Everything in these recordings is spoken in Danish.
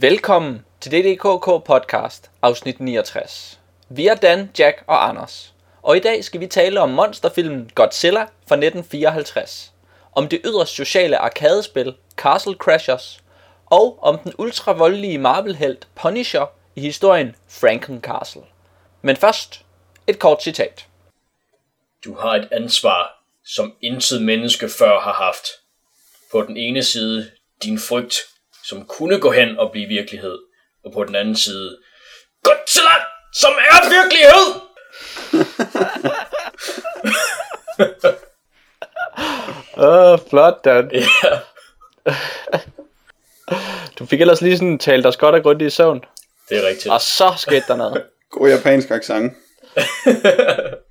Velkommen til DDKK podcast, afsnit 69. Vi er Dan, Jack og Anders, og i dag skal vi tale om monsterfilmen Godzilla fra 1954, om det yderst sociale arkadespil Castle Crashers, og om den ultravoldelige Marvel-helt Punisher i historien Franken Castle. Men først, et kort citat. Du har et ansvar, som intet menneske før har haft. På den ene side din frygt, som kunne gå hen og blive virkelighed, og på den anden side Godzilla, som er virkelighed! Åh, uh, flot, Dan. Ja, Du fik ellers lige sådan talt os godt og grundigt i søvn. det er rigtigt. Og så skete der noget. God japansk accent.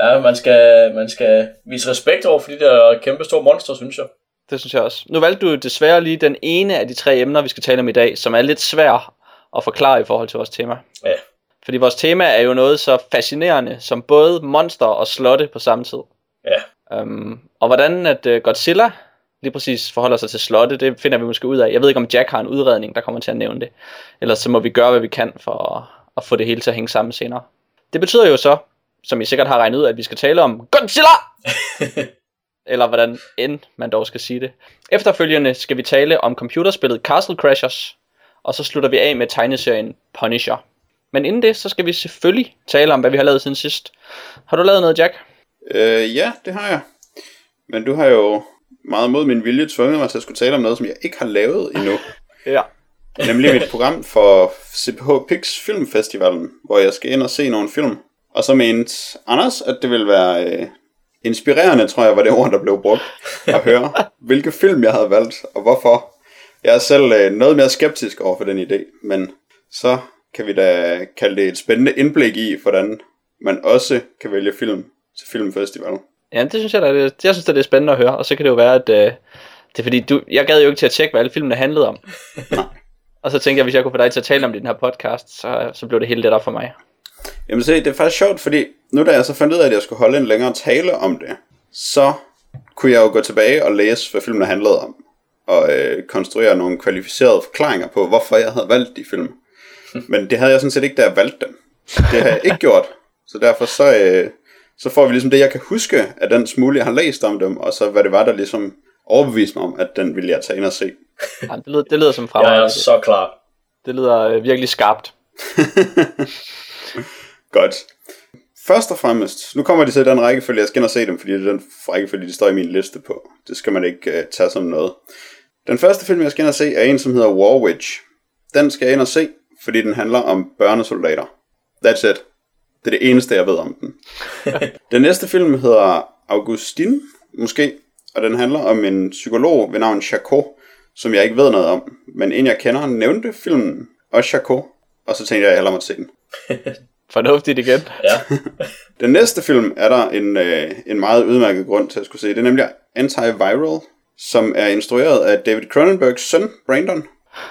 Ja, man skal, man skal vise respekt over for de der kæmpe store monster, synes jeg. Det synes jeg også. Nu valgte du desværre lige den ene af de tre emner, vi skal tale om i dag, som er lidt svær at forklare i forhold til vores tema. Ja, Fordi vores tema er jo noget så fascinerende som både monster og slotte på samme tid. ja. Um, og hvordan at uh, Godzilla lige præcis forholder sig til slotte, det finder vi måske ud af. Jeg ved ikke, om Jack har en udredning, der kommer til at nævne det. Ellers så må vi gøre, hvad vi kan for at, at få det hele til at hænge sammen senere. Det betyder jo så, som I sikkert har regnet ud, at vi skal tale om Godzilla! Eller hvordan end man dog skal sige det. Efterfølgende skal vi tale om computerspillet Castle Crashers, og så slutter vi af med tegneserien Punisher. Men inden det, så skal vi selvfølgelig tale om, hvad vi har lavet siden sidst. Har du lavet noget, Jack? Øh, ja, det har jeg. Men du har jo meget mod min vilje tvunget mig til at skulle tale om noget, som jeg ikke har lavet endnu. Ja. Nemlig mit program for CPH Pix Filmfestivalen, hvor jeg skal ind og se nogle film. Og så mente Anders, at det ville være øh, inspirerende, tror jeg, var det ord, der blev brugt, at høre, hvilke film jeg havde valgt, og hvorfor. Jeg er selv øh, noget mere skeptisk over for den idé, men så kan vi da kalde det et spændende indblik i, hvordan man også kan vælge film til filmfestivalen. Ja, det synes jeg da, det, jeg synes det er spændende at høre, og så kan det jo være, at øh, det er fordi, du, jeg gad jo ikke til at tjekke, hvad alle filmene handlede om. og så tænkte jeg, hvis jeg kunne få dig til at tale om det i den her podcast, så, så blev det helt let op for mig. Jamen se, det er faktisk sjovt, fordi nu da jeg så fandt ud af, at jeg skulle holde en længere tale om det, så kunne jeg jo gå tilbage og læse, hvad filmen handlede om, og øh, konstruere nogle kvalificerede forklaringer på, hvorfor jeg havde valgt de film. Men det havde jeg sådan set ikke, da jeg valgte dem. Det har jeg ikke gjort. Så derfor så, øh, så får vi ligesom det, jeg kan huske af den smule, jeg har læst om dem, og så hvad det var, der ligesom overbeviste mig om, at den ville jeg tage ind og se. Ja, det, lyder, det lyder som Jeg fremragende. er så klar. Det lyder øh, virkelig skarpt. Godt. Først og fremmest, nu kommer de til den rækkefølge, jeg skal ind og se dem, fordi det er den rækkefølge, de står i min liste på. Det skal man ikke uh, tage som noget. Den første film, jeg skal ind og se, er en, som hedder War Witch. Den skal jeg ind og se, fordi den handler om børnesoldater. That's it. Det er det eneste, jeg ved om den. den næste film hedder Augustin, måske, og den handler om en psykolog ved navn Charcot, som jeg ikke ved noget om. Men en, jeg kender, nævnte filmen og Charcot, og så tænkte jeg, at jeg hellere måtte se den. Fornuftigt igen. Ja, Den næste film er der en, øh, en meget udmærket grund til at skulle se. Det er nemlig Antiviral, som er instrueret af David Cronenbergs søn, Brandon.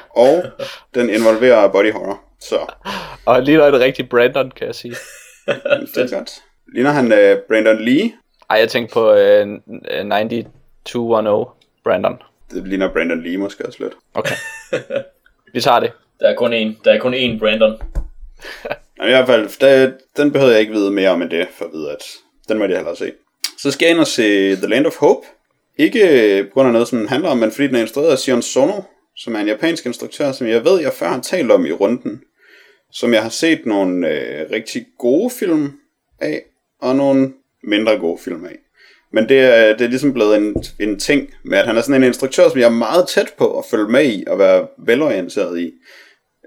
Og den involverer body horror. Så Og lige er det rigtig Brandon, kan jeg sige. det er godt. Ligner han øh, Brandon Lee? Ej, jeg tænkte på øh, 9210 Brandon. Det ligner Brandon Lee måske også lidt. Okay. Vi tager det. der er kun én. Der er kun én Brandon. I hvert fald, der, den behøver jeg ikke vide mere om end det, for at vide, at den må jeg hellere se. Så skal jeg ind og se The Land of Hope. Ikke på grund af noget, som den handler om, men fordi den er instrueret af Sion Sono, som er en japansk instruktør, som jeg ved, jeg før har talt om i runden. Som jeg har set nogle øh, rigtig gode film af, og nogle mindre gode film af. Men det er, det er ligesom blevet en, en ting med, at han er sådan en instruktør, som jeg er meget tæt på at følge med i og være velorienteret i.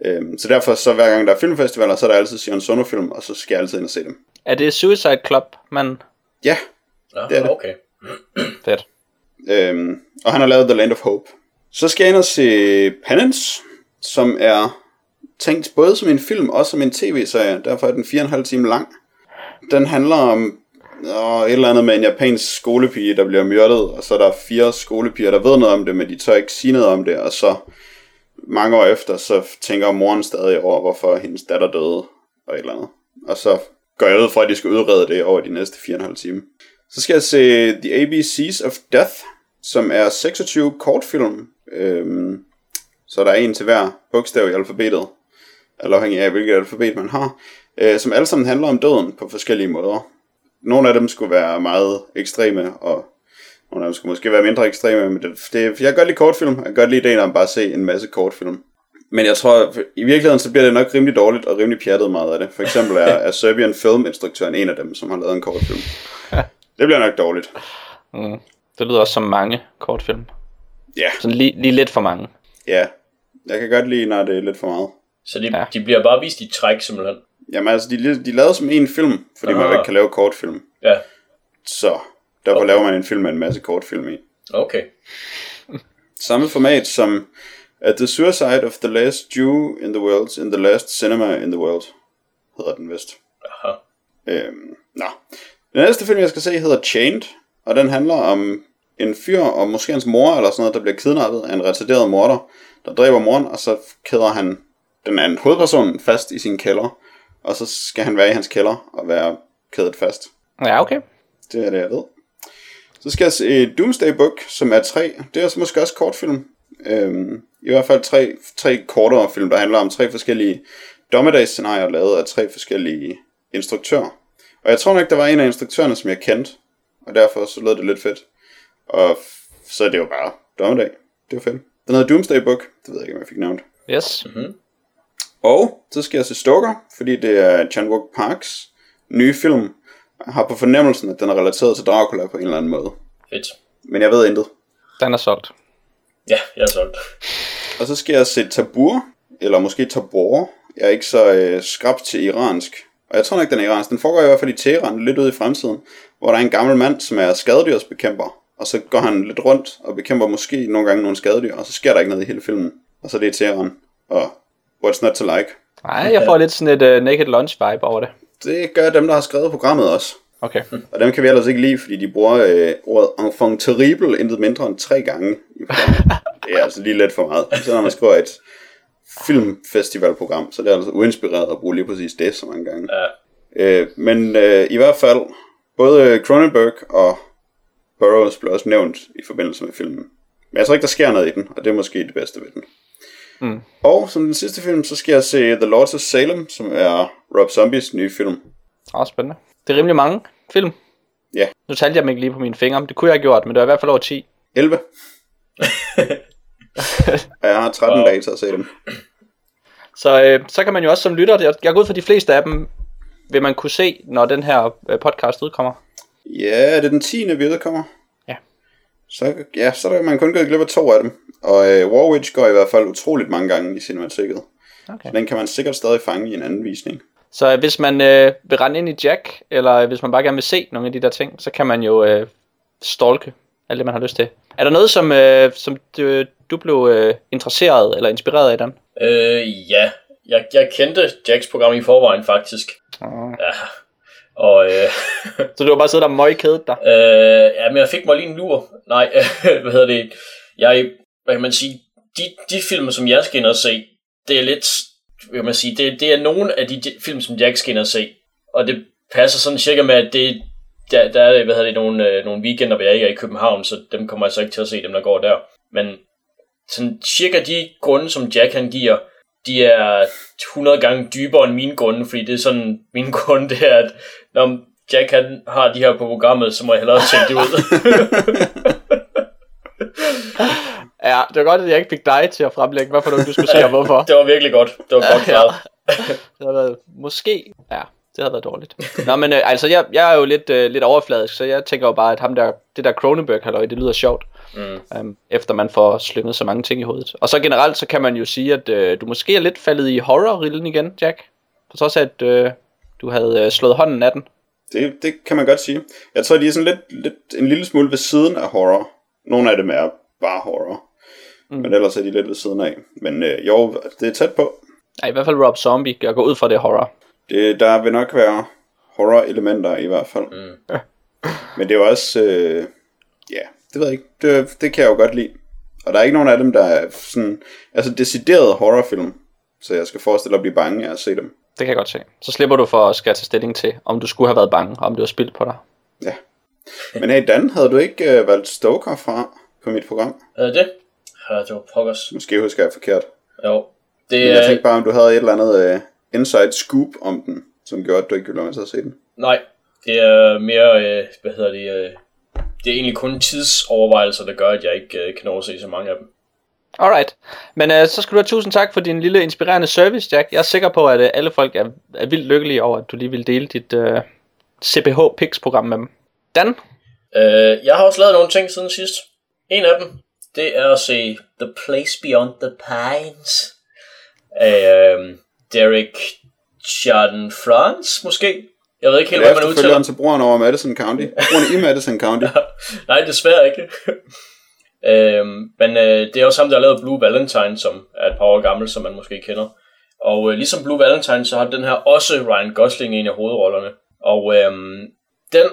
Øhm, så derfor, så hver gang der er filmfestivaler, så er der altid Sion Sono-film, og så skal jeg altid ind og se dem. Er det Suicide Club, man? Ja, Ja, Det er det. okay. Fedt. øhm, og han har lavet The Land of Hope. Så skal jeg ind og se Penance, som er tænkt både som en film og som en tv-serie. Derfor er den 4,5 time lang. Den handler om åh, et eller andet med en japansk skolepige, der bliver myrdet, og så er der fire skolepiger, der ved noget om det, men de tør ikke sige noget om det, og så mange år efter, så tænker moren stadig over, hvorfor hendes datter døde, og et eller andet. Og så går jeg ud fra, at de skal udrede det over de næste 4,5 timer. Så skal jeg se The ABCs of Death, som er 26 kortfilm, øhm, Så der er en til hver bogstav i alfabetet, eller afhængig af hvilket alfabet man har, øh, som alle sammen handler om døden på forskellige måder. Nogle af dem skulle være meget ekstreme, og af dem skulle måske være mindre ekstreme, men det, det, jeg kan godt lide kortfilm, jeg kan godt lide ideen om bare at se en masse kortfilm. Men jeg tror, i virkeligheden så bliver det nok rimelig dårligt og rimelig pjattet meget af det. For eksempel er, er Serbian Film-instruktøren en af dem, som har lavet en kortfilm. Det bliver nok dårligt. Mm. Det lyder også som mange kortfilm. Ja, Sådan lige, lige lidt for mange. ja. Jeg kan godt lide, når det er lidt for meget. Så de, Ja. de bliver bare vist i træk, simpelthen. Jamen altså, de, de lavede som en film, fordi man Ah. ikke kan lave kortfilm. Ja, Så derfor laver man en film med en masse kortfilm i. okay. Samme format som At the Suicide of the Last Jew in the World, in the Last Cinema in the World, hedder den vist. Aha. Øhm, nå. Den næste film, jeg skal se, hedder Chained, og den handler om en fyr, og måske hans mor eller sådan noget, der bliver kidnappet af en retarderet morder, der dræber moren, og så kæder han den anden hovedperson fast i sin kælder, og så skal han være i hans kælder og være kædet fast. Ja, okay. Det er det, jeg ved. Så skal jeg se Doomsday Book, som er tre. Det er så måske også kortfilm. Øhm, I hvert fald tre, tre kortere film, der handler om tre forskellige dommedagsscenarier, lavet af tre forskellige instruktører. Og jeg tror nok, der var en af instruktørerne, som jeg kendte. Og derfor så lød det lidt fedt. Og så er det jo bare dommedag. Det var fedt. Den hedder Doomsday Book. Det ved jeg ikke, om jeg fik nævnt. Yes. Og så skal jeg se Stalker, fordi det er Chan Wook Parks nye film. Jeg har på fornemmelsen, at den er relateret til Dracula på en eller anden måde. Fedt. Men jeg ved intet. Den er solgt. Ja, jeg er solgt. Og så skal jeg se Tabur, eller måske Tabor. Jeg er ikke så øh, skrab til iransk. Og jeg tror nok, den er iransk. Den foregår i hvert fald i Teheran, lidt ude i fremtiden, hvor der er en gammel mand, som er skadedyrsbekæmper. Og så går han lidt rundt og bekæmper måske nogle gange nogle skadedyr, og så sker der ikke noget i hele filmen. Og så er det i Teheran. Og what's not to like? Nej, jeg får lidt sådan et uh, Naked Lunch vibe over det. Det gør dem, der har skrevet programmet også. Okay. Og dem kan vi ellers ikke lide, fordi de bruger øh, ordet enfant terrible intet mindre end tre gange i. Det er altså lige lidt for meget. Så når man skriver et filmfestivalprogram, så det er altså uinspireret at bruge lige præcis det så mange gange. Ja. Øh, men øh, i hvert fald, både Cronenberg og Burroughs blev også nævnt i forbindelse med filmen. Men jeg tror ikke, der sker noget i den, og det er måske det bedste ved den. Mm. Og som den sidste film, så skal jeg se The Lords of Salem, som er Rob Zombies nye film. Også spændende. Det er rimelig mange film. Ja. Nu talte jeg dem ikke lige på mine fingre, men det kunne jeg have gjort, men det var i hvert fald over 10. 11. og jeg har 13 Wow. dage til at se dem. Så, øh, så kan man jo også som lytter, jeg, jeg går ud for de fleste af dem, vil man kunne se, når den her øh, podcast udkommer. Ja, er det den 10. vi udkommer? Så, ja, så er man kun gået glip af to af dem. Og øh, Warwitch går i hvert fald utroligt mange gange i cinematiket. Okay. Så den kan man sikkert stadig fange i en anden visning. Så øh, hvis man øh, vil rende ind i Jack, eller øh, hvis man bare gerne vil se nogle af de der ting, så kan man jo øh, stalke alt det, man har lyst til. Er der noget, som, øh, som du, du blev øh, interesseret eller inspireret af, Dan? Øh, ja. Jeg, jeg kendte Jacks program i forvejen, faktisk. Uh. Ja. Og, øh, Så du har bare siddet der møgkædet dig? øh, ja, men jeg fik mig lige en lur. Nej, hvad hedder det? Jeg, hvad kan man sige, de, de film, som jeg skal ind og se, det er lidt, hvad kan man sige, det, det er nogle af de film, som Jack skal ind og se. Og det passer sådan cirka med, at det, der, der er, hvad hedder det, nogle, øh, nogle weekender, hvor jeg ikke er i København, så dem kommer jeg så ikke til at se, dem der går der. Men sådan cirka de grunde, som Jack han giver, de er 100 gange dybere end mine grunde, fordi det er sådan, min grunde det er, at når Jack han har de her på programmet, så må jeg hellere tjekke det ud. Ja, det var godt, at jeg ikke fik dig til at fremlægge, hvorfor du, skulle se og hvorfor. det var virkelig godt. Det var godt klaret. Det havde været, måske, ja, det havde været dårligt. Nå, men øh, altså, jeg, jeg er jo lidt, øh, lidt overfladisk, så jeg tænker jo bare, at ham der, det der Cronenberg halløj, det lyder sjovt, Mm. um, efter man får slynget så mange ting i hovedet. Og så generelt, så kan man jo sige, at øh, du måske er lidt faldet i horror-rillen igen, Jack. På trods af, at øh, du havde øh, slået hånden af den. Det, det kan man godt sige. Jeg tror, de er sådan lidt, lidt en lille smule ved siden af horror. Nogle af dem er bare horror. Mm. Men ellers er de lidt ved ssiden af. Men øh, jo, det er tæt på. Ja, i hvert fald Rob Zombie, jeg går ud fra det horror. Det, der vil nok være horror-elementer i hvert fald. Mm. Men det er jo også... Øh, ja, det ved jeg ikke. Det, det kan jeg jo godt lide. Og der er ikke nogen af dem, der er sådan... Altså decideret horrorfilm. Så jeg skal forestille at blive bange af at se dem. Det kan jeg godt se. Så slipper du for at skal tage stilling til, om du skulle have været bange, og om det var spildt på dig. Ja. Men hey Dan, havde du ikke øh, valgt Stoker fra på mit program? Øh, det Ja, det var pokkers. Måske husker jeg forkert. Jo. Det Men jeg er... tænkte bare, om du havde et eller andet uh, inside scoop om den, som gjorde, at du ikke ville være med til at se den. Nej, det er mere, øh, hvad hedder det, øh, det er egentlig kun tidsovervejelser, der gør, at jeg ikke øh, kan nå at se så mange af dem. Alright. Men øh, så skal du have tusind tak for din lille inspirerende service, Jack. Jeg er sikker på, at øh, alle folk er, er vildt lykkelige over, at du lige vil dele dit øh, CPH Pix program med dem. Dan? Øh, jeg har også lavet nogle ting siden sidst. En af dem, det er at se The Place Beyond the Pines af øh, Derek Chardon France, måske. Jeg ved ikke helt, hvad man udtaler. efterfølgeren til brugeren over Madison County. Brugeren i Madison County. Nej, desværre ikke. Øhm, men øh, det er også ham, der har lavet Blue Valentine, som er et par år gammel, som man måske kender. Og øh, ligesom Blue Valentine, så har den her også Ryan Gosling en af hovedrollerne. Og øhm, den,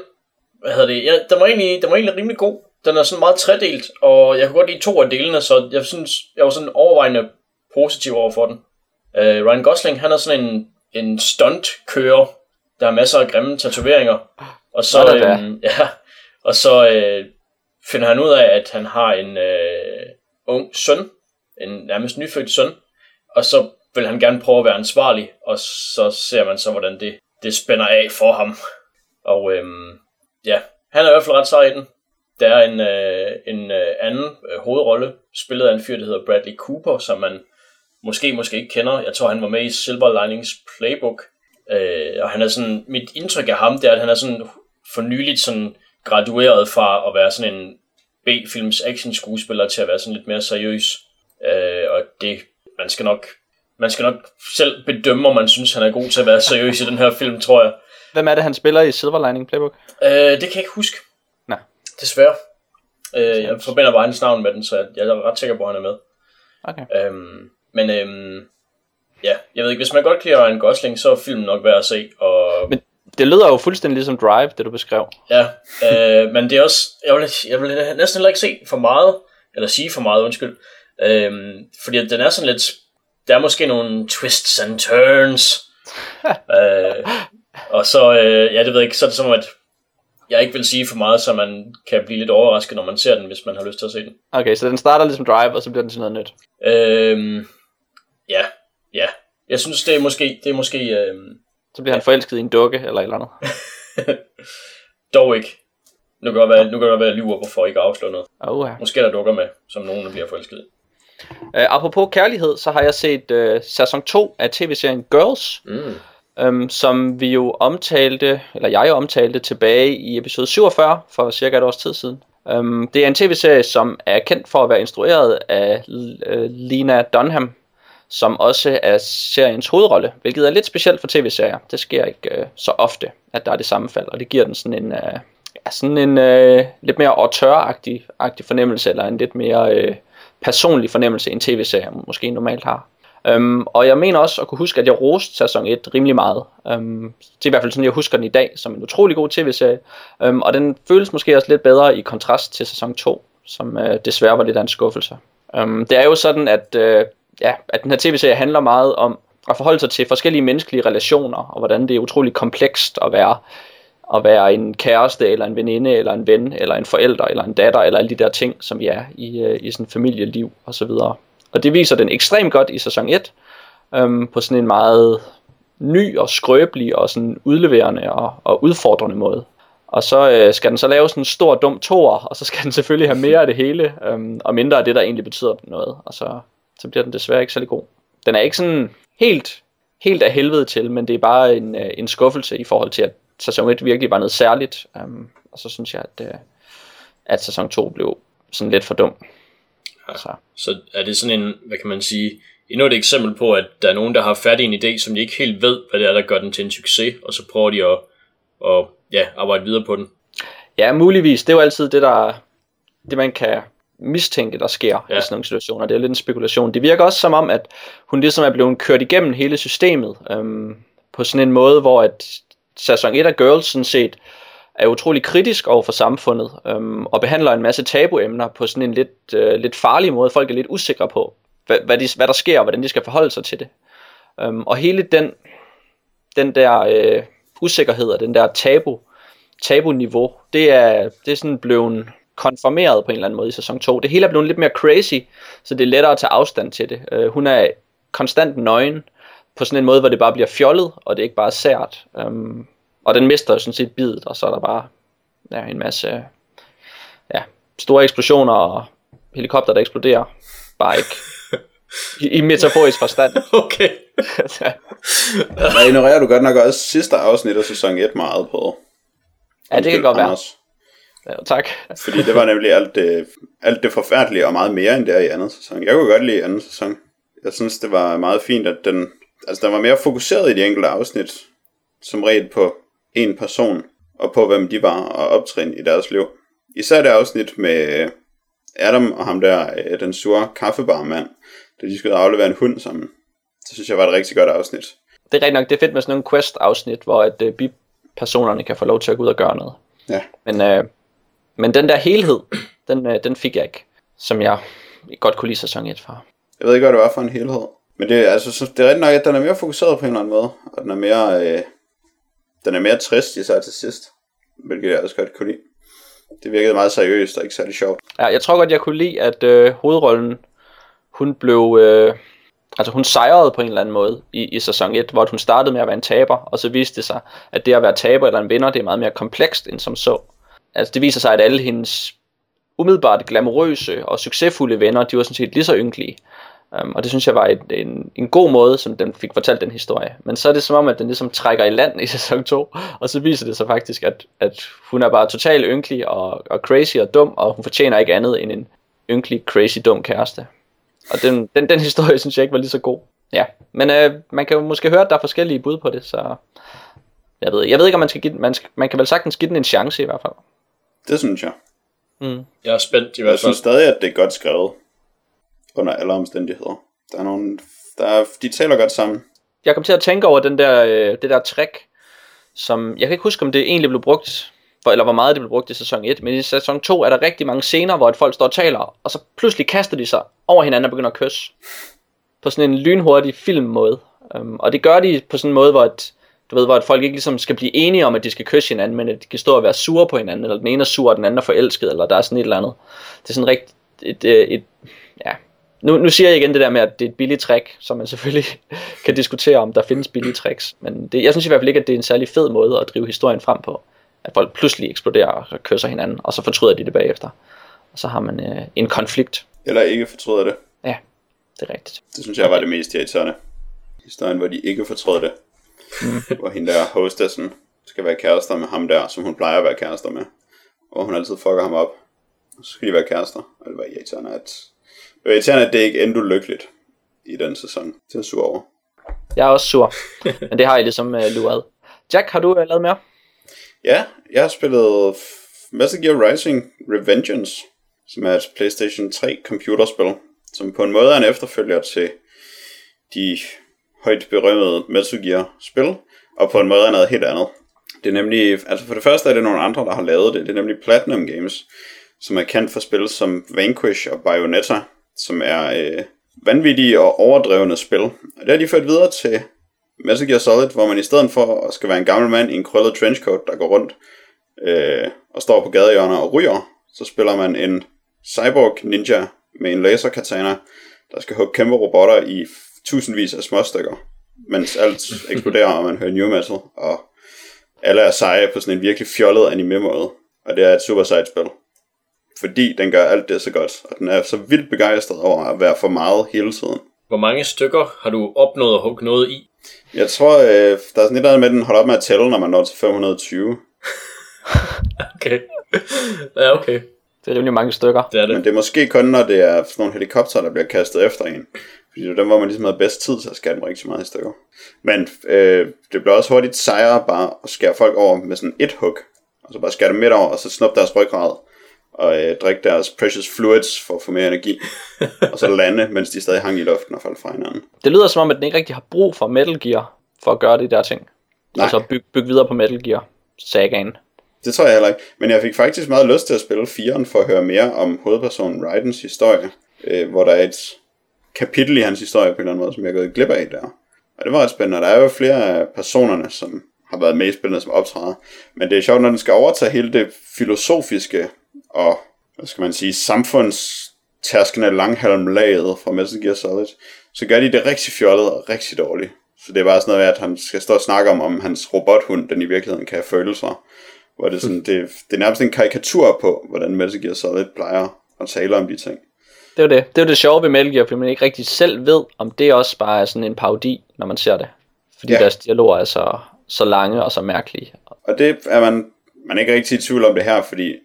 hvad hedder det, ja, den, var egentlig, den var egentlig rimelig god. Den er sådan meget tredelt, og jeg kunne godt lide to af delene, så jeg synes, jeg var sådan overvejende positiv over for den. Øh, Ryan Gosling, han er sådan en, en stunt-kører, der har masser af grimme tatoveringer. Og så, øhm, ja, og så øh, finder han ud af, at han har en øh, ung søn, en nærmest nyfødt søn, og så vil han gerne prøve at være ansvarlig, og så ser man så, hvordan det, det spænder af for ham. Og øhm, ja, han er i hvert fald ret sej i den. Der er en, øh, en øh, anden øh, hovedrolle, spillet af en fyr, der hedder Bradley Cooper, som man måske, måske ikke kender. Jeg tror, han var med i Silver Linings Playbook. Øh, og han er sådan, mit indtryk af ham, det er, at han er sådan for nyligt sådan gradueret fra at være sådan en B-films action skuespiller til at være sådan lidt mere seriøs. Øh, og det, man skal nok man skal nok selv bedømme, om man synes, han er god til at være seriøs i den her film, tror jeg. Hvem er det, han spiller i Silver Lining Playbook? Øh, det kan jeg ikke huske. Nej. Desværre. Øh, jeg forbinder bare hans navn med den, så jeg, jeg er ret sikker på, at han er med. Okay. Øhm, men øhm, ja, jeg ved ikke, hvis man godt kan lide Ryan Gosling, så er filmen nok værd at se. Og, Men det lyder jo fuldstændig ligesom Drive, det du beskrev. ja, øh, men det er også, jeg vil, jeg vil næsten heller ikke se for meget, eller sige for meget, undskyld. Øhm, fordi den er sådan lidt, der er måske nogle twists and turns. øh, og så, øh, ja, det ved jeg ikke, så er det som at, jeg ikke vil sige for meget, så man kan blive lidt overrasket, når man ser den, hvis man har lyst til at se den. Okay, så den starter ligesom Drive, og så bliver den til noget nyt. Øhm, ja, ja. Jeg synes, det er måske, det er måske øhm, Så bliver han forelsket i en dukke, eller et eller andet. dog ikke. Nu kan det være, nu kan det være, at lyver, hvorfor ikke afsløre noget. Oh, ja. Måske er der dukker med, som nogen bliver forelsket i. Uh, apropos kærlighed, så har jeg set uh, sæson 2 af tv-serien Girls, Mm. um, som vi jo omtalte, eller jeg jo omtalte tilbage i episode 47 for cirka et års tid siden. Um, det er en tv-serie, som er kendt for at være instrueret af uh, Lena Dunham, som også er seriens hovedrolle, hvilket er lidt specielt for tv-serier. Det sker ikke øh, så ofte, at der er det sammenfald, og det giver den sådan en, øh, ja, sådan en øh, lidt mere auteur-agtig agtig fornemmelse, eller en lidt mere øh, personlig fornemmelse, en tv-serie måske normalt har. Um, og jeg mener også at kunne huske, at jeg roste sæson 1 rimelig meget. Um, det er i hvert fald sådan, jeg husker den i dag, som en utrolig god tv-serie. Um, og den føles måske også lidt bedre i kontrast til sæson 2, som uh, desværre var lidt af en skuffelse. Um, det er jo sådan, at, uh, ja, at den her tv-serie handler meget om at forholde sig til forskellige menneskelige relationer, og hvordan det er utrolig komplekst at være at være en kæreste, eller en veninde, eller en ven, eller en forælder, eller en datter, eller alle de der ting, som vi er i, øh, i sådan familieliv og så videre. Og det viser den ekstremt godt i sæson 1, øhm, på sådan en meget ny og skrøbelig og sådan udleverende og, og udfordrende måde. Og så øh, skal den så lave sådan en stor dum toer, og så skal den selvfølgelig have mere af det hele, øhm, og mindre af det, der egentlig betyder noget. Og så, så bliver den desværre ikke særlig god. Den er ikke sådan helt, helt af helvede til, men det er bare en, øh, en skuffelse i forhold til, at sæson 1 virkelig var noget særligt. Um, og så synes jeg, at, uh, at sæson 2 blev sådan lidt for dum. Ja. Så. Så er det sådan en, hvad kan man sige, endnu et eksempel på, at der er nogen, der har fat i en idé, som de ikke helt ved, hvad det er, der gør den til en succes, og så prøver de at, at ja, arbejde videre på den. Ja, muligvis. Det er jo altid det, der, det man kan mistænke, der sker Ja. i sådan nogle situationer. Det er lidt en spekulation. Det virker også som om, at hun ligesom er blevet kørt igennem hele systemet um, på sådan en måde, hvor at sæson 1 af Girls sådan set er utrolig kritisk over for samfundet øhm, og behandler en masse tabuemner på sådan en lidt, øh, lidt farlig måde. Folk er lidt usikre på, hvad, hvad, de, hvad der sker og hvordan de skal forholde sig til det. Øhm, og hele den, den der øh, usikkerhed og den der tabu, tabu-niveau, det er, det er sådan blevet konformeret på en eller anden måde i sæson 2. Det hele er blevet lidt mere crazy, så det er lettere at tage afstand til det. Øh, hun er konstant nøgen på sådan en måde, hvor det bare bliver fjollet, og det er ikke bare sært. Um, og den mister jo sådan set bidet, og så er der bare ja, en masse ja, store eksplosioner og helikopter, der eksploderer. Bare ikke i, i metaforisk forstand. Okay. Der ignorerer du godt nok også sidste afsnit af sæson 1 meget på. ja, det kan godt være. Ja, tak. Fordi det var nemlig alt det, alt det forfærdelige og meget mere end det er i anden sæson. Jeg kunne godt lide anden sæson. Jeg synes, det var meget fint, at den, altså, den var mere fokuseret i de enkelte afsnit. Som regel på en person og på, hvem de var og optrin i deres liv. Især det afsnit med Adam og ham der, øh, den sure kaffebarmand, da de skulle aflevere en hund sammen. Det synes jeg var et rigtig godt afsnit. Det er rigtig nok, det er fedt med sådan nogle quest-afsnit, hvor at øh, bipersonerne kan få lov til at gå ud og gøre noget. Ja. Men, øh, men den der helhed, den, øh, den fik jeg ikke, som jeg godt kunne lide sæson 1 for. Jeg ved ikke, hvad det var for en helhed. Men det, er- altså, så, det er rigtig nok, at den er mere fokuseret på en eller anden måde. Og den er mere, øh, den er mere trist især til sidst. Hvilket jeg også godt kunne lide. Det virkede meget seriøst og ikke særlig sjovt. Ja, jeg tror godt, jeg kunne lide, at øh, hovedrollen, hun blev, øh, altså hun sejrede på en eller anden måde i, i sæson 1, hvor hun startede med at være en taber, og så viste det sig, at det at være taber eller en vinder, det er meget mere komplekst end som så. Altså det viser sig, at alle hendes umiddelbart glamourøse og succesfulde venner, de var sådan set lige så ynkelige. Um, og det synes jeg var et, en, en god måde, som den fik fortalt den historie. Men så er det som om, at den ligesom trækker i land i sæson 2, og så viser det sig faktisk, at, at hun er bare totalt ynkelig og, og crazy og dum, og hun fortjener ikke andet end en ynkelig, crazy, dum kæreste. Og den, den, den historie synes jeg ikke var lige så god. Ja, men øh, man kan jo måske høre, at der er forskellige bud på det, så jeg ved, jeg ved ikke, om man skal give den, man, skal, man kan vel sagtens give den en chance i hvert fald. Det synes jeg. Mm. Jeg er spændt i Jeg hvert fald. synes stadig, at det er godt skrevet. Under alle omstændigheder. Der er nogle, der er, de taler godt sammen. jeg kom til at tænke over den der, øh, det der trick, som, jeg kan ikke huske, om det egentlig blev brugt, for, eller hvor meget det blev brugt i sæson 1, men i sæson 2 er der rigtig mange scener, hvor et folk står og taler, og så pludselig kaster de sig over hinanden og begynder at kysse. På sådan en lynhurtig filmmåde. Um, og det gør de på sådan en måde, hvor, et, du ved, hvor et folk ikke ligesom skal blive enige om, at de skal kysse hinanden, men at de kan stå og være sure på hinanden, eller den ene er sur, og den anden er forelsket, eller der er sådan et eller andet. Det er sådan rigtig, et, et, et ja, nu, nu siger jeg igen det der med, at det er et billigt trick, som man selvfølgelig kan diskutere om, der findes billige tricks. Men det, jeg synes i hvert fald ikke, at det er en særlig fed måde at drive historien frem på. At folk pludselig eksploderer og kysser hinanden, og så fortryder de det bagefter. Og så har man øh, en konflikt. Eller ikke fortryder det. Ja, det er rigtigt. Det synes jeg var det mest irriterende. Historien, hvor de ikke fortrød det. Hvor hende der hostessen skal være kærester med ham der, som hun plejer at være kærester med. Og hun altid fucker ham op. Og så skal de være kærester. Og det var irriterende, at... Det var irriterende, at det ikke endte lykkeligt i den sæson. Det er sur over. Jeg er også sur, men det har jeg ligesom øh, luret. Jack, har du øh, lavet mere? Ja, jeg har spillet Metal Gear Rising Revengeance, som er et PlayStation 3 computerspil, som på en måde er en efterfølger til de højt berømmede Metal Gear spil, og på en måde er noget helt andet. Det er nemlig, altså for det første er det nogle andre, der har lavet det, det er nemlig Platinum Games, som er kendt for spil som Vanquish og Bayonetta, som er øh, vanvittige og overdrevne spil. Og det har de ført videre til Metal Gear Solid, hvor man i stedet for at skal være en gammel mand i en krøllet trenchcoat, der går rundt øh, og står på gadehjørner og ryger, så spiller man en cyborg ninja med en laserkatana, der skal hugge kæmpe robotter i tusindvis af småstykker, mens alt eksploderer, og man hører new metal, og alle er seje på sådan en virkelig fjollet anime-måde. Og det er et super sejt spil. Fordi den gør alt det så godt, og den er så vildt begejstret over at være for meget hele tiden. Hvor mange stykker har du opnået at hugge noget i? Jeg tror, øh, der er sådan et eller andet med, at den holder op med at tælle, når man når til 520. Okay. ja, okay. Det er rimelig mange stykker. Det er Men det. det er måske kun, når det er sådan nogle helikopter, der bliver kastet efter en. Fordi det dem, hvor man ligesom har bedst tid til at skære dem rigtig meget i stykker. Men øh, det bliver også hurtigt sejre bare at skære folk over med sådan et hug. Og så bare skære dem midt over, og så snuppe deres ryggrad. Og øh, drikke deres precious fluids for at få mere energi. og så lande, mens de stadig hang i luften og faldt fra hinanden. Det lyder som om, at den ikke rigtig har brug for Metal Gear, for at gøre de der ting. Nej. Altså bygge byg videre på Metal Gear sagaen. Det tror jeg heller ikke. Men jeg fik faktisk meget lyst til at spille 4'eren for at høre mere om hovedpersonen Raidens historie. Øh, hvor der er et kapitel i hans historie på en eller anden måde, som jeg er gået glip af der. Og det var ret spændende. Der er jo flere af personerne, som har været med i spillet som optræder. Men det er sjovt, når den skal overtage hele det filosofiske og hvad skal man sige, samfundstærskende langhalmlaget fra Metal Gear Solid, så gør de det rigtig fjollet og rigtig dårligt. Så det er bare sådan noget, at han skal stå og snakke om, om hans robothund, den i virkeligheden kan have følelser. Hvor det, er sådan, det, det er nærmest en karikatur på, hvordan Metal Gear Solid plejer at tale om de ting. Det er det. Det er jo det sjove ved Metal Gear, fordi man ikke rigtig selv ved, om det også bare er sådan en parodi, når man ser det. Fordi Ja. ja. deres dialoger er så, så lange og så mærkelige. Og det er man, man er ikke rigtig i tvivl om det her, fordi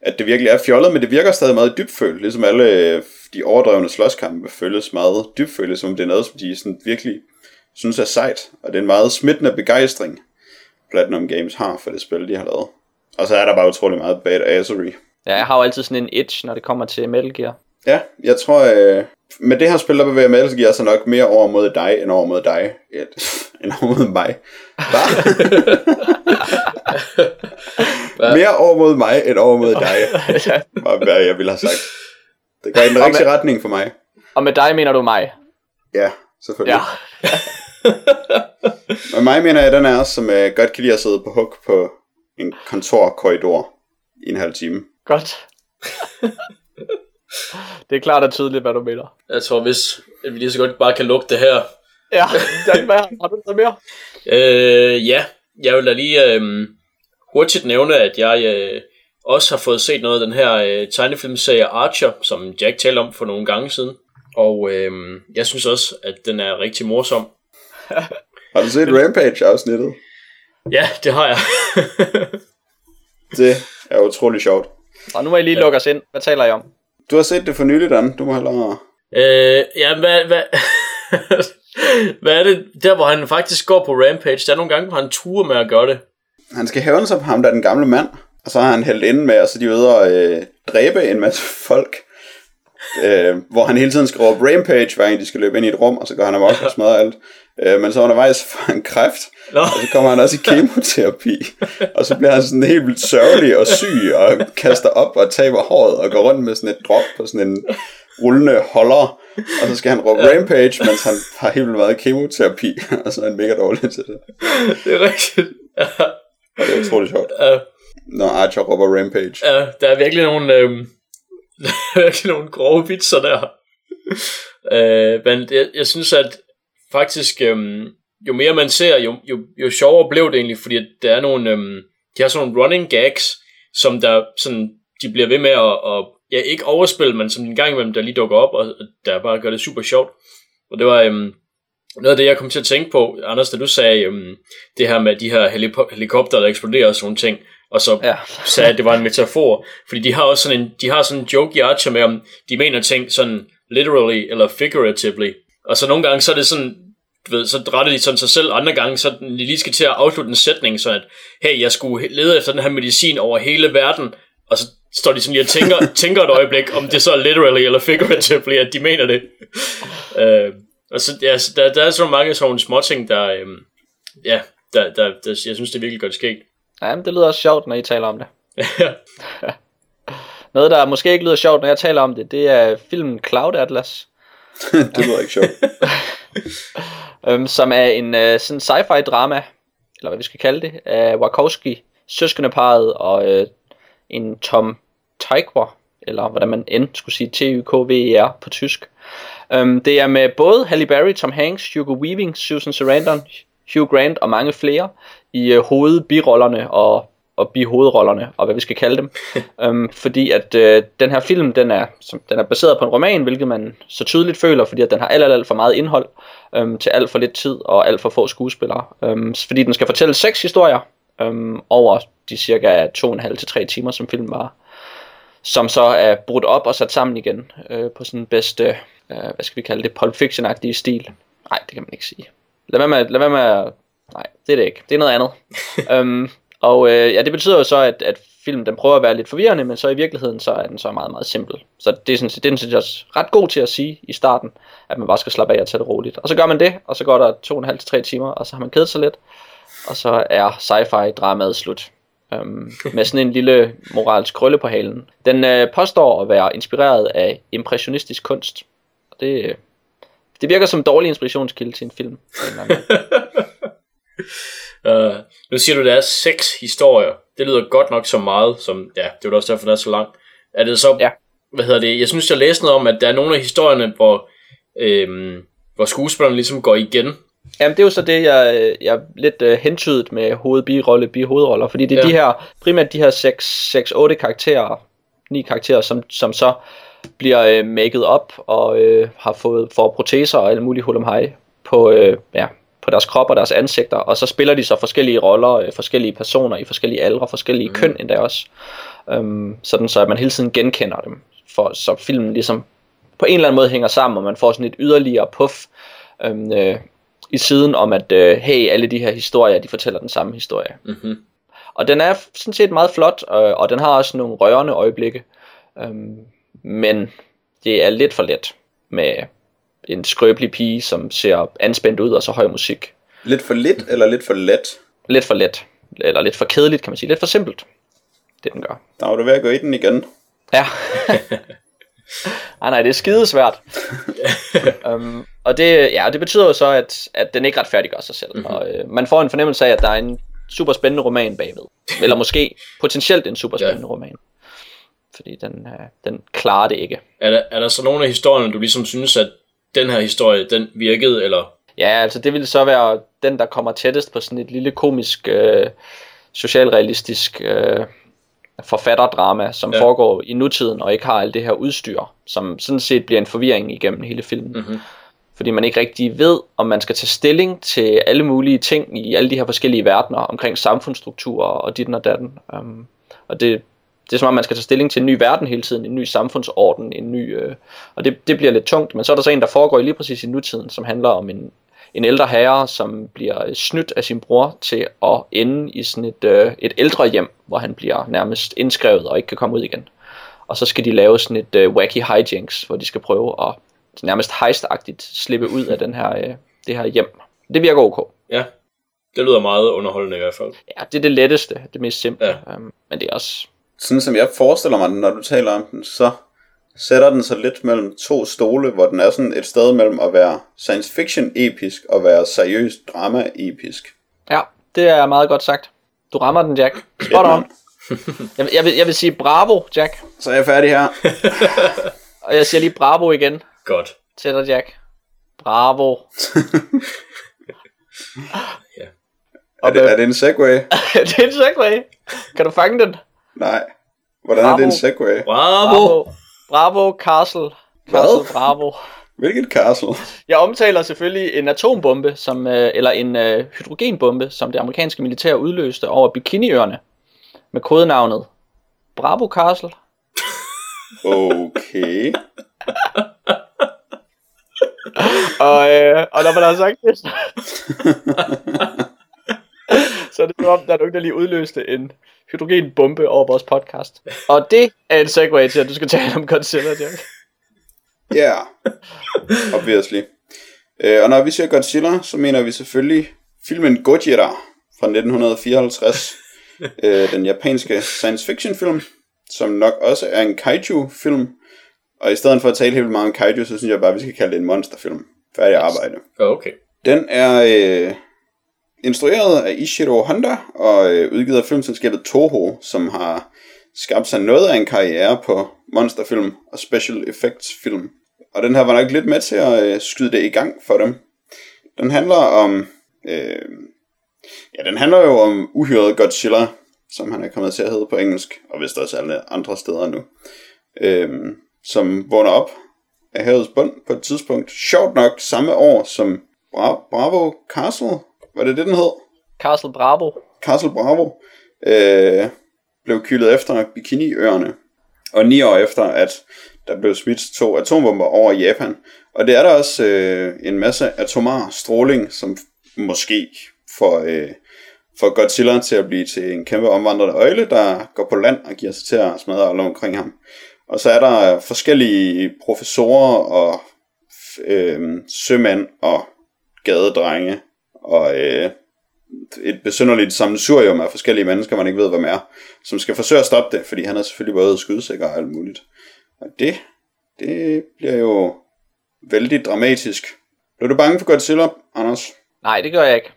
at det virkelig er fjollet, men det virker stadig meget dybfølt, ligesom alle øh, de overdrevne slåskampe føles meget dybfølt, som det er noget, som de sådan virkelig synes er sejt, og det er en meget smittende begejstring, Platinum Games har for det spil, de har lavet. Og så er der bare utrolig meget badassery. Ja, jeg har jo altid sådan en itch, når det kommer til Metal Gear. Ja, jeg tror, øh, med det her spil, der bevæger Metal sig nok mere over mod dig, end over mod dig. End over mod mig. Mere over mod mig, end over mod dig. Var hvad jeg ville have sagt. Det går i den rigtige retning for mig. Og med dig mener du mig? Ja, selvfølgelig. Ja. Med mig mener jeg, den er som øh, godt kan lide at sidde på hug på en kontorkorridor i en halv time. Godt. Det er klart og tydeligt, hvad du mener. Jeg tror, hvis at vi lige så godt bare kan lukke det her. Ja, Jack, hvad har du noget mere? Øh, ja, jeg vil da lige øh, hurtigt nævne, at jeg øh, også har fået set noget af den her øh, tegnefilmserie Archer, som Jack talte om for nogle gange siden. Og øh, jeg synes også, at den er rigtig morsom. Har du set Rampage-afsnittet? Ja, det har jeg. Det er utrolig sjovt. Og nu må I lige lukke os ind. Hvad taler I om? Du har set det for nylig, Dan. Du må hellere... øh, ja, hvad, hvad, hvad er det, der hvor han faktisk går på Rampage? Der er nogle gange, hvor han turer med at gøre det. Han skal hævne sig på ham, der er den gamle mand. Og så har han hældt ind med, og så er de ude og øh, dræbe en masse folk. Øh, hvor han hele tiden skal råbe Rampage, hver gang de skal løbe ind i et rum, og så går han amok og smadrer alt. Øh, men så undervejs får han kræft, Nå. og så kommer han også i kemoterapi. Og så bliver han sådan helt vildt sørgelig og syg, og kaster op og taber håret, og går rundt med sådan et drop på sådan en rullende holder. Og så skal han råbe Rampage, mens han har helt vildt meget kemoterapi, og så er han mega dårlig til det. Det er rigtigt. Ja, Og det er utroligt sjovt, ja, når Archer råber Rampage. ja, der er virkelig nogle, øh, der er virkelig nogle grove vitser der. Øh, men jeg, jeg synes, at faktisk, øh, jo mere man ser, jo, jo, jo sjovere blev det egentlig, fordi der er nogle, øh, de har sådan nogle running gags, som der sådan, de bliver ved med at, at ja, ikke overspille, men som en gang imellem, der lige dukker op, og der bare gør det super sjovt. Og det var øhm, noget af det, jeg kom til at tænke på, Anders, da du sagde øhm, det her med de her helipo- helikopter, der eksploderer og sådan nogle ting, og så Ja. sagde, at det var en metafor, fordi de har også sådan en, de har sådan en joke i Archer med, om de mener ting sådan literally eller figuratively. Og så nogle gange, så er det sådan, du ved, så retter de sådan sig selv, andre gange, så de lige skal til at afslutte en sætning, så at, hey, jeg skulle lede efter den her medicin over hele verden, og så står de sådan lige og tænker, tænker et øjeblik, om det så er literally eller figuratively, at de mener det. øh, og så, ja, så der, der er så mange sådan nogle småting, der, øhm, ja, der, der, der, jeg synes, det er virkelig godt sket. Ja, men det lyder også sjovt, når I taler om det. Noget, der måske ikke lyder sjovt, når jeg taler om det, det er filmen Cloud Atlas, det lyder ikke sjovt øhm, som er en øh, sådan sci-fi drama, eller hvad vi skal kalde det, af Wachowski, søskendeparet og øh, en Tom Tykwer, eller hvordan man end skulle sige, T-Y-K-V-E-R på tysk. Øhm, det er med både Halle Berry, Tom Hanks, Hugo Weaving, Susan Sarandon, Hugh Grant og mange flere i øh, hovedbirollerne og, og bihovedrollerne, og hvad vi skal kalde dem. øhm, fordi at øh, den her film, den er, som, den er baseret på en roman, hvilket man så tydeligt føler, fordi at den har alt, alt, alt for meget indhold øhm, til alt for lidt tid og alt for få skuespillere. Øhm, fordi den skal fortælle seks historier øhm, over de cirka to og en halv til tre timer, som film var som så er brudt op og sat sammen igen øh, på sådan bedste, øh, hvad skal vi kalde det, Pulp Fiction-agtige stil. Nej, det kan man ikke sige. Lad være med, lad være med at- nej, det er det ikke. Det er noget andet. øhm, og øh, ja, det betyder jo så, at, at filmen den prøver at være lidt forvirrende, men så i virkeligheden, så er den så meget, meget simpel. Så det er sådan, det er jeg også ret god til at sige i starten, at man bare skal slappe af og tage det roligt. Og så gør man det, og så går der to og en halv til tre timer, og så har man kedet sig lidt, og så er sci-fi dramaet slut. Øhm, med sådan en lille moralsk krølle på halen. Den øh, påstår at være inspireret af impressionistisk kunst. Og det, øh, det virker som en dårlig inspirationskilde til en film. Uh, nu siger du, der er seks historier. Det lyder godt nok så meget, som, ja, det er også derfor, den er så lang. Er det så, Ja. hvad hedder det, jeg synes, jeg læste noget om, at der er nogle af historierne, hvor, øhm, hvor skuespillerne ligesom går igen. Jamen, det er jo så det, jeg, jeg lidt uh, hentydet med hovedbirolle, bihovedroller, fordi det er Ja. de her, primært de her 6-8 karakterer, 9 karakterer, som, som så bliver øh, maket op og øh, har fået for proteser og alle mulige hulumhej på, øh, ja, på deres krop og deres ansigter, og så spiller de så forskellige roller, øh, forskellige personer i forskellige aldre, forskellige mm. køn endda også, øhm, sådan så at man hele tiden genkender dem, for så filmen ligesom på en eller anden måde hænger sammen, og man får sådan et yderligere puff øhm, øh, i siden om, at øh, hey, alle de her historier, de fortæller den samme historie. Mm-hmm. Og den er sådan set meget flot, øh, og den har også nogle rørende øjeblikke. Øhm, men det er lidt for let med en skrøbelig pige, som ser anspændt ud og så høj musik. Lidt for lidt eller lidt for let? Lidt for let, eller lidt for kedeligt, kan man sige. Lidt for simpelt, det den gør. Der var du ved at gå i den igen. Ja. Ej, nej, det er skidesvært. um, og det, ja, det betyder jo så, at, at den ikke retfærdiggør sig selv. Mm-hmm. Og, øh, man får en fornemmelse af, at der er en super spændende roman bagved. Eller måske potentielt en super spændende Ja. roman. Fordi den, øh, den klarer det ikke. Er, der, er der så nogle af historierne, du ligesom synes, at den her historie, den virkede, eller... Ja, altså det ville så være den, der kommer tættest på sådan et lille komisk, øh, socialrealistisk øh, forfatterdrama, som Ja. foregår i nutiden og ikke har alt det her udstyr, som sådan set bliver en forvirring igennem hele filmen. Mhm. Fordi man ikke rigtig ved, om man skal tage stilling til alle mulige ting i alle de her forskellige verdener omkring samfundsstrukturer og dit og datten. Um, og det, det er som om, man skal tage stilling til en ny verden hele tiden, en ny samfundsorden, en ny, øh, og det, det bliver lidt tungt. Men så er der så en, der foregår lige præcis i nutiden, som handler om en, en ældre herre, som bliver snydt af sin bror til at ende i sådan et, øh, et ældre hjem, hvor han bliver nærmest indskrevet og ikke kan komme ud igen. Og så skal de lave sådan et øh, wacky hijinks, hvor de skal prøve at nærmest heistagtigt slippe ud af den her, øh, det her hjem. Det virker ok. Ja, det lyder meget underholdende i hvert fald. Ja, det er det letteste, det mest simple. Ja. Um, men det er også... Sådan som jeg forestiller mig den, når du taler om den, så sætter den sig lidt mellem to stole, hvor den er sådan et sted mellem at være science fiction episk og være seriøs drama episk. Ja, det er meget godt sagt. Du rammer den, Jack. Spot on. Jeg, vil- jeg, vil, jeg vil sige bravo, Jack. Så er jeg færdig her. Og jeg siger lige bravo igen Godt. til dig, Jack. Bravo. Ja. Er det, er det en segway? det er en segway. Kan du fange den? Nej. Hvordan er det en Bravo. segway? Bravo! Bravo. Bravo, Castle. Hvad? Castle, bravo. Hvilket castle? Jeg omtaler selvfølgelig en atombombe, som, øh, eller en øh, hydrogenbombe, som det amerikanske militær udløste over Bikiniøerne med kodenavnet Bravo Castle. Okay. Og, øh, og når man har sagt det, så, er det som om, der er nogen, der lige udløste en hydrogenbombe over vores podcast. Og det er en segue til, at du skal tale om Godzilla, Jack. Ja, yeah. obviously. Øh, og når vi siger Godzilla, så mener vi selvfølgelig filmen Gojira fra 1954. øh, den japanske science fiction film, som nok også er en kaiju-film. Og i stedet for at tale helt meget om kaiju, så synes jeg bare, vi skal kalde det en monsterfilm. Færdig arbejde. Okay. Den er øh, instrueret af Ishiro Honda og øh, udgivet af filmselskabet Toho, som har skabt sig noget af en karriere på monsterfilm og special effects film. Og den her var nok lidt med til at øh, skyde det i gang for dem. Den handler om... Øh, ja, den handler jo om uhyret Godzilla, som han er kommet til at hedde på engelsk, og vist også alle andre steder nu. Øh, som vågner op af havets bund på et tidspunkt. Sjovt nok samme år som Bra- Bravo Castle, var det det, den hed? Castle Bravo. Castle Bravo, øh, blev kyldet efter Bikiniøerne. Og ni år efter, at der blev smidt to atombomber over Japan. Og det er der også øh, en masse atomar stråling, som måske får, øh, får Godzilla til at blive til en kæmpe omvandrende øjle, der går på land og giver sig til at smadre alle omkring ham. Og så er der forskellige professorer og øh, sømænd og gadedrenge og øh, et besynderligt sammensurium af forskellige mennesker, man ikke ved, hvem er, som skal forsøge at stoppe det, fordi han er selvfølgelig både skudsikker og alt muligt. Og det, det bliver jo vældig dramatisk. Blev du bange for Godzilla, Anders? Nej, det gør jeg ikke.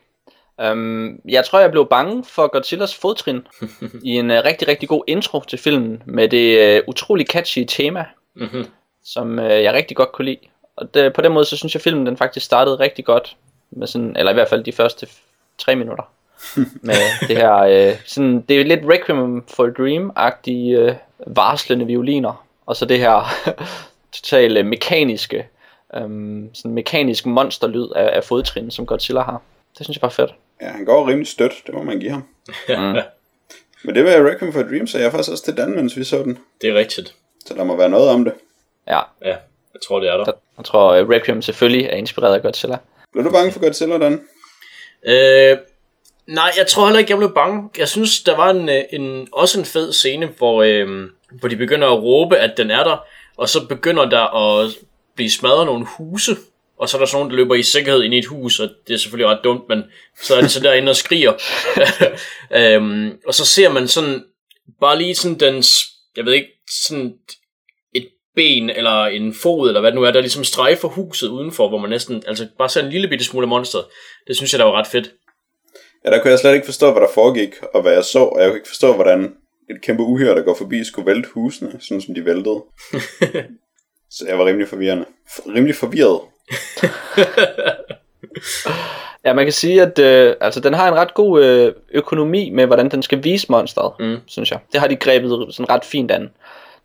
Um, jeg tror, jeg blev bange for Godzillas fodtrin i en uh, rigtig, rigtig god intro til filmen med det uh, utrolig catchy tema, Mhm. som uh, jeg rigtig godt kunne lide. Og det, på den måde, så synes jeg, filmen den faktisk startede rigtig godt, med sådan, eller i hvert fald de første tre minutter. med det her, uh, sådan, det er lidt Requiem for a Dream-agtige uh, varslende violiner, og så det her totalt uh, mekaniske, um, sådan mekanisk monsterlyd af, af fodtrin, som Godzilla har. Det synes jeg bare er fedt. Ja, han går rimelig stødt, det må man give ham. Mm. Men det var Requiem for a Dream, så jeg faktisk også til Dan, mens vi så den. Det er rigtigt. Så der må være noget om det. Ja, Ja, jeg tror, det er der. jeg tror uh, Requiem selvfølgelig er inspireret af Godzilla. Blev du bange for Godzilla, Dan? Øh, nej, jeg tror heller ikke, jeg blev bange. Jeg synes, der var en, øh, en, også en fed scene, hvor, øh, hvor de begynder at råbe, at den er der, og så begynder der at blive smadret nogle huse, og så er der sådan nogen, der løber i sikkerhed ind i et hus, og det er selvfølgelig ret dumt, men så er det så derinde og skriger. øhm, og så ser man sådan, bare lige sådan dens, jeg ved ikke, sådan ben eller en fod, eller hvad det nu er, der ligesom strejfer huset udenfor, hvor man næsten, altså bare ser en lille bitte smule monster. Det synes jeg, der var ret fedt. Ja, der kunne jeg slet ikke forstå, hvad der foregik, og hvad jeg så, og jeg kunne ikke forstå, hvordan et kæmpe uhyre, der går forbi, skulle vælte husene, sådan som de væltede. så jeg var rimelig forvirrende. F- rimelig forvirret. Ja, man kan sige, at øh, altså, den har en ret god øh, økonomi med, hvordan den skal vise monsteret, Mm. synes jeg. Det har de grebet sådan ret fint an.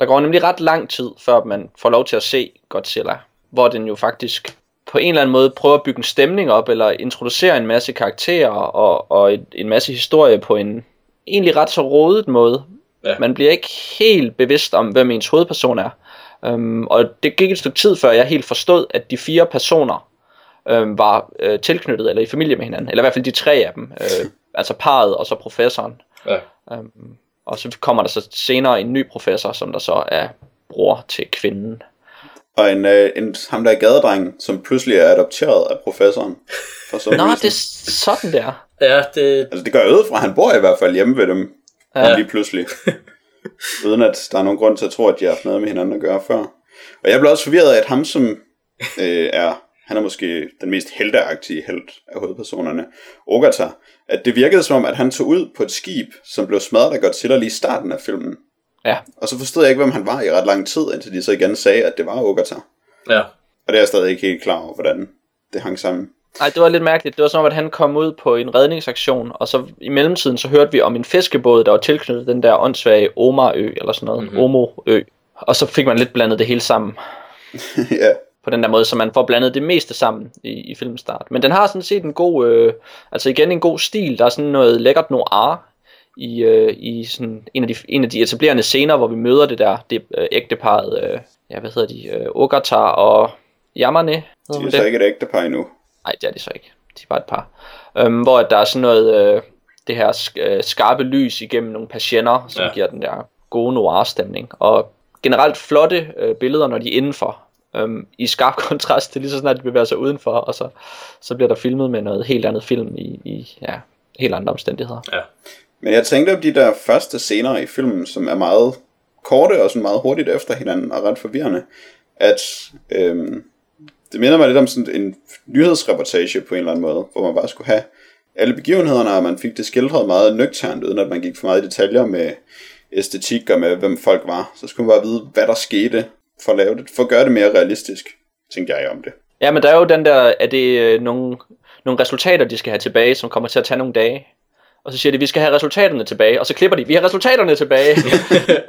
Der går nemlig ret lang tid, før man får lov til at se Godzilla, hvor den jo faktisk på en eller anden måde prøver at bygge en stemning op, eller introducere en masse karakterer og, og et, en masse historie på en egentlig ret så rodet måde. Ja. Man bliver ikke helt bevidst om, hvem ens hovedperson er. Um, og det gik et stykke tid, før jeg helt forstod, at de fire personer øh, var øh, tilknyttet eller i familie med hinanden. Eller i hvert fald de tre af dem. Øh, altså parret og så professoren. Ja. Um, og så kommer der så senere en ny professor, som der så er bror til kvinden. Og en, øh, en, ham der er gadedrengen, som pludselig er adopteret af professoren. For så Nå, det er sådan der. Ja, det, Altså det gør jeg ud fra, han bor i hvert fald hjemme ved dem. Ja. Lige pludselig. Uden at der er nogen grund til at tro, at de har haft noget med hinanden at gøre før. Og jeg blev også forvirret af, at ham som øh, er, han er måske den mest helteagtige held af hovedpersonerne, Ogata, at det virkede som om, at han tog ud på et skib, som blev smadret af Godzilla lige i starten af filmen. Ja. Og så forstod jeg ikke, hvem han var i ret lang tid, indtil de så igen sagde, at det var Ogata. ja. Og det er jeg stadig ikke helt klar over, hvordan det hang sammen. Nej, det var lidt mærkeligt. Det var som om, at han kom ud på en redningsaktion, og så i mellemtiden, så hørte vi om en fiskebåd, der var tilknyttet den der åndssvage Omarø, eller sådan noget, Mhm. mm-hmm. Omo-ø. Og så fik man lidt blandet det hele sammen. ja, på den der måde, så man får blandet det meste sammen i, i filmens start. Men den har sådan set en god, øh, altså igen en god stil. Der er sådan noget lækkert noir i, øh, i sådan en af, de, en af de etablerende scener, hvor vi møder det der det, øh, ægteparet, øh, ja hvad hedder de, øh, Ogata og Yamane. de er man så det? ikke et ægtepar endnu. Nej, det er de så ikke. De er bare et par. Øhm, hvor der er sådan noget, øh, det her sk- øh, skarpe lys igennem nogle patienter, som ja. giver den der gode noir-stemning. Og generelt flotte øh, billeder, når de er indenfor. Øhm, I skarp kontrast til lige så snart de bevæger sig udenfor, og så, så bliver der filmet med noget helt andet film i, i ja, helt andre omstændigheder. ja. Men jeg tænkte om de der første scener i filmen, som er meget korte og sådan meget hurtigt efter hinanden og ret forvirrende, at øhm, det minder mig lidt om sådan en nyhedsreportage på en eller anden måde, hvor man bare skulle have alle begivenhederne, og man fik det skildret meget nøgternt, uden at man gik for meget i detaljer med æstetik og med, hvem folk var. Så skulle man bare vide, hvad der skete, for at, lave det, for at gøre det mere realistisk, tænkte jeg om det. Ja, men der er jo den der, er det øh, nogle, nogle resultater, de skal have tilbage, som kommer til at tage nogle dage. Og så siger de, vi skal have resultaterne tilbage, og så klipper de, vi har resultaterne tilbage.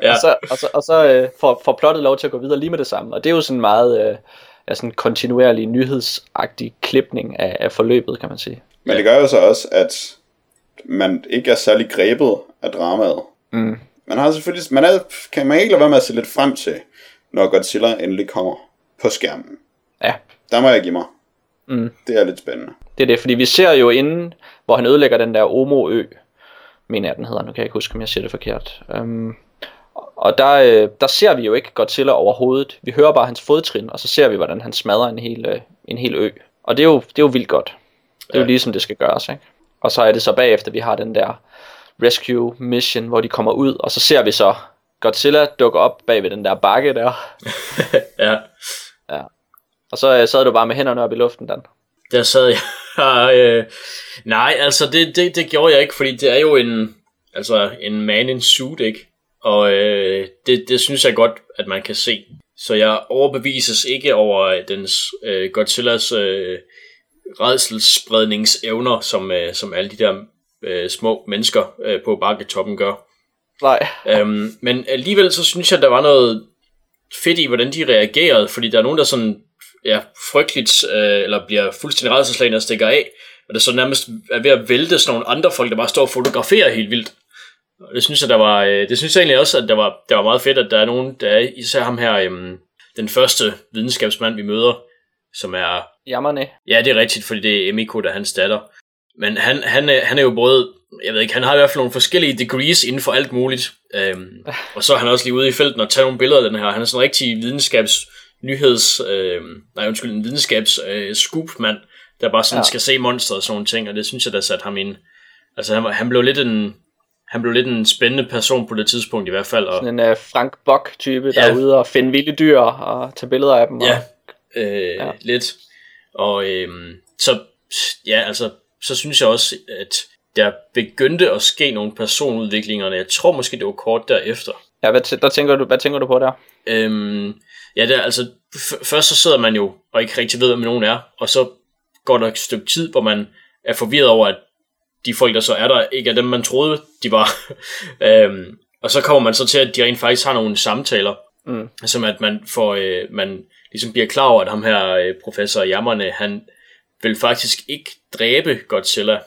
Ja. og så, og så, og så øh, får, får plottet lov til at gå videre lige med det samme. Og det er jo sådan meget øh, ja, sådan kontinuerlig nyhedsagtig klipning af, af forløbet, kan man sige. Men det gør jo så også, at man ikke er særlig grebet af dramaet. Mm. Man har selvfølgelig, man er, kan man ikke lade være med at se lidt frem til, når Godzilla endelig kommer på skærmen. Ja, Der må jeg give mig. Mm. Det er lidt spændende. det er det, fordi vi ser jo inden, hvor han ødelægger den der Omo-ø, mener jeg den hedder, nu kan jeg ikke huske, om jeg siger det forkert. Um, og der, øh, der ser vi jo ikke Godzilla overhovedet. Vi hører bare hans fodtrin, og så ser vi, hvordan han smadrer en hel, øh, en hel ø. Og det er, jo, det er jo vildt godt. Det er jo Ja. ligesom det skal gøres, ikke? Og så er det så bagefter, vi har den der rescue mission, hvor de kommer ud, og så ser vi så Godzilla dukke op bag ved den der bakke der. ja. Og så øh, sad du bare med hænderne op i luften, Dan. Der sad jeg, øh, nej, altså det, det, det gjorde jeg ikke, fordi det er jo en, altså en man in suit, ikke? Og øh, det, det synes jeg godt, at man kan se. Så jeg overbevises ikke over dens øh, Godzillas øh, redselspredningsevner, som, øh, som alle de der øh, små mennesker øh, på bakketoppen gør. Nej. Øhm, men alligevel så synes jeg, der var noget fedt i, hvordan de reagerede, fordi der er nogen, der sådan ja, frygteligt, øh, eller bliver fuldstændig redselslagende og stikker af, og det så nærmest er ved at vælte sådan nogle andre folk, der bare står og fotograferer helt vildt. Og det synes jeg, der var, øh, det synes jeg egentlig også, at der var, der var meget fedt, at der er nogen, der er især ham her, øh, den første videnskabsmand, vi møder, som er... Jammerne. Ja, det er rigtigt, fordi det er Emiko, der er hans datter. Men han, han, er, han er jo både, jeg ved ikke, han har i hvert fald nogle forskellige degrees inden for alt muligt. Øhm, og så er han også lige ude i felten og tage nogle billeder af den her. Han er sådan en rigtig videnskabs nyheds, øh, nej undskyld, en videnskabs øh, scoopmand, der bare sådan ja. skal se monstret og sådan nogle ting, og det synes jeg, der satte ham ind. Altså han, han blev lidt en, han blev lidt en spændende person på det tidspunkt i hvert fald. Og, sådan en uh, Frank Bock type, der ja. er ude og finde vilde dyr og tage billeder af dem. Ja, og, øh, ja. lidt. Og øh, så, ja, altså, så synes jeg også, at der begyndte at ske nogle personudviklinger, jeg tror måske, det var kort derefter. Ja, hvad, der tænker du, hvad tænker du på der? Øhm, ja, det er, altså, først så sidder man jo og ikke rigtig ved, hvem nogen er, og så går der et stykke tid, hvor man er forvirret over, at de folk, der så er der, ikke er dem, man troede, de var. øhm, og så kommer man så til, at de rent faktisk har nogle samtaler, mm. som at man får, øh, man ligesom bliver klar over, at ham her øh, professor Jammerne, han vil faktisk ikke dræbe Godzilla.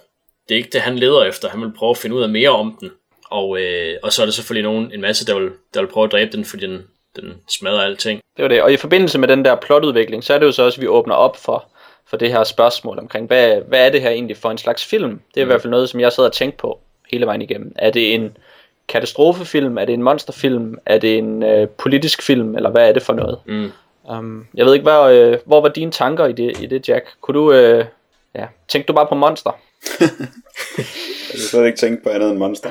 Det er ikke det, han leder efter. Han vil prøve at finde ud af mere om den. Og, øh, og så er der selvfølgelig nogen, en masse, der vil, der vil prøve at dræbe den, fordi den, den smadrer alting. Det var det. Og i forbindelse med den der plotudvikling, så er det jo så også, at vi åbner op for, for det her spørgsmål omkring, hvad, hvad er det her egentlig for en slags film? Det er mm. i hvert fald noget, som jeg sidder og tænker på hele vejen igennem. Er det en katastrofefilm? Er det en monsterfilm? Er det en øh, politisk film? Eller hvad er det for noget? Mm. Um, jeg ved ikke, hvad, øh, hvor var dine tanker i det, i det Jack? Kunne du, øh, ja, tænkte du bare på monster? Jeg har slet ikke tænkt på andet end monster.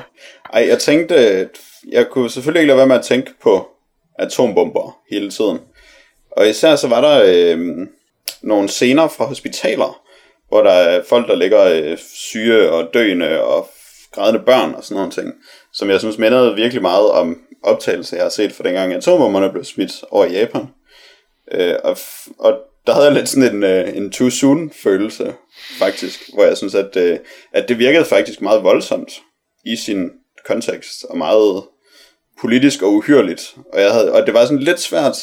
Ej, jeg tænkte, jeg kunne selvfølgelig ikke lade være med at tænke på atombomber hele tiden. Og især så var der øh, nogle scener fra hospitaler, hvor der er folk, der ligger øh, syge og døende og grædende børn og sådan nogle ting, som jeg synes mindede virkelig meget om optagelser, jeg har set for dengang atombomberne blev smidt over i Japan. Øh, og, og der havde jeg lidt sådan en, øh, en too soon følelse, faktisk, hvor jeg synes, at, øh, at det virkede faktisk meget voldsomt i sin kontekst, og meget politisk og uhyrligt. Og, jeg havde, og det var sådan lidt svært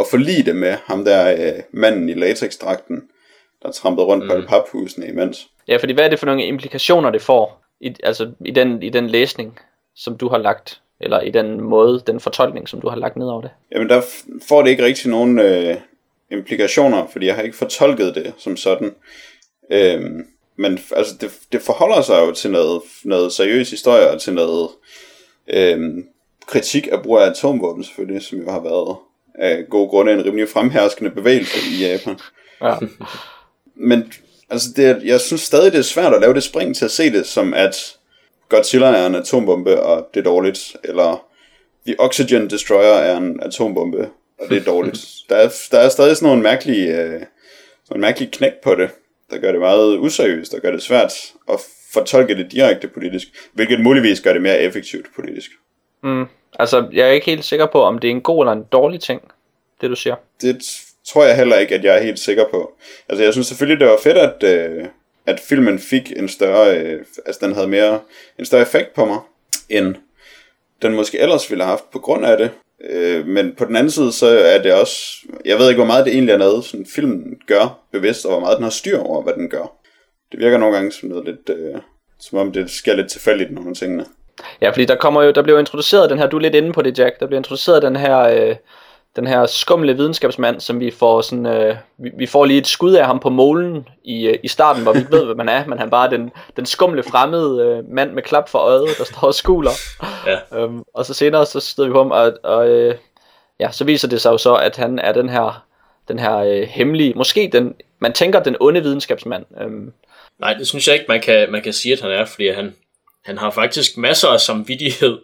at forlige det med ham der øh, manden i latexdragten, der trampede rundt mm. på paphusene imens. Ja, fordi hvad er det for nogle implikationer, det får, i, altså i den, i den læsning, som du har lagt, eller i den måde, den fortolkning, som du har lagt ned over det? Jamen, der får det ikke rigtig nogen øh, implikationer, fordi jeg har ikke fortolket det som sådan. Øhm, men altså, det, det forholder sig jo til noget, noget seriøs historie, og til noget øhm, kritik af brug af atomvåben selvfølgelig, som jo har været af gode grunde en rimelig fremherskende bevægelse i Japan. Ja. Men altså det, jeg synes stadig, det er svært at lave det spring til at se det som, at Godzilla er en atombombe, og det er dårligt, eller The Oxygen Destroyer er en atombombe, og det er dårligt. Der er, der er stadig sådan nogle mærkelige, øh, sådan nogle mærkelige knæk på det, der gør det meget useriøst, og gør det svært at fortolke det direkte politisk, hvilket muligvis gør det mere effektivt politisk. Mm. Altså, jeg er ikke helt sikker på, om det er en god eller en dårlig ting, det du siger. Det tror jeg heller ikke, at jeg er helt sikker på. Altså, jeg synes selvfølgelig, det var fedt, at, øh, at filmen fik en større, øh, altså den havde mere, en større effekt på mig, end den måske ellers ville have haft på grund af det. Øh, men på den anden side, så er det også, jeg ved ikke, hvor meget det egentlig er noget, sådan filmen gør bevidst, og hvor meget den har styr over, hvad den gør. Det virker nogle gange som noget lidt, øh, som om det sker lidt tilfældigt, nogle af tingene. Ja, fordi der kommer jo, der bliver introduceret den her, du er lidt inde på det, Jack, der bliver introduceret den her, øh, den her skumle videnskabsmand, som vi får sådan, øh, vi, vi får lige et skud af ham på målen i, øh, i starten, hvor vi ikke ved, hvad man er, men han bare er den, den skumle fremmede øh, mand med klap for øjet, der står og skuler. Ja. Øhm, og så senere, så støder vi på ham, og, og øh, ja, så viser det sig jo så, at han er den her, den her øh, hemmelige, måske den, man tænker den onde videnskabsmand. Øhm. Nej, det synes jeg ikke, man kan, man kan sige, at han er, fordi han, han har faktisk masser af samvittighed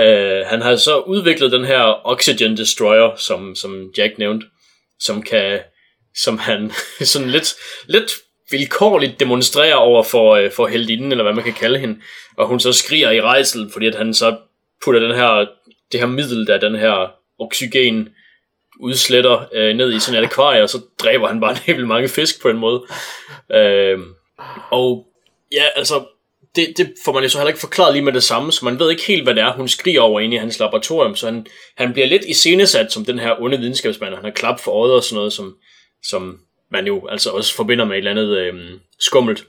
øh, han har så udviklet den her Oxygen Destroyer, som, som Jack nævnte, som kan, som han sådan lidt, lidt vilkårligt demonstrerer over for, øh, for heldinden, eller hvad man kan kalde hende, og hun så skriger i rejsel, fordi at han så putter den her, det her middel, der den her oxygen udsletter øh, ned i sådan et akvarie, og så dræber han bare en helt mange fisk på en måde. Øh, og ja, altså, det, det får man jo så heller ikke forklaret lige med det samme, så man ved ikke helt, hvad det er, hun skriger over inde i hans laboratorium, så han, han bliver lidt iscenesat som den her onde videnskabsmand, han har klap for øjet og sådan noget, som, som man jo altså også forbinder med et eller andet øh, skummelt.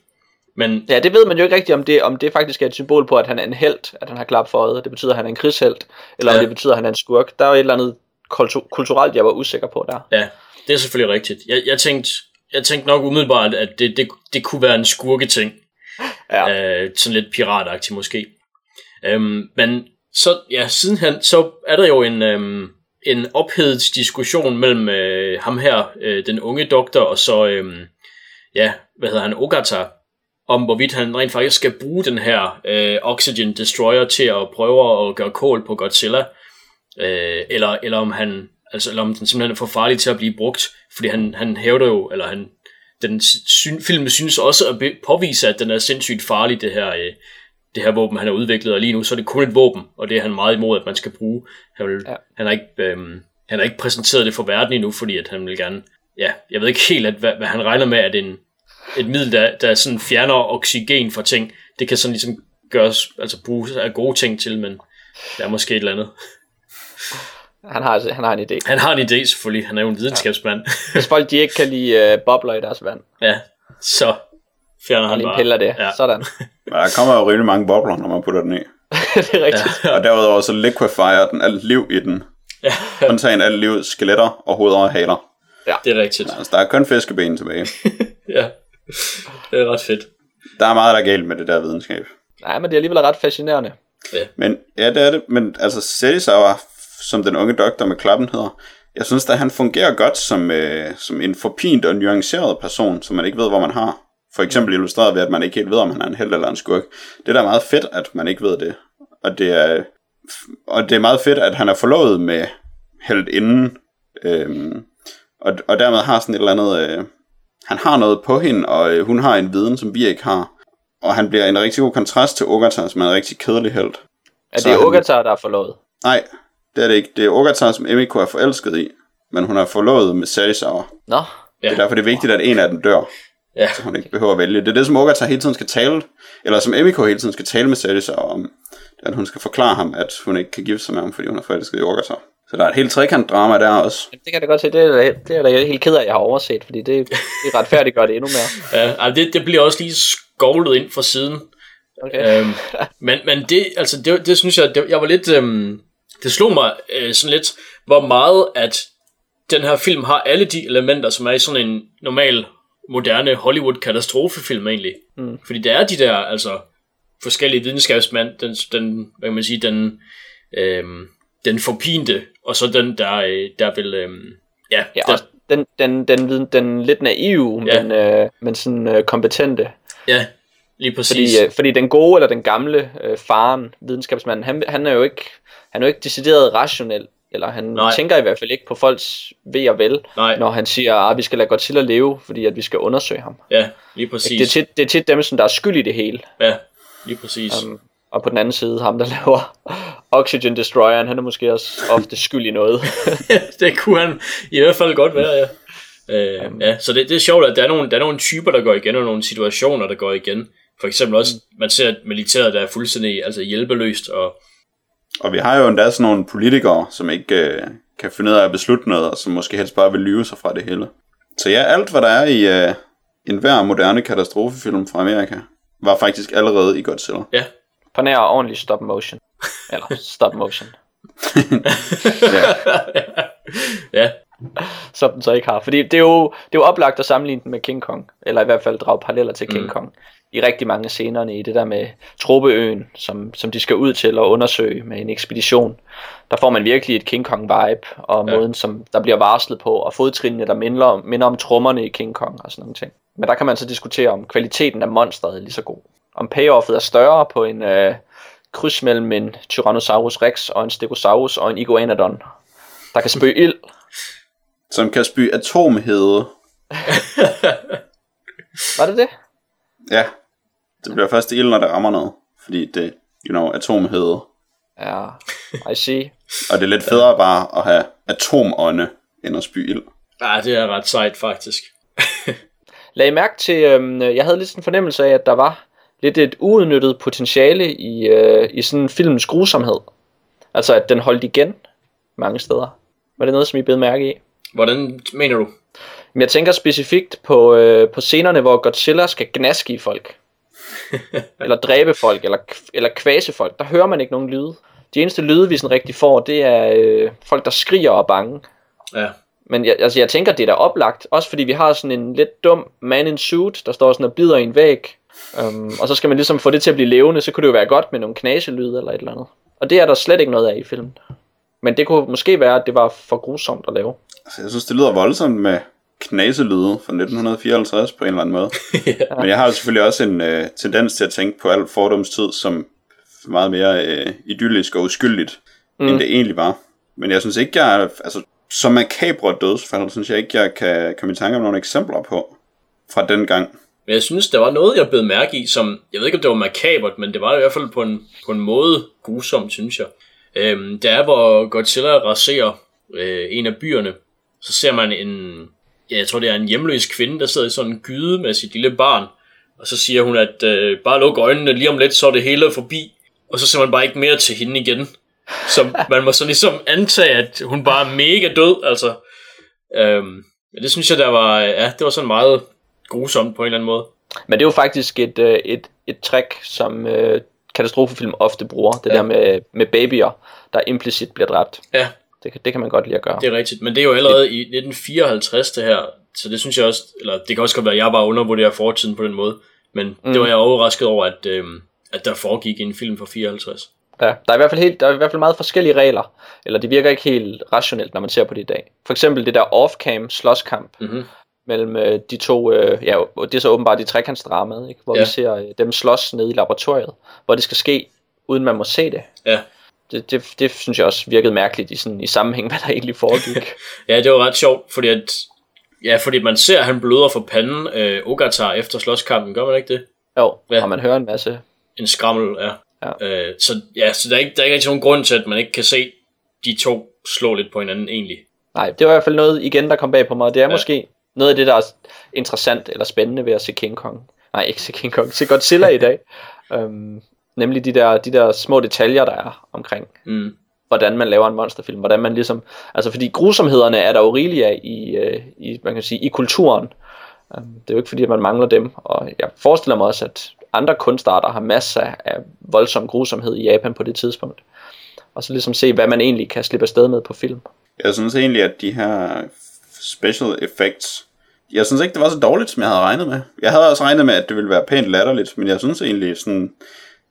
Men Ja, det ved man jo ikke rigtigt, om det, om det faktisk er et symbol på, at han er en held, at han har klap for øjet. Det betyder, at han er en krigshelt, eller Ja. om det betyder, at han er en skurk. Der er jo et eller andet kultu- kulturelt, jeg var usikker på der. ja, det er selvfølgelig rigtigt. Jeg, jeg, tænkte, jeg tænkte nok umiddelbart, at det, det, det kunne være en skurketing. Ja. Øh, sådan lidt piratagtigt måske. Øhm, men så, ja, sidenhen, så er der jo en, øhm, en ophedet diskussion mellem øh, ham her, øh, den unge doktor, og så, øhm, ja, hvad hedder han, Ogata, om hvorvidt han rent faktisk skal bruge den her øh, Oxygen Destroyer til at prøve at gøre kål på Godzilla, øh, eller, eller om han, altså, eller om den simpelthen er for farlig til at blive brugt, fordi han, han hævder jo, eller han, den syn, filmen synes også at påvise, at den er sindssygt farlig, det her, øh, det her våben, han har udviklet, og lige nu så er det kun et våben, og det er han meget imod, at man skal bruge. Han, vil, ja. Han, har ikke, øhm, han har ikke præsenteret det for verden endnu, fordi at han vil gerne, ja, jeg ved ikke helt, at, hvad, hvad han regner med, at en, et middel, der, der sådan fjerner oxygen fra ting, det kan sådan ligesom gøres, altså bruges af gode ting til, men der er måske et eller andet. Han har, han har en idé. Han har en idé selvfølgelig, han er jo en videnskabsmand. Hvis folk de ikke kan lide uh, bobler i deres vand, ja, så fjerner han bare. piller det, Ja. ja. sådan. Der kommer jo rimelig mange bobler, når man putter den i. det er rigtigt. Og derudover så liquefier den alt liv i den. Ja. Undtagen alt liv, skeletter og hoveder og haler. Det er rigtigt. Altså, der er kun fiskeben tilbage. Ja, det er ret fedt. Der er meget, der er galt med det der videnskab. Nej, men det er alligevel ret fascinerende. Men ja, det er det. Men altså, Cesar, som den unge doktor med klappen hedder, jeg synes da, han fungerer godt som, øh, som en forpint og nuanceret person, som man ikke ved, hvor man har. For eksempel illustreret ved, at man ikke helt ved, om han er en held eller en skurk. Det er da meget fedt, at man ikke ved det. Og det er, og det er meget fedt, at han er forlovet med held inden. Øhm, og, og dermed har sådan et eller andet... Øh, han har noget på hende, og øh, hun har en viden, som vi ikke har. Og han bliver en rigtig god kontrast til Ogata, som er en rigtig kedelig held. Er det han- Ogatar, der er forlovet? Nej, det er det ikke. Det er Ogata, som Emiko er forelsket i. Men hun er forlovet med Sarisawa. Nå, Ja. Det er derfor, det er vigtigt, at en af dem dør. Ja. Så hun ikke behøver at vælge. Det er det, som Ogata hele tiden skal tale, eller som Emiko hele tiden skal tale med Sarisawa om. At hun skal forklare ham, at hun ikke kan gifte sig med ham, fordi hun er forelsket i Ogata. Så der er et helt trekant-drama der også. det kan jeg da godt se. Det er, det er da helt ked af, at jeg har overset, fordi det, det retfærdiggør det endnu mere. Ja, det, det bliver også lige skovlet ind fra siden. Okay. øhm, men, men det, altså, det, det synes jeg, det, jeg var lidt, øhm, det slog mig øh, sådan lidt, hvor meget at den her film har alle de elementer, som er i sådan en normal, moderne Hollywood-katastrofefilm egentlig. Mm. Fordi der er de der, altså, forskellige videnskabsmænd, den, den hvad kan man sige, den, øhm, den forpinte, og så den, der, øh, der vil, øhm, ja, Ja, der, den, den, den, den, den lidt naive, ja. men, øh, men sådan øh, kompetente. ja, lige præcis. Fordi, øh, fordi den gode eller den gamle øh, faren, videnskabsmanden, han, han er jo ikke, han er jo ikke decideret rationel. Eller han Nej. Tænker i hvert fald ikke på folks ved og vel, Nej. når han siger, at vi skal lade Godzilla leve, fordi at vi skal undersøge ham. Ja, lige præcis. Det er, tit, det er tit dem, som der er skyld i det hele. Ja, lige præcis. Um, og på den anden side, ham der laver Oxygen Destroyeren, han er måske også ofte skyld i noget. det kunne han i hvert fald godt være, ja. Øh, ja, så det, det er sjovt, at der er, nogle, der er nogle typer, der går igen, og nogle situationer, der går igen. For eksempel også, man ser, at militæret der er fuldstændig altså hjælpeløst, og Og vi har jo endda sådan nogle politikere, som ikke øh, kan finde ud af at beslutte noget, og som måske helst bare vil lyve sig fra det hele. Så ja, alt hvad der er i øh, enhver moderne katastrofefilm fra Amerika, var faktisk allerede i Godzilla. ja, På nær ordentlig stop motion. Eller stop motion. Ja. ja, Som den så ikke har. Fordi det er, jo, det er jo oplagt at sammenligne den med King Kong. Eller i hvert fald drage paralleller til King Mm. Kong. I rigtig mange scenerne i det der med Tropeøen, som, som de skal ud til at undersøge med en ekspedition. Der får man virkelig et King Kong vibe, og Ja. måden som der bliver varslet på, og fodtrinene der minder om, minder om trommerne i King Kong og sådan nogle ting. Men der kan man så diskutere om kvaliteten af monsteret er lige så god. Om payoffet er større på en øh, kryds mellem en Tyrannosaurus rex og en Stegosaurus og en Iguanodon, der kan spøge ild. Som kan spy atomhede. Var det det? Ja, det bliver først ild, når det rammer noget. Fordi det, you know, atomhed. Ja, I see. Og det er lidt federe bare at have atomånde, end at spy ild. Ja, det er ret sejt faktisk. Lag I mærke til, øhm, jeg havde lidt sådan en fornemmelse af, at der var lidt et uudnyttet potentiale i, øh, i sådan filmens grusomhed. Altså, at den holdt igen mange steder. Var det noget, som I blev mærke i? Hvordan mener du? Men jeg tænker specifikt på, øh, på scenerne, hvor Godzilla skal gnaske i folk. eller dræbe folk, eller, eller kvæse folk. Der hører man ikke nogen lyde. De eneste lyde, vi sådan rigtig får, det er øh, folk, der skriger og er bange. Ja. Men jeg, altså, jeg tænker, det er da oplagt. Også fordi vi har sådan en lidt dum man in suit, der står sådan og bider i en væg. Um, og så skal man ligesom få det til at blive levende, så kunne det jo være godt med nogle knaselyde eller et eller andet. Og det er der slet ikke noget af i filmen. Men det kunne måske være, at det var for grusomt at lave. Altså, jeg synes, det lyder voldsomt med knaselyde fra 1954 på en eller anden måde. ja. Men jeg har jo selvfølgelig også en øh, tendens til at tænke på al fordomstid som meget mere øh, idyllisk og uskyldigt, mm. end det egentlig var. Men jeg synes ikke, jeg er, altså, så makabre dødsfald, synes jeg ikke, jeg kan komme i tanke om nogle eksempler på fra den gang. Men jeg synes, der var noget, jeg blev mærke i, som, jeg ved ikke, om det var makabert, men det var i hvert fald på en, på en måde grusomt, synes jeg. Øhm, det er, hvor Godzilla raserer øh, en af byerne, så ser man en, ja, jeg tror det er en hjemløs kvinde, der sidder i sådan en gyde med sit lille barn, og så siger hun, at øh, bare luk øjnene, lige om lidt, så er det hele forbi, og så ser man bare ikke mere til hende igen. Så man må så ligesom antage, at hun bare er mega død, altså. Øhm, det synes jeg, der var, ja, det var sådan meget grusomt på en eller anden måde. Men det er jo faktisk et, øh, et, et trick, som øh, katastrofefilm ofte bruger. Det ja. der med, med babyer, der implicit bliver dræbt. Ja. Det, det kan man godt lide at gøre. Det er rigtigt, men det er jo allerede i 1954 det her, så det synes jeg også, eller det kan også godt være, at jeg bare undervurderer fortiden på den måde, men mm. det var jeg overrasket over, at, øh, at der foregik en film fra 54. Ja, der er, i hvert fald helt, der er i hvert fald meget forskellige regler, eller det virker ikke helt rationelt, når man ser på det i dag. For eksempel det der off-cam slåskamp mm-hmm. mellem øh, de to, øh, ja, det er så åbenbart de trekantsdramaet, ikke? hvor ja. vi ser øh, dem slås nede i laboratoriet, hvor det skal ske, uden man må se det. Ja. Det, det, det synes jeg også virkede mærkeligt i, sådan, i sammenhæng, hvad der egentlig foregik. ja, det var ret sjovt, fordi at, ja, fordi man ser, at han bløder for panden, øh, Ogatar efter slåskampen, gør man ikke det? Jo, ja. og man hører en masse. En skrammel, ja. Ja. Øh, så ja, så der er, ikke, der er ikke rigtig nogen grund til, at man ikke kan se de to slå lidt på hinanden egentlig. Nej, det var i hvert fald noget igen, der kom bag på mig. Det er ja. måske noget af det, der er interessant eller spændende ved at se King Kong. Nej, ikke se King Kong, se Godzilla i dag. Um, nemlig de der, de der små detaljer, der er omkring, mm. hvordan man laver en monsterfilm. Hvordan man ligesom, altså fordi grusomhederne er der jo rigeligt af i, uh, i, man kan sige, i kulturen. Um, det er jo ikke fordi, at man mangler dem. Og jeg forestiller mig også, at andre kunstarter har masser af voldsom grusomhed i Japan på det tidspunkt. Og så ligesom se, hvad man egentlig kan slippe afsted med på film. Jeg synes egentlig, at de her special effects, jeg synes ikke, det var så dårligt, som jeg havde regnet med. Jeg havde også regnet med, at det ville være pænt latterligt, men jeg synes egentlig sådan,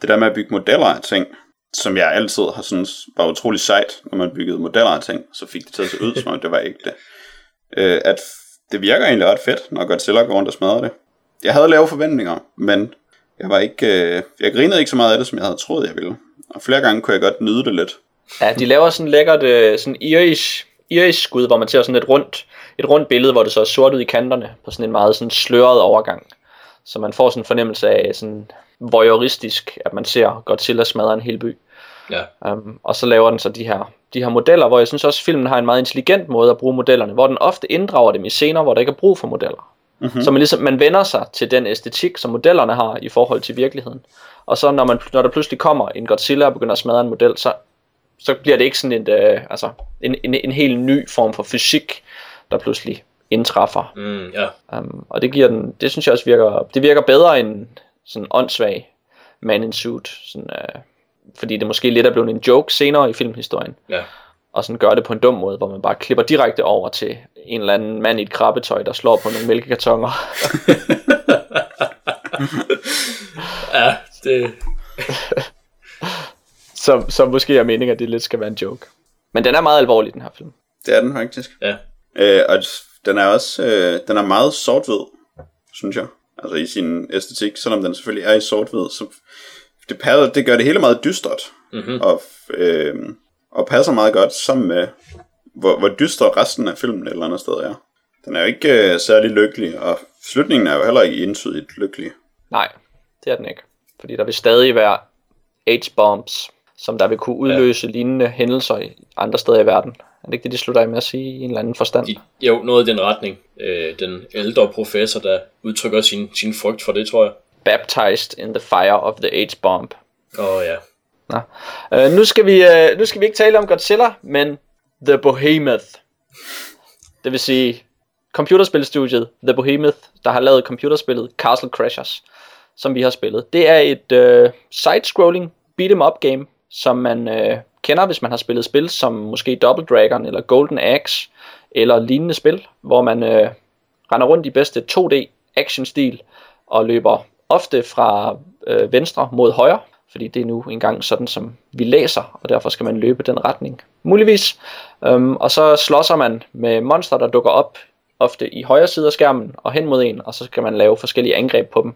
det der med at bygge modeller af ting, som jeg altid har synes var utrolig sejt, når man byggede modeller af ting, så fik det til at se ud, som om det var ikke det. Øh, at det virker egentlig ret fedt, når Godzilla går rundt og smadrer det. Jeg havde lave forventninger, men jeg var ikke, øh, jeg grinede ikke så meget af det, som jeg havde troet, jeg ville. Og flere gange kunne jeg godt nyde det lidt. Ja, de laver sådan lækkert, øh, sådan irish, irish skud, hvor man ser sådan et rundt, et rundt billede, hvor det så er sort ud i kanterne, på sådan en meget sådan sløret overgang. Så man får sådan en fornemmelse af sådan voyeuristisk, at man ser Godzilla smadre en hel by. Ja. Um, og så laver den så de her, de her modeller, hvor jeg synes også, at filmen har en meget intelligent måde at bruge modellerne, hvor den ofte inddrager dem i scener, hvor der ikke er brug for modeller. Mm-hmm. Så man, ligesom, man vender sig til den æstetik, som modellerne har i forhold til virkeligheden. Og så når, man, når der pludselig kommer en Godzilla og begynder at smadre en model, så, så bliver det ikke sådan et, øh, altså, en, en, en helt ny form for fysik, der pludselig indtræffer. Mm, ja. um, og det giver den, det synes jeg også virker, det virker bedre end sådan åndssvag man in suit, sådan, øh, fordi det måske lidt er blevet en joke senere i filmhistorien. Ja og sådan gør det på en dum måde, hvor man bare klipper direkte over til en eller anden mand i et krabbetøj, der slår på nogle mælkekartoner. ja, det... så, så måske er meningen, at det lidt skal være en joke. Men den er meget alvorlig, den her film. Det er den faktisk. Ja. Øh, og den er også øh, den er meget sort-hvid, synes jeg. Altså i sin æstetik, selvom den selvfølgelig er i sort-hvid, så det, det gør det hele meget dystert. Mm-hmm. Og øh, og passer meget godt sammen med, hvor, hvor dyster resten af filmen et eller andet sted er. Den er jo ikke øh, særlig lykkelig, og slutningen er jo heller ikke entydigt lykkelig. Nej, det er den ikke. Fordi der vil stadig være H-bombs, som der vil kunne udløse ja. lignende hændelser i andre steder i verden. Er det ikke det, de slutter af med at sige i en eller anden forstand? Jo, noget i den retning. Øh, den ældre professor, der udtrykker sin, sin frygt for det, tror jeg. Baptized in the fire of the H-bomb. Åh oh, ja. Nå. Uh, nu, skal vi, uh, nu skal vi ikke tale om Godzilla, men The Behemoth. Det vil sige computerspilstudiet The Behemoth, der har lavet computerspillet Castle Crashers, som vi har spillet. Det er et uh, side-scrolling beat'em up game, som man uh, kender, hvis man har spillet spil som måske Double Dragon eller Golden Axe eller lignende spil, hvor man øh, render rundt i bedste 2D actionstil og løber ofte fra øh, venstre mod højre, fordi det er nu engang sådan, som vi læser, og derfor skal man løbe den retning, muligvis. Øhm, og så slåsser man med monster, der dukker op ofte i højre side af skærmen og hen mod en, og så skal man lave forskellige angreb på dem,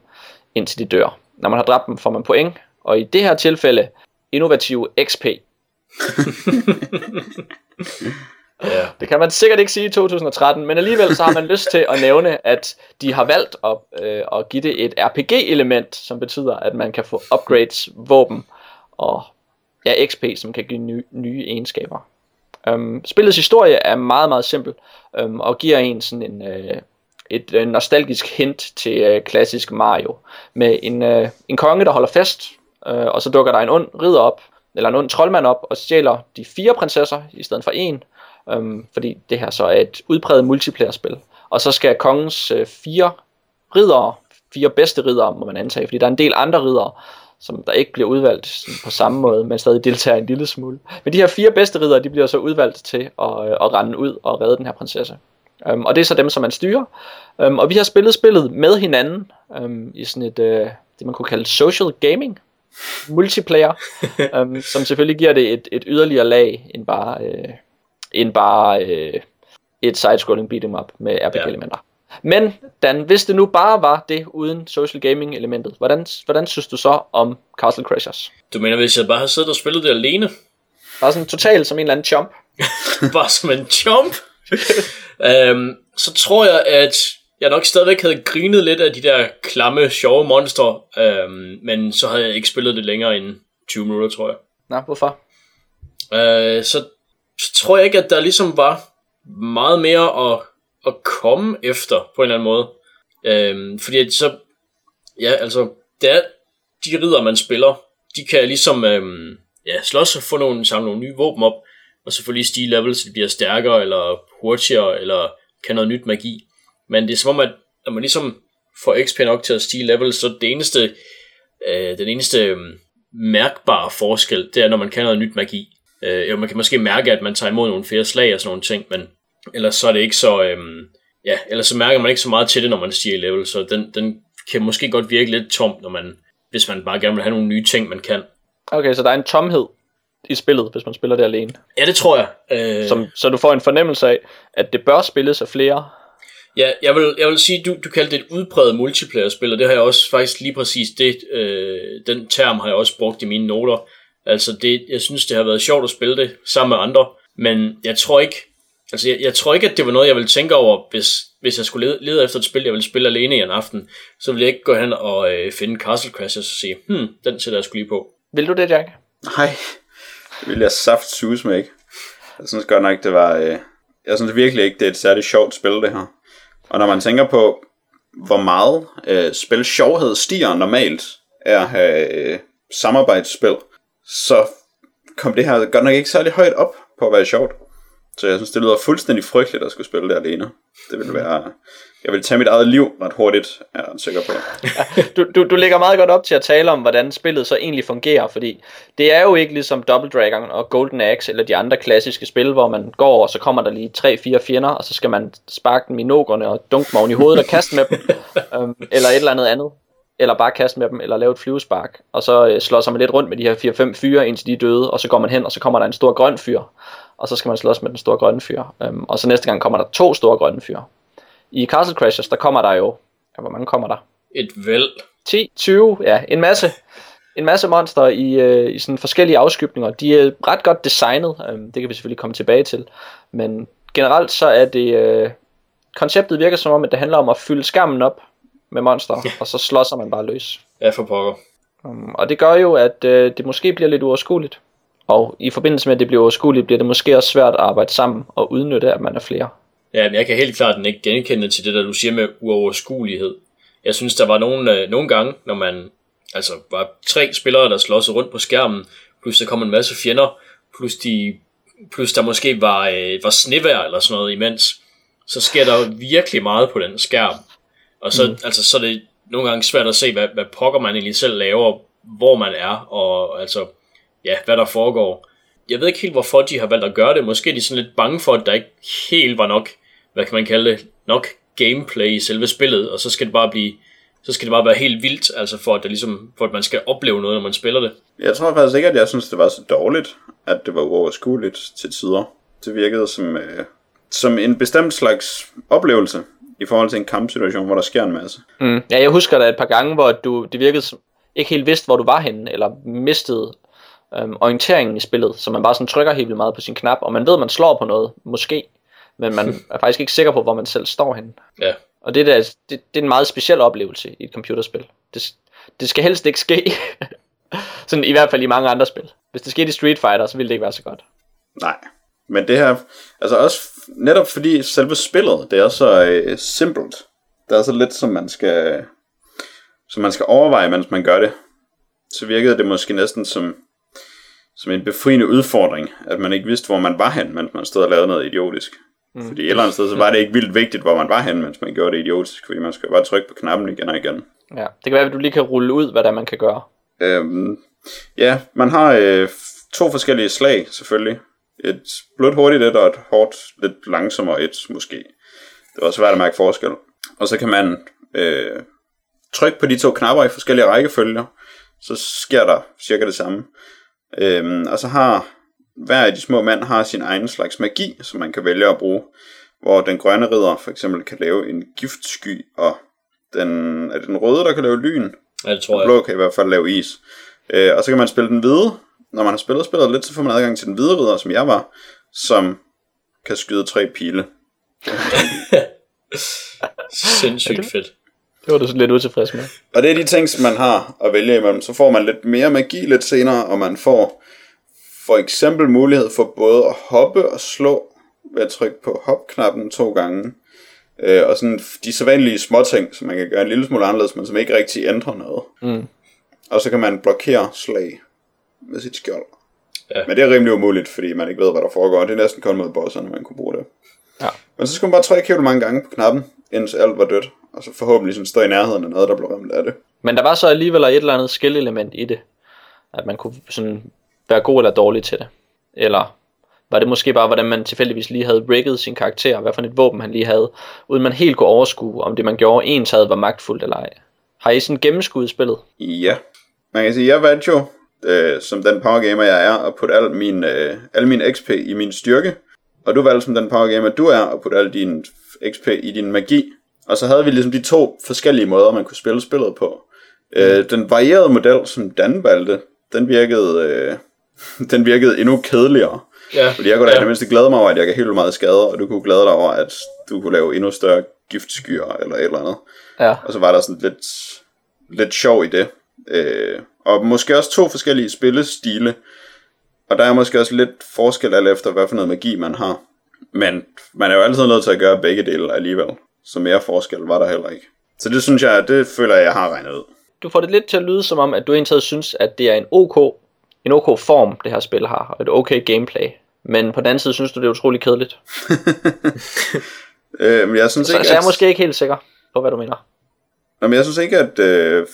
indtil de dør. Når man har dræbt dem, får man point, og i det her tilfælde, innovative XP. Ja. Det kan man sikkert ikke sige i 2013, men alligevel så har man lyst til at nævne, at de har valgt at, øh, at give det et RPG-element, som betyder, at man kan få upgrades, våben og ja, XP, som kan give nye, nye egenskaber. Um, spillets historie er meget, meget simpel um, og giver en sådan en, uh, et uh, nostalgisk hint til uh, klassisk Mario. Med en, uh, en konge, der holder fest, uh, og så dukker der en ond ridder op, eller en ond troldmand op, og stjæler de fire prinsesser i stedet for en, øhm, fordi det her så er et udpræget multiplayer-spil. Og så skal kongens øh, fire ridere, fire bedste ridere, må man antage, fordi der er en del andre ridere, som der ikke bliver udvalgt på samme måde, men stadig deltager en lille smule. Men de her fire bedste ridere, de bliver så udvalgt til at, øh, at rende ud og redde den her prinsesse. Øhm, og det er så dem, som man styrer. Øhm, og vi har spillet spillet med hinanden øhm, i sådan et, øh, det man kunne kalde social gaming, multiplayer, um, som selvfølgelig giver det et, et yderligere lag end bare, uh, end bare uh, et side-scrolling beat'em up med RPG-elementer. Ja. Men Dan, hvis det nu bare var det uden social gaming elementet, hvordan, hvordan synes du så om Castle Crashers? Du mener, hvis jeg bare havde siddet og spillet det alene? Bare sådan totalt som en eller anden chump? bare som en chump? øhm, så tror jeg, at jeg nok stadigvæk havde grinet lidt af de der klamme, sjove monster, øhm, men så havde jeg ikke spillet det længere end 20 minutter, tror jeg. Nå, hvorfor? Øh, så, så tror jeg ikke, at der ligesom var meget mere at at komme efter på en eller anden måde. Øhm, fordi så, ja, altså, det er de ridder, man spiller, de kan ligesom øhm, ja, slås og få nogle, samle nogle nye våben op, og selvfølgelig stige level, så de bliver stærkere, eller hurtigere, eller kan noget nyt magi. Men det er som om, at når man ligesom får XP nok til at stige level, så det eneste, øh, den eneste øh, mærkbare forskel, det er, når man kan noget nyt magi. Øh, jo, man kan måske mærke, at man tager imod nogle flere slag og sådan nogle ting, men Ellers så er det ikke så, øhm, ja, ellers så mærker man ikke så meget til det, når man stiger i level, så den, den kan måske godt virke lidt tom, når man, hvis man bare gerne vil have nogle nye ting, man kan. Okay, så der er en tomhed i spillet, hvis man spiller det alene. Ja, det tror jeg. Øh... Som, så du får en fornemmelse af, at det bør spilles af flere. Ja, jeg vil, jeg vil sige, du, du kaldte det et udpræget multiplayer-spil, og det har jeg også faktisk lige præcis, det, øh, den term har jeg også brugt i mine noter. Altså, det, jeg synes, det har været sjovt at spille det sammen med andre, men jeg tror ikke, Altså, jeg, jeg tror ikke, at det var noget, jeg ville tænke over, hvis, hvis jeg skulle lede, lede efter et spil, jeg ville spille alene i en aften. Så ville jeg ikke gå hen og øh, finde Castle Crashers og sige, hmm, den sætter jeg skulle lige på. Vil du det, Jack? Nej, det vil jeg saft suge med ikke. Jeg synes godt nok, det var... Øh, jeg synes virkelig ikke, det er et særligt sjovt spil, det her. Og når man tænker på, hvor meget øh, spil sjovhed stiger normalt af at have øh, samarbejdsspil, så kom det her godt nok ikke særlig højt op på at være sjovt. Så jeg synes, det lyder fuldstændig frygteligt at skulle spille det alene. Det ville være... Jeg vil tage mit eget liv ret hurtigt, er jeg sikker på. Du, du, du lægger meget godt op til at tale om, hvordan spillet så egentlig fungerer, fordi det er jo ikke ligesom Double Dragon og Golden Axe eller de andre klassiske spil, hvor man går, og så kommer der lige 3-4 fjender, og så skal man sparke dem i nogerne og dunke dem i hovedet og kaste med dem, øhm, eller et eller andet andet. Eller bare kaste med dem, eller lave et flyvespark. Og så øh, slår sig man lidt rundt med de her 4-5 fyre, indtil de er døde, og så går man hen, og så kommer der en stor grøn fyr og så skal man slås med den store grønne fyr. Øhm, og så næste gang kommer der to store grønne fyr. I Castle Crashers, der kommer der jo, ja, hvor mange kommer der? Et væld. 10, 20, ja, en masse. En masse monster i, øh, i sådan forskellige afskybninger. De er ret godt designet, øhm, det kan vi selvfølgelig komme tilbage til. Men generelt så er det, øh, konceptet virker som om, at det handler om at fylde skærmen op med monster, og så slåsser man bare løs. Ja, for pokker. Um, og det gør jo, at øh, det måske bliver lidt uoverskueligt. Og i forbindelse med, at det bliver uoverskueligt, bliver det måske også svært at arbejde sammen og udnytte, at man er flere. Ja, men jeg kan helt klart ikke genkende til det, der du siger med uoverskuelighed. Jeg synes, der var nogle, øh, nogle gange, når man altså var tre spillere, der slås rundt på skærmen, plus der kom en masse fjender, plus, de, plus der måske var, øh, var snevær eller sådan noget imens, så sker der virkelig meget på den skærm. Og så, mm. altså, så er det nogle gange svært at se, hvad, hvad pokker man egentlig selv laver, hvor man er, og altså, ja, hvad der foregår. Jeg ved ikke helt, hvorfor de har valgt at gøre det. Måske er de sådan lidt bange for, at der ikke helt var nok, hvad kan man kalde det, nok gameplay i selve spillet, og så skal det bare blive, så skal det bare være helt vildt, altså for at, det ligesom, for at man skal opleve noget, når man spiller det. Jeg tror faktisk ikke, at jeg synes, det var så dårligt, at det var uoverskueligt til tider. Det virkede som, øh, som en bestemt slags oplevelse i forhold til en kampsituation, hvor der sker en masse. Mm. Ja, jeg husker der et par gange, hvor du, det virkede som, ikke helt vidste, hvor du var henne, eller mistede øhm, orienteringen i spillet, så man bare sådan trykker helt vildt meget på sin knap, og man ved, at man slår på noget, måske, men man er faktisk ikke sikker på, hvor man selv står henne. Ja. Og det, der, det, det er en meget speciel oplevelse i et computerspil. Det, det skal helst ikke ske. Sådan i hvert fald i mange andre spil. Hvis det skete i Street Fighter, så ville det ikke være så godt. Nej. Men det her, altså også netop fordi selve spillet, det er så øh, simpelt. Det er så lidt, som man skal, som man skal overveje, mens man gør det. Så virkede det måske næsten som, som en befriende udfordring, at man ikke vidste, hvor man var hen, mens man stod og lavede noget idiotisk. Mm. Fordi et eller andet sted, så var det ikke vildt vigtigt, hvor man var hen, mens man gjorde det idiotisk, fordi man skulle bare trykke på knappen igen og igen. Ja, det kan være, at du lige kan rulle ud, hvad der man kan gøre. Øhm, ja, man har øh, to forskellige slag, selvfølgelig. Et blødt hurtigt et, og et hårdt, lidt langsommere et, måske. Det var svært at mærke forskel. Og så kan man øh, trykke på de to knapper i forskellige rækkefølger, så sker der cirka det samme. Øhm, og så har hver af de små mænd har sin egen slags magi, som man kan vælge at bruge. Hvor den grønne ridder for eksempel kan lave en giftsky, og den, er det den røde, der kan lave lyn? Ja, det tror Den jeg. blå kan i hvert fald lave is. Øh, og så kan man spille den hvide. Når man har spillet spillet lidt, så får man adgang til den hvide ridder, som jeg var, som kan skyde tre pile. Sindssygt fedt. Det var du lidt utilfreds med. Og det er de ting, som man har at vælge imellem. Så får man lidt mere magi lidt senere, og man får for eksempel mulighed for både at hoppe og slå ved at trykke på hopknappen to gange. Øh, og sådan de sædvanlige småting, som man kan gøre en lille smule anderledes, men som ikke rigtig ændrer noget. Mm. Og så kan man blokere slag med sit skjold. Ja. Men det er rimelig umuligt, fordi man ikke ved, hvad der foregår. Det er næsten kun mod bosserne, man kunne bruge det. Ja. Men så skal man bare trykke helt mange gange på knappen, indtil alt var dødt. Og så forhåbentlig sådan stå i nærheden af noget, der blev ramt af det. Men der var så alligevel et eller andet skill-element i det. At man kunne sådan være god eller dårlig til det. Eller var det måske bare, hvordan man tilfældigvis lige havde rigget sin karakter, hvad for et våben han lige havde, uden man helt kunne overskue, om det man gjorde ens havde var magtfuldt eller ej. Har I sådan gennemskuddet spillet? Ja. Man kan sige, jeg valgte jo, øh, som den power gamer jeg er, at putte al min, øh, al min XP i min styrke. Og du valgte som den power gamer du er, at putte al din XP i din magi. Og så havde vi ligesom de to forskellige måder, man kunne spille spillet på. Mm. Øh, den varierede model, som Dan valgte, den virkede, øh, den virkede endnu kedeligere. Ja, Fordi jeg kunne da ja. i det mindste glæde mig over, at jeg kan helt meget skade, og du kunne glæde dig over, at du kunne lave endnu større giftskyer eller et eller andet. Ja. Og så var der sådan lidt, lidt sjov i det. Øh, og måske også to forskellige spillestile. Og der er måske også lidt forskel alt efter, hvad for noget magi man har. Men man er jo altid nødt til at gøre begge dele alligevel. Så mere forskel var der heller ikke. Så det synes jeg, det føler jeg, jeg har regnet ud. Du får det lidt til at lyde som om, at du egentlig synes, at det er en OK, en OK form, det her spil har, og et okay gameplay. Men på den anden side synes du, det er utrolig kedeligt. Øh, men jeg synes Så, ikke, så jeg er at... måske ikke helt sikker på, hvad du mener. Nå, men jeg synes ikke, at øh,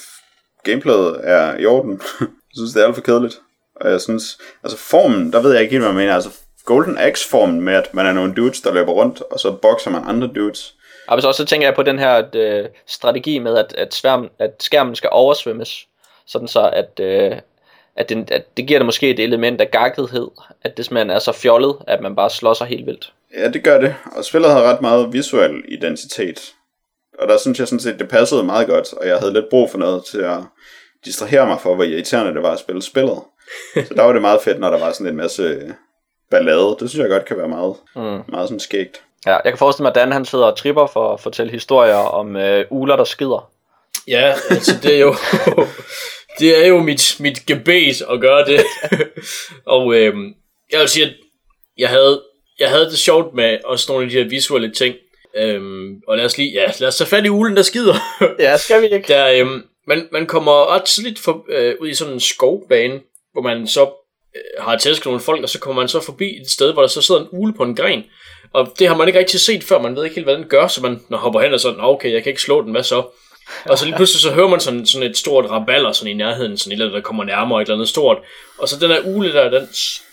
gameplayet er i orden. jeg synes, det er alt for kedeligt. Og jeg synes, altså formen, der ved jeg ikke helt, hvad man mener. Altså Golden Axe-formen med, at man er nogle dudes, der løber rundt, og så bokser man andre dudes. Og så, så tænker jeg på den her at, øh, strategi med, at, at, sværm, at skærmen skal oversvømmes. Sådan så, at, øh, at, den, at det giver dig måske et element af gakkethed. At det simpelthen er så fjollet, at man bare slår sig helt vildt. Ja, det gør det. Og spillet havde ret meget visuel identitet. Og der synes jeg sådan set, det passede meget godt, og jeg havde lidt brug for noget til at distrahere mig for, hvor irriterende det var at spille spillet. Så der var det meget fedt, når der var sådan en masse ballade. Det synes jeg godt kan være meget, Mm. meget sådan skægt. Ja, jeg kan forestille mig, at Dan han sidder og tripper for at fortælle historier om øh, uler, der skider. Ja, altså det er jo, det er jo mit, mit gebet at gøre det. og øhm, jeg vil sige, at jeg havde, jeg havde det sjovt med også nogle af de her visuelle ting. Øhm, og lad os lige, ja, lad os tage fat i ulen, der skider. Ja, skal vi ikke? Der, øhm, man, man kommer ret tidligt for, øh, ud i sådan en skovbane, hvor man så øh, har tæsket nogle folk, og så kommer man så forbi et sted, hvor der så sidder en ule på en gren. Og det har man ikke rigtig set før, man ved ikke helt, hvad den gør, så man når hopper hen og sådan, okay, jeg kan ikke slå den, hvad så? Og så lige pludselig så hører man sådan, sådan et stort raballer sådan i nærheden, sådan et eller andet, der kommer nærmere, et eller andet stort. Og så den der ule der, den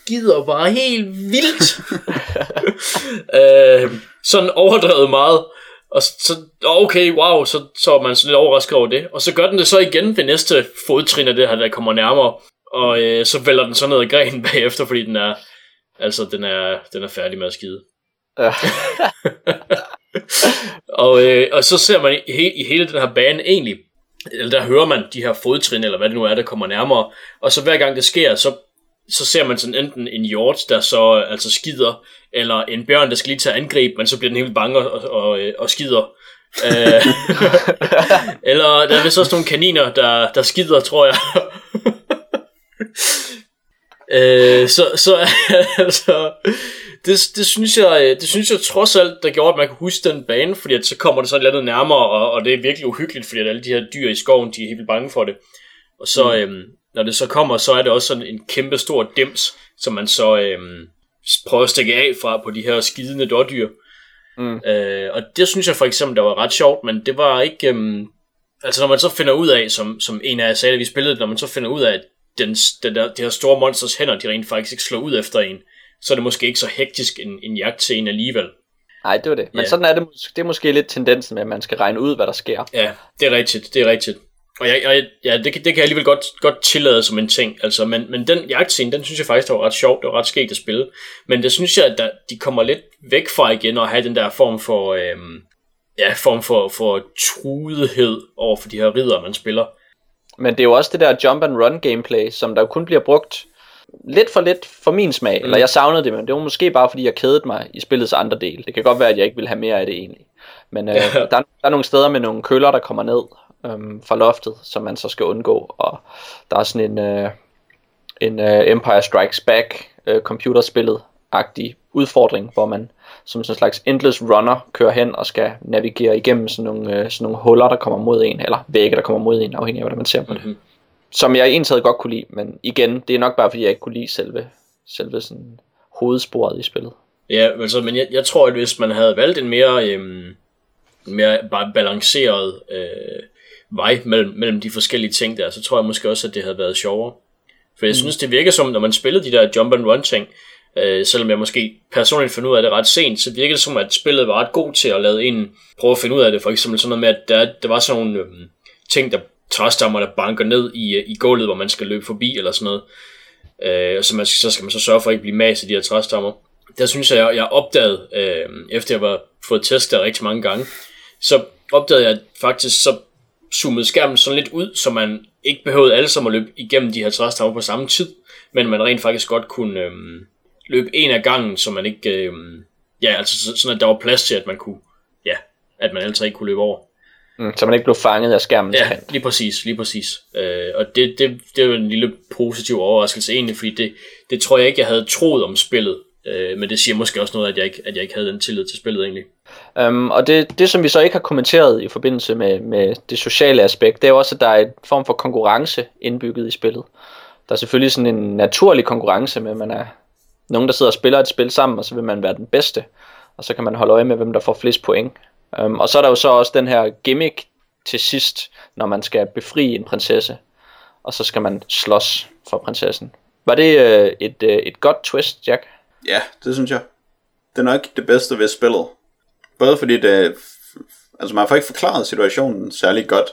skider bare helt vildt. øh, sådan overdrevet meget. Og så, okay, wow, så, så er man sådan lidt overrasket over det. Og så gør den det så igen ved næste fodtrin af det her, der kommer nærmere. Og øh, så vælger den så ned ad grenen bagefter, fordi den er, altså, den er, den er færdig med at skide. Ja. og, øh, og så ser man i, he, i hele den her bane egentlig, eller der hører man de her fodtrin, eller hvad det nu er, der kommer nærmere. Og så hver gang det sker, så, så ser man sådan enten en hjort, der så øh, altså skider, eller en bjørn, der skal lige tage angreb, men så bliver den helt bange og, og, og, og skider. Øh, eller der er vist også nogle kaniner, der, der skider, tror jeg. øh, så, så altså, det, det, synes jeg, det synes jeg trods alt, der gjorde, at man kunne huske den bane, fordi at så kommer det sådan lidt nærmere, og, og det er virkelig uhyggeligt, fordi at alle de her dyr i skoven, de er helt bange for det. Og så, mm. øhm, når det så kommer, så er det også sådan en kæmpe stor dims, som man så øhm, prøver at stikke af fra på de her skidende dårdyr. Mm. Øh, og det synes jeg for eksempel, der var ret sjovt, men det var ikke... Øhm, altså når man så finder ud af, som, som en af jer sagde, da vi spillede, når man så finder ud af, at den, den der, de her store monsters hænder, de rent faktisk ikke slår ud efter en, så er det måske ikke så hektisk en, en jagtscene alligevel. Nej, det var det. Men Ja. sådan er det, det er måske lidt tendensen med, at man skal regne ud, hvad der sker. Ja, det er rigtigt, det er rigtigt. Og jeg, jeg, ja, det, kan- det kan jeg alligevel godt, godt tillade som en ting. Altså, men, men den jagtscene, den synes jeg faktisk, der var ret sjovt, det var ret skægt at spille. Men det synes jeg, at der, de kommer lidt væk fra igen at have den der form for, øhm, ja, form for, for truethed over for de her ridder, man spiller. Men det er jo også det der jump and run gameplay, som der jo kun bliver brugt lidt for lidt for min smag. Mm. Eller jeg savnede det, men det var måske bare fordi jeg kedede mig i spillets andre del. Det kan godt være, at jeg ikke vil have mere af det egentlig. Men øh, Ja. der, der er nogle steder med nogle køller, der kommer ned øhm, fra loftet, som man så skal undgå. Og der er sådan en, øh, en øh, Empire Strikes Back øh, computerspillet-agtig udfordring, hvor man som sådan en slags endless runner kører hen og skal navigere igennem sådan nogle, øh, sådan nogle huller, der kommer mod en, eller vægge, der kommer mod en, afhængig af, hvordan man ser på det. Mhm. Som jeg egentlig godt kunne lide, men igen, det er nok bare fordi, jeg ikke kunne lide selve, selve sådan hovedsporet i spillet. Ja, altså, men jeg, jeg tror, at hvis man havde valgt en mere, øhm, en mere bare balanceret øh, vej mellem, mellem de forskellige ting der, så tror jeg måske også, at det havde været sjovere. For jeg mm. synes, det virker som, når man spillede de der jump and run ting, øh, selvom jeg måske personligt fandt ud af det ret sent, så virkede det som, at spillet var ret god til at lade en prøve at finde ud af det. For eksempel sådan noget med, at der, der var sådan nogle øhm, ting, der træstammer, der banker ned i, øh, i gulvet, hvor man skal løbe forbi eller sådan noget. Øh, og så, man, så skal man så sørge for at ikke blive mas i de her træstammer. Der synes jeg, jeg, jeg opdagede, øh, efter jeg var fået testet rigtig mange gange, så opdagede jeg faktisk, så zoomede skærmen sådan lidt ud, så man ikke behøvede alle sammen at løbe igennem de her træstammer på samme tid, men man rent faktisk godt kunne øh, løbe en af gangen, så man ikke, øh, ja, altså så- sådan at der var plads til, at man kunne, ja, at man altid ikke kunne løbe over. Mm, så man ikke blev fanget af skærmens Ja, kant. lige præcis, lige præcis. Øh, og det, det, det er jo en lille positiv overraskelse egentlig, fordi det, det tror jeg ikke, jeg havde troet om spillet. Øh, men det siger måske også noget, at jeg ikke, at jeg ikke havde den tillid til spillet egentlig. Um, og det, det, som vi så ikke har kommenteret i forbindelse med, med det sociale aspekt, det er jo også, at der er en form for konkurrence indbygget i spillet. Der er selvfølgelig sådan en naturlig konkurrence med, at man er nogen, der sidder og spiller et spil sammen, og så vil man være den bedste. Og så kan man holde øje med, hvem der får flest point. Um, og så er der jo så også den her gimmick til sidst, når man skal befri en prinsesse. Og så skal man slås for prinsessen. Var det øh, et, øh, et godt twist, Jack? Ja, det synes jeg. Det er nok det bedste ved spillet. Både fordi det... Altså man får ikke forklaret situationen særlig godt.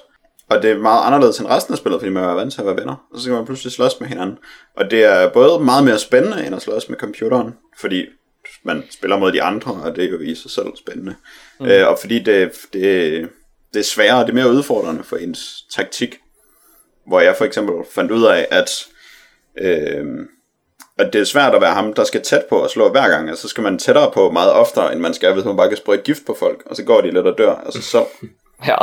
Og det er meget anderledes end resten af spillet, fordi man er vant til at være venner. Og så kan man pludselig slås med hinanden. Og det er både meget mere spændende end at slås med computeren. Fordi man spiller mod de andre, og det er jo i sig selv spændende. Mm. Øh, og fordi det, det, det er sværere, det er mere udfordrende for ens taktik. Hvor jeg for eksempel fandt ud af, at... Øh, at det er svært at være ham, der skal tæt på og slå hver gang. Altså, så skal man tættere på meget oftere, end man skal, hvis man bare kan sprøjte gift på folk, og så går de lidt og dør. Altså, så, Ja.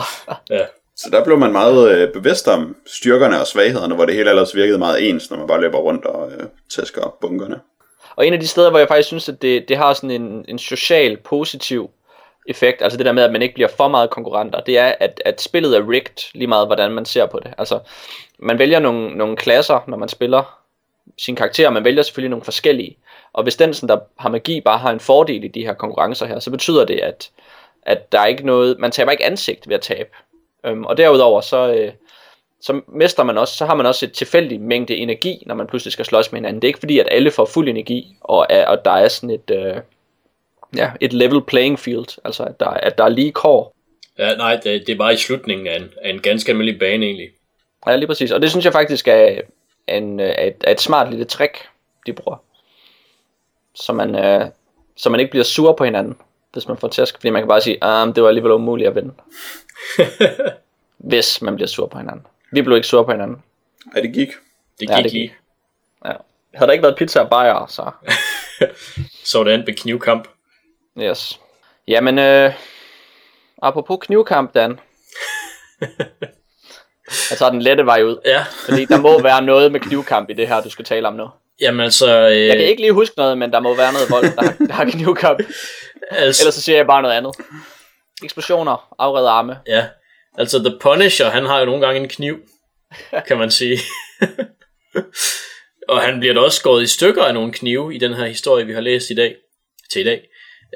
Ja. så der blev man meget øh, bevidst om styrkerne og svaghederne, hvor det hele ellers virkede meget ens, når man bare løber rundt og øh, tæsker bunkerne. Og en af de steder, hvor jeg faktisk synes, at det, det har sådan en, en social positiv effekt, altså det der med, at man ikke bliver for meget konkurrenter, det er, at, at spillet er rigged, lige meget hvordan man ser på det. Altså, man vælger nogle, nogle klasser, når man spiller sin karakter, man vælger selvfølgelig nogle forskellige. Og hvis den, sådan, der har magi, bare har en fordel i de her konkurrencer her, så betyder det, at, at der er ikke noget, man taber ikke ansigt ved at tabe. Øhm, og derudover, så, øh, så mester man også, så har man også et tilfældigt mængde energi, når man pludselig skal slås med hinanden. Det er ikke fordi, at alle får fuld energi, og, og der er sådan et, øh, ja, et level playing field, altså at der, at der er lige kår. ja nej, det, det er bare i slutningen af en, af en ganske almindelig bane egentlig. Ja, lige præcis. Og det synes jeg faktisk er, en, øh, et, et smart lille trick, de bruger. Så man, øh, så man ikke bliver sur på hinanden, hvis man får tæsk. Fordi man kan bare sige, ah, det var alligevel umuligt at vinde. hvis man bliver sur på hinanden. Vi blev ikke sur på hinanden. Ja, det gik. Det Ja, gik det ja, gik. i. Ja. Havde der ikke været pizza og bajer, så Så var det andet med knivkamp. yes. Jamen, øh, apropos knivkamp, Dan. jeg tager den lette vej ud. Ja, Fordi der må være noget med knivkamp i det her, du skal tale om nu. jamen altså... Øh, Jeg kan ikke lige huske noget, men der må være noget vold, der, der har knivkamp. altså Ellers så siger jeg bare noget andet. Eksplosioner, afredde arme. Ja, altså The Punisher, han har jo nogle gange en kniv, kan man sige. og han bliver da også skåret i stykker af nogle knive i den her historie, vi har læst i dag. Til i dag.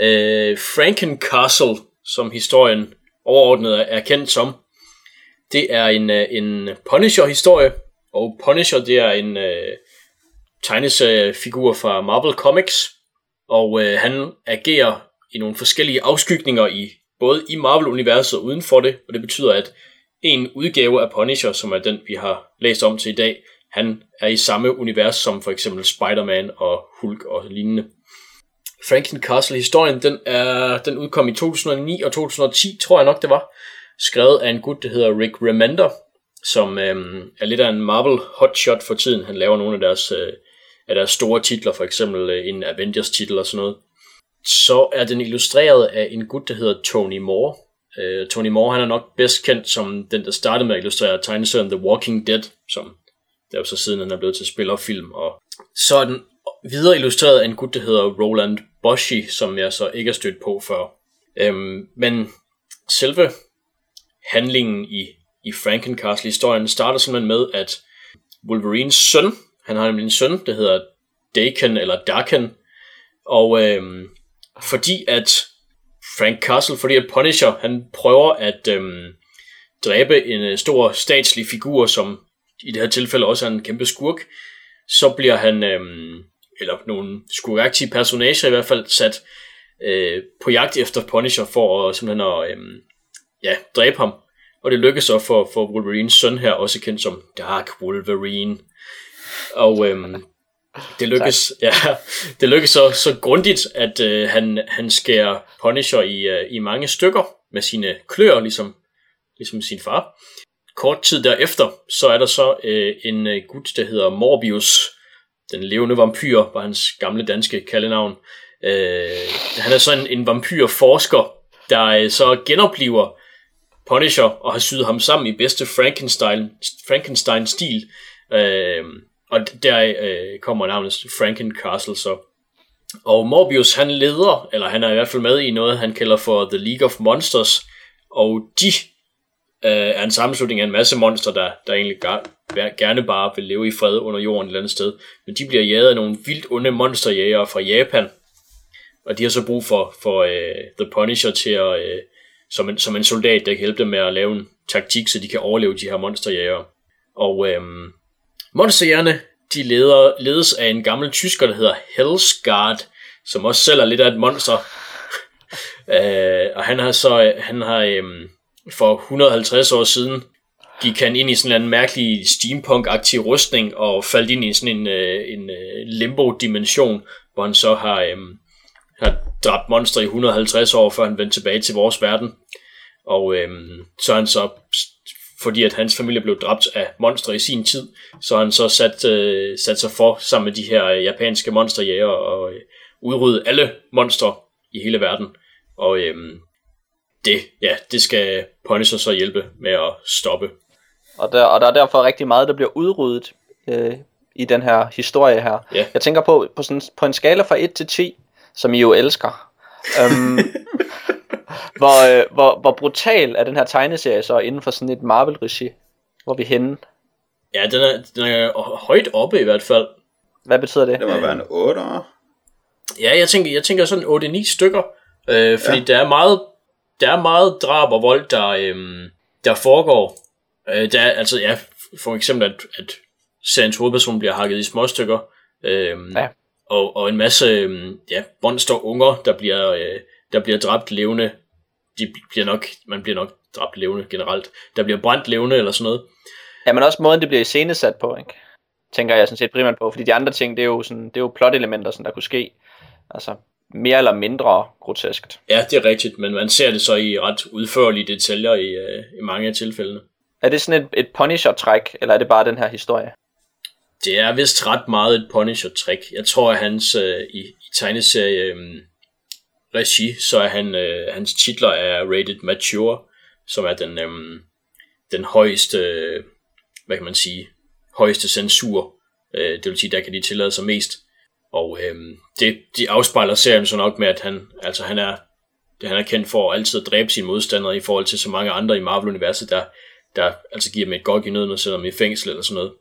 Øh, Frankencastle, som historien overordnet er- er kendt som, det er en, øh, en Punisher-historie, og Punisher, det er en øh, tegneseriefigur fra Marvel Comics, og øh, han agerer i nogle forskellige afskygninger i både i Marvel-universet og uden for det, og det betyder, at en udgave af Punisher, som er den, vi har læst om til i dag, han er i samme univers som for eksempel Spider-Man og Hulk og lignende. Franklin Castle-historien, den, er, den udkom i 2009 og 2010, tror jeg nok det var, skrevet af en gut, der hedder Rick Remender, som øh, er lidt af en Marvel hotshot for tiden. Han laver nogle af deres, øh, af deres store titler, for eksempel øh, en Avengers-titel og sådan noget så er den illustreret af en gut, der hedder Tony Moore. Øh, Tony Moore han er nok bedst kendt som den, der startede med at illustrere tegneserien The Walking Dead, som der er jo så siden han er blevet til spil og film. Og så er den videre illustreret af en gut, der hedder Roland Boschi, som jeg så ikke har stødt på før. Øhm, men selve handlingen i, i Frankencastle-historien starter simpelthen med, at Wolverines søn, han har nemlig en søn, der hedder Daken eller Daken, og øhm, fordi at Frank Castle, fordi at Punisher, han prøver at øhm, dræbe en øh, stor statslig figur, som i det her tilfælde også er en kæmpe skurk, så bliver han, øhm, eller nogle skurkagtige personager i hvert fald, sat øh, på jagt efter Punisher for at, simpelthen at øhm, ja, dræbe ham. Og det lykkes så for, for Wolverines søn her, også kendt som Dark Wolverine. Og øhm, det lykkes, ja, det lykkes så, så grundigt, at øh, han, han skærer Punisher i, øh, i mange stykker med sine klør, ligesom, ligesom sin far. Kort tid derefter, så er der så øh, en øh, gut, der hedder Morbius, den levende vampyr, var hans gamle danske kaldenavn. Øh, han er så en, en vampyrforsker, der øh, så genopliver Punisher og har syet ham sammen i bedste Frankenstein, Frankenstein-stil. Øh, og der øh, kommer navnet Franken Castle så. Og Morbius han leder, eller han er i hvert fald med i noget, han kalder for The League of Monsters, og de øh, er en sammenslutning af en masse monster, der, der egentlig gar, gerne bare vil leve i fred under jorden et eller andet sted. Men de bliver jaget af nogle vildt onde monsterjægere fra Japan, og de har så brug for, for øh, The Punisher til at, øh, som, en, som en soldat, der kan hjælpe dem med at lave en taktik, så de kan overleve de her monsterjægere. Og øhm, Monsterjægerne, de leder, ledes af en gammel tysker, der hedder Hellsgard, som også selv er lidt af et monster. øh, og han har så, han har øhm, for 150 år siden, gik han ind i sådan en mærkelig steampunk-aktiv rustning, og faldt ind i sådan en, øh, en øh, limbo-dimension, hvor han så har, øhm, har dræbt monster i 150 år, før han vendte tilbage til vores verden. Og øhm, så er han så fordi at hans familie blev dræbt af monstre i sin tid, så han så sat, øh, sat sig for sammen med de her øh, japanske monsterjæger og øh, udrydde alle monstre i hele verden. Og øh, det, ja, det skal Punisher så hjælpe med at stoppe. Og der, og der er derfor rigtig meget, der bliver udryddet øh, i den her historie her. Ja. Jeg tænker på, på, sådan, på en skala fra 1 til 10, som I jo elsker. Um, hvor, øh, hvor, hvor brutal er den her tegneserie så inden for sådan et Marvel-regi? Hvor er vi henne? Ja, den er, den er højt oppe i hvert fald. Hvad betyder det? Det må være en 8. Ja, jeg tænker, jeg tænker sådan 8-9 stykker, øh, fordi Ja. der er meget der er meget drab og vold, der, øhm, der foregår. Øh, der er, altså, ja, for eksempel, at, at seriens hovedperson bliver hakket i små stykker, øhm, Ja. Og, og en masse øhm, ja, monster unger, der bliver, øh, der bliver dræbt levende. De bliver nok, man bliver nok dræbt levende generelt. Der bliver brændt levende eller sådan noget. Ja, men også måden, det bliver iscenesat på, ikke? Tænker jeg sådan set primært på, fordi de andre ting, det er jo, sådan, det er jo plot-elementer, sådan, der kunne ske. Altså, mere eller mindre groteskt. Ja, det er rigtigt, men man ser det så i ret udførlige detaljer i, øh, i mange af tilfældene. Er det sådan et, et Punisher-træk, eller er det bare den her historie? Det er vist ret meget et Punisher-trick. Jeg tror, at hans øh, i, i tegneserie øh, regi, så er han, øh, hans titler er rated mature, som er den, øh, den højeste, øh, hvad kan man sige, højeste censur. Øh, det vil sige, der kan de tillade sig mest. Og øh, det, de afspejler serien så nok med, at han, altså han er, det han er kendt for altid at dræbe sine modstandere i forhold til så mange andre i Marvel-universet, der, der altså giver dem et godt i nøden og sætter dem i fængsel eller sådan noget.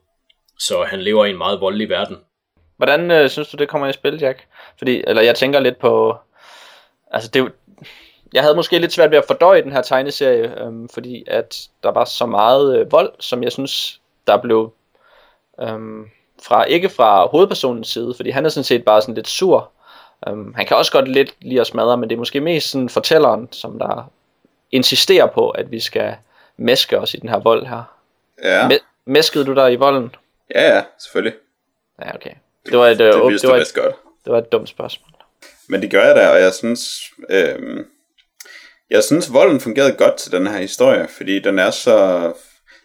Så han lever i en meget voldelig verden. Hvordan øh, synes du, det kommer i spil, Jack? Fordi, eller jeg tænker lidt på... Altså, det Jeg havde måske lidt svært ved at fordøje den her tegneserie, øhm, fordi at der var så meget øh, vold, som jeg synes, der blev... Øhm, fra, ikke fra hovedpersonens side, fordi han er sådan set bare sådan lidt sur. Øhm, han kan også godt lidt lide at smadre, men det er måske mest sådan fortælleren, som der insisterer på, at vi skal mæske os i den her vold her. Ja, Mæ- mæskede du dig i volden? Ja, ja, selvfølgelig. Ja, okay. Det var et, øh, Det åb- vidste det var et, godt. det var et dumt spørgsmål. Men det gør jeg da, og jeg synes, øhm, jeg synes, volden fungerede godt til den her historie, fordi den er så,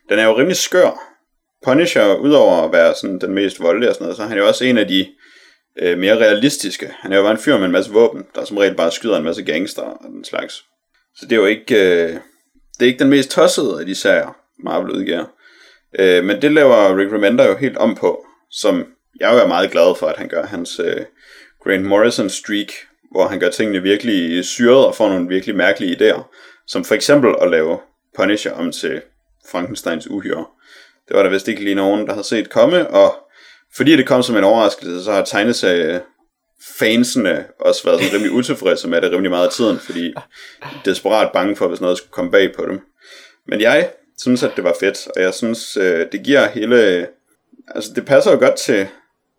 den er jo rimelig skør. Punisher, udover at være sådan den mest voldelige og sådan noget, så er han jo også en af de øh, mere realistiske. Han er jo bare en fyr med en masse våben, der som regel bare skyder en masse gangster og den slags. Så det er jo ikke, øh, det er ikke den mest tossede af de serier, Marvel udgiver. Øh, men det laver Rick Remender jo helt om på, som jeg jo er meget glad for, at han gør hans øh, Grant Morrison streak, hvor han gør tingene virkelig syret og får nogle virkelig mærkelige idéer, som for eksempel at lave Punisher om til Frankensteins uhyre. Det var der vist ikke lige nogen, der havde set komme, og fordi det kom som en overraskelse, så har tegneserie fansene også været sådan rimelig utilfredse med det rimelig meget af tiden, fordi desperat bange for, hvis noget skulle komme bag på dem. Men jeg synes, at det var fedt, og jeg synes, øh, det giver hele... Altså, det passer jo godt til,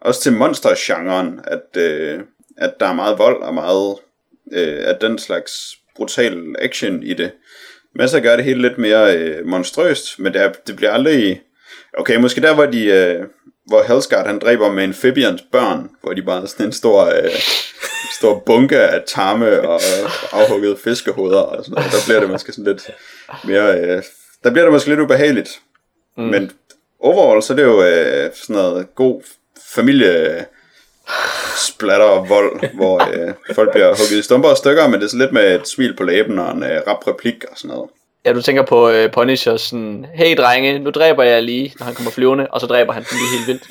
også til monstergenren, at, øh, at der er meget vold og meget øh, af den slags brutal action i det. Men så gør det hele lidt mere øh, monstrøst, men det, er, det bliver aldrig... Okay, måske der, hvor de... Øh, hvor Hellsgard han dræber med Amphibians børn, hvor de bare er sådan en stor, øh, stor bunke af tarme og øh, afhuggede fiskehoveder og sådan noget. Der bliver det måske sådan lidt mere... Øh, der bliver det måske lidt ubehageligt. Mm. Men overall, så er det jo øh, sådan noget god familie splatter og vold, hvor øh, folk bliver hugget i stumper og stykker, men det er så lidt med et smil på læben og en øh, rap replik og sådan noget. Ja, du tænker på uh, Punisher sådan, hey drenge, nu dræber jeg lige, når han kommer flyvende, og så dræber han den lige helt vildt.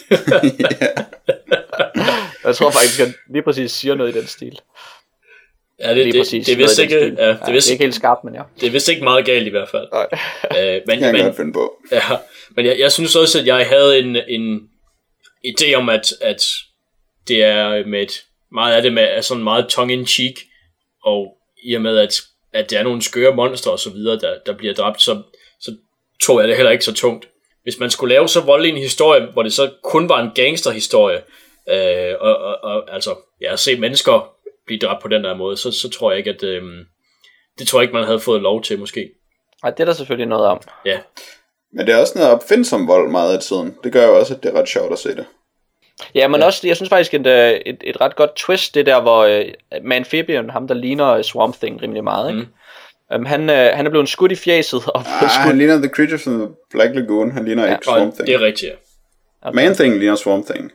jeg tror faktisk, at han lige præcis siger noget i den stil. Ja, det, det, præcis det, er vist ikke, ja, det, er det vist, er ikke helt skarpt, men ja. det er vist ikke meget galt i hvert fald. Nej. Øh, men, Det kan jeg men, godt finde på. Ja, men jeg, jeg synes også, at jeg havde en, en idé om, at, at det er med et, meget af det med, er sådan meget tongue-in-cheek, og i og med, at, at det er nogle skøre monster og så videre, der, der bliver dræbt, så, så tog jeg det heller ikke så tungt. Hvis man skulle lave så voldelig en historie, hvor det så kun var en gangsterhistorie, øh, og, og, og altså, ja, at se mennesker blive dræbt på den der måde, så, så tror jeg ikke, at øh, det tror jeg ikke, man havde fået lov til måske. Ej, det er der selvfølgelig noget om. Ja, Men det er også noget opfindsom vold meget af tiden. Det gør jo også, at det er ret sjovt at se det. Ja, men også, jeg synes faktisk, et, øh, et, et ret godt twist, det der, hvor uh, med Amphibian, ham der ligner øh, Swamp Thing rimelig meget, ikke? Um, han, øh, han er blevet skudt i fjeset. Og Ah, skudt. han ligner The Creature from the Black Lagoon. Han ligner ja, ikke Swamp Thing. det er rigtigt, ja. Man Thing ligner Swamp Thing.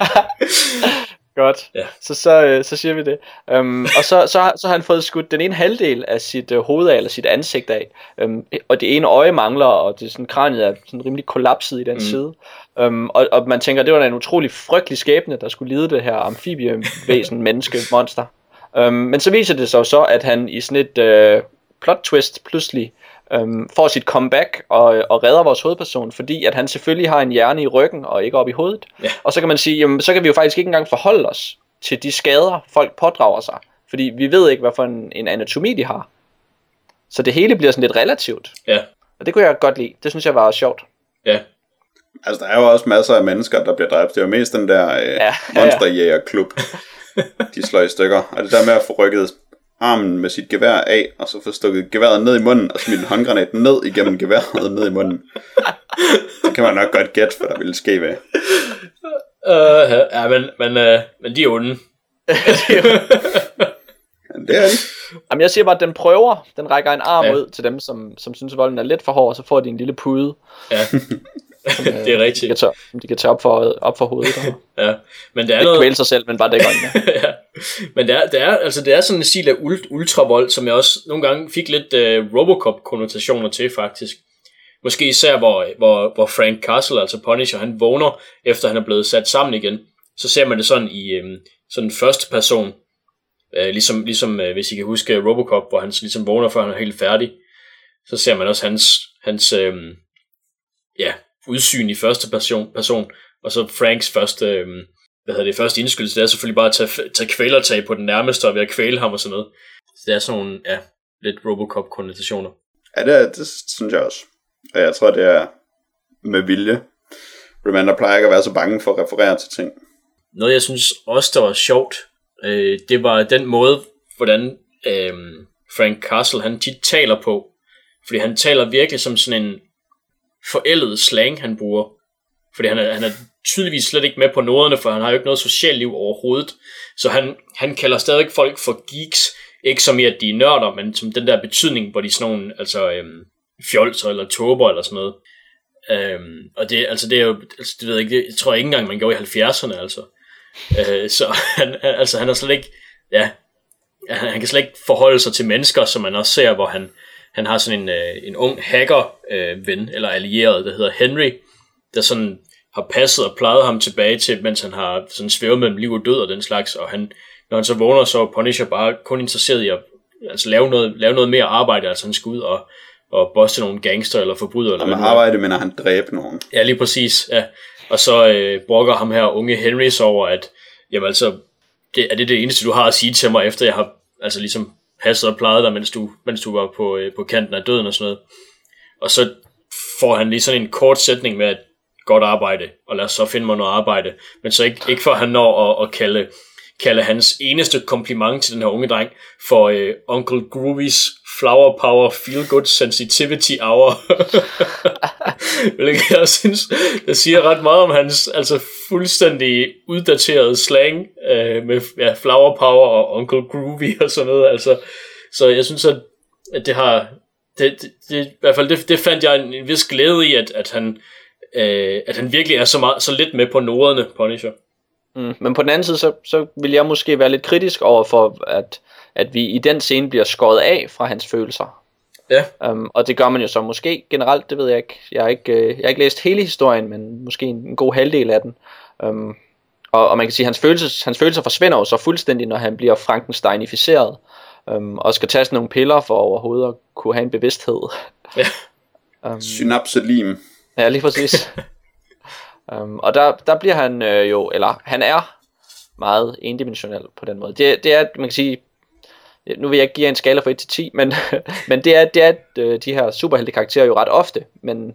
Godt. Ja. Så, så, øh, så siger vi det. Um, og så, så, så har han fået skudt den ene halvdel af sit øh, hoved af, eller sit ansigt af. Um, og det ene øje mangler, og det er sådan, kraniet er sådan rimelig kollapset i den mm. side. Um, og, og man tænker, det var da en utrolig frygtelig skæbne, der skulle lide det her amfibievæsen, menneske, monster. Um, men så viser det sig så, at han i sådan et øh, plot twist pludselig øhm, får sit comeback og, og redder vores hovedperson, fordi at han selvfølgelig har en hjerne i ryggen og ikke op i hovedet. Ja. Og så kan man sige, jamen, så kan vi jo faktisk ikke engang forholde os til de skader, folk pådrager sig. Fordi vi ved ikke, hvad for en, en anatomi de har. Så det hele bliver sådan lidt relativt. Ja, Og det kunne jeg godt lide. Det synes jeg var sjovt. ja. Altså, der er jo også masser af mennesker, der bliver dræbt. Det er jo mest den der øh, ja, ja, ja. monsterjægerklub, de slår i stykker. Og det der med at få rykket armen med sit gevær af, og så få stukket geværet ned i munden, og smidt en håndgranat ned igennem geværet ned i munden. Det kan man nok godt gætte, hvad der ville ske ved. Uh, ja, men, men, uh, men de er onde. Men det er de. Jamen, jeg siger bare, at den prøver. Den rækker en arm Ja. ud til dem, som, som synes, at volden er lidt for hård, og så får de en lille pude, Ja, det er de kan rigtigt. tage, de kan tage op, for, op for hovedet. Og Ja. Men der er ikke noget... kvæle sig selv, men bare dække øjnene. ja. Men det er, det, er, altså, det er sådan en stil af ult, ultravold, som jeg også nogle gange fik lidt uh, Robocop-konnotationer til, faktisk. Måske især, hvor, øh, hvor, hvor Frank Castle, altså Punisher, han vågner, efter han er blevet sat sammen igen. Så ser man det sådan i øhm, sådan første person. Øh, ligesom ligesom øh, hvis I kan huske Robocop, hvor han ligesom vågner, før han er helt færdig. Så ser man også hans, hans øhm, ja, udsyn i første person, person. Og så Franks første, øhm, hvad hedder det, første indskydelse, det er selvfølgelig bare at tage, tage kvælertag på den nærmeste, og ved at kvæle ham og sådan noget. Så det er sådan nogle, ja, lidt Robocop-konnotationer. Ja, det, er, det synes jeg også. Og jeg tror, det er med vilje. Remender plejer ikke at være så bange for at referere til ting. Noget, jeg synes også, der var sjovt, øh, det var den måde, hvordan øh, Frank Castle, han tit taler på. Fordi han taler virkelig som sådan en forældet slang, han bruger. Fordi han er, han er tydeligvis slet ikke med på noderne, for han har jo ikke noget socialt liv overhovedet. Så han, han kalder stadig folk for geeks, ikke som i, at de er nørder, men som den der betydning, hvor de er sådan nogle, altså, øhm, fjolser eller tober eller sådan noget. Øhm, og det, altså, det er jo, altså, det ved jeg ikke, det, jeg tror ikke engang, man gjorde i 70'erne, altså. Øh, så han, han- altså, han er slet ikke, ja, han, han kan slet ikke forholde sig til mennesker, som man også ser, hvor han, han har sådan en, øh, en ung hacker øh, ven, eller allieret, der hedder Henry, der sådan har passet og plejet ham tilbage til, mens han har sådan svævet mellem liv og død og den slags, og han, når han så vågner, så er Punisher bare kun interesseret i at altså, lave, noget, lave noget mere arbejde, altså han skal ud og, og bosse nogle gangster eller forbrydere. Eller er. arbejde, men han dræbe nogen. Ja, lige præcis. Ja. Og så øh, brokker ham her unge Henry så over, at jamen altså, det, er det det eneste, du har at sige til mig, efter jeg har altså ligesom passet og plejet dig, mens du, mens du var på, øh, på kanten af døden og sådan noget. Og så får han lige sådan en kort sætning med, at godt arbejde, og lad os så finde mig noget arbejde. Men så ikke, ikke for han når at, at kalde, kalde hans eneste kompliment til den her unge dreng for øh, Uncle Groovy's Flower Power Feel Good Sensitivity Hour. Hvilket jeg synes, det siger ret meget om hans altså fuldstændig uddaterede slang øh, med ja, Flower Power og Uncle Groovy og sådan noget. Altså, så jeg synes, at, at det har... Det, det, det, I hvert fald det, det fandt jeg en, en vis glæde i, at, at, han, øh, at han virkelig er så, meget, så lidt med på noderne, Punisher. Mm. Men på den anden side, så, så vil jeg måske være lidt kritisk over for, at, at vi i den scene bliver skåret af fra hans følelser. Ja, Um, og det gør man jo så måske generelt, det ved jeg ikke. Jeg har ikke, øh, jeg har ikke læst hele historien, men måske en, en god halvdel af den. Um, og, og man kan sige, at hans, følelses, hans følelser forsvinder jo så fuldstændig, når han bliver Frankensteinificeret. Um, og skal tage sådan nogle piller for overhovedet at kunne have en bevidsthed. ja. Um, Synapselim. Ja, lige præcis. um, og der, der bliver han øh, jo, eller han er meget endimensionel på den måde. Det, det er, man kan sige, nu vil jeg ikke give en skala fra 1 til 10, men, men det er, det er øh, de her superhelte karakterer jo ret ofte, men,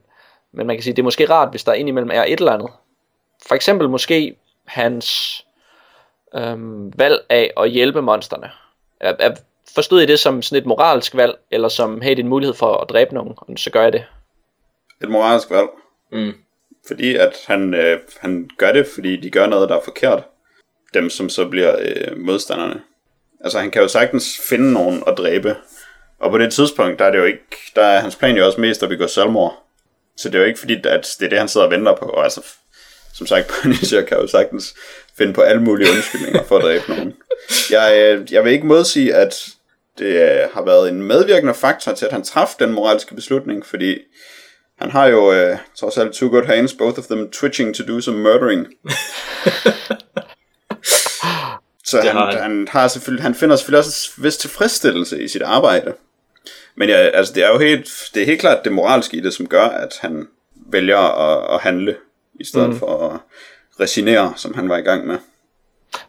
men man kan sige, det er måske rart, hvis der indimellem er et eller andet. For eksempel måske hans øhm, valg af at hjælpe monsterne. Er, er, forstod I det som sådan et moralsk valg, eller som, hey, det er en mulighed for at dræbe nogen, og så gør jeg det? Et moralsk valg. Mm. Fordi at han, øh, han gør det, fordi de gør noget, der er forkert. Dem, som så bliver øh, modstanderne. Altså, han kan jo sagtens finde nogen at dræbe. Og på det tidspunkt, der er det jo ikke, der er hans plan jo også mest at begå selvmord. Så det er jo ikke fordi, at det er det, han sidder og venter på. Og altså, som sagt, Punisher kan jo sagtens finde på alle mulige undskyldninger for at dræbe nogen. Jeg, øh, jeg vil ikke modsige, at det øh, har været en medvirkende faktor til, at han træffede den moralske beslutning, fordi han har jo uh, trods alt two good hands, both of them twitching to do some murdering. Så han, har han. han, har selvfølgelig, han finder selvfølgelig også en vis tilfredsstillelse i sit arbejde. Men ja, altså, det er jo helt, det er helt klart det moralske i det, som gør, at han vælger at, at handle, i stedet mm. for at resignere, som han var i gang med.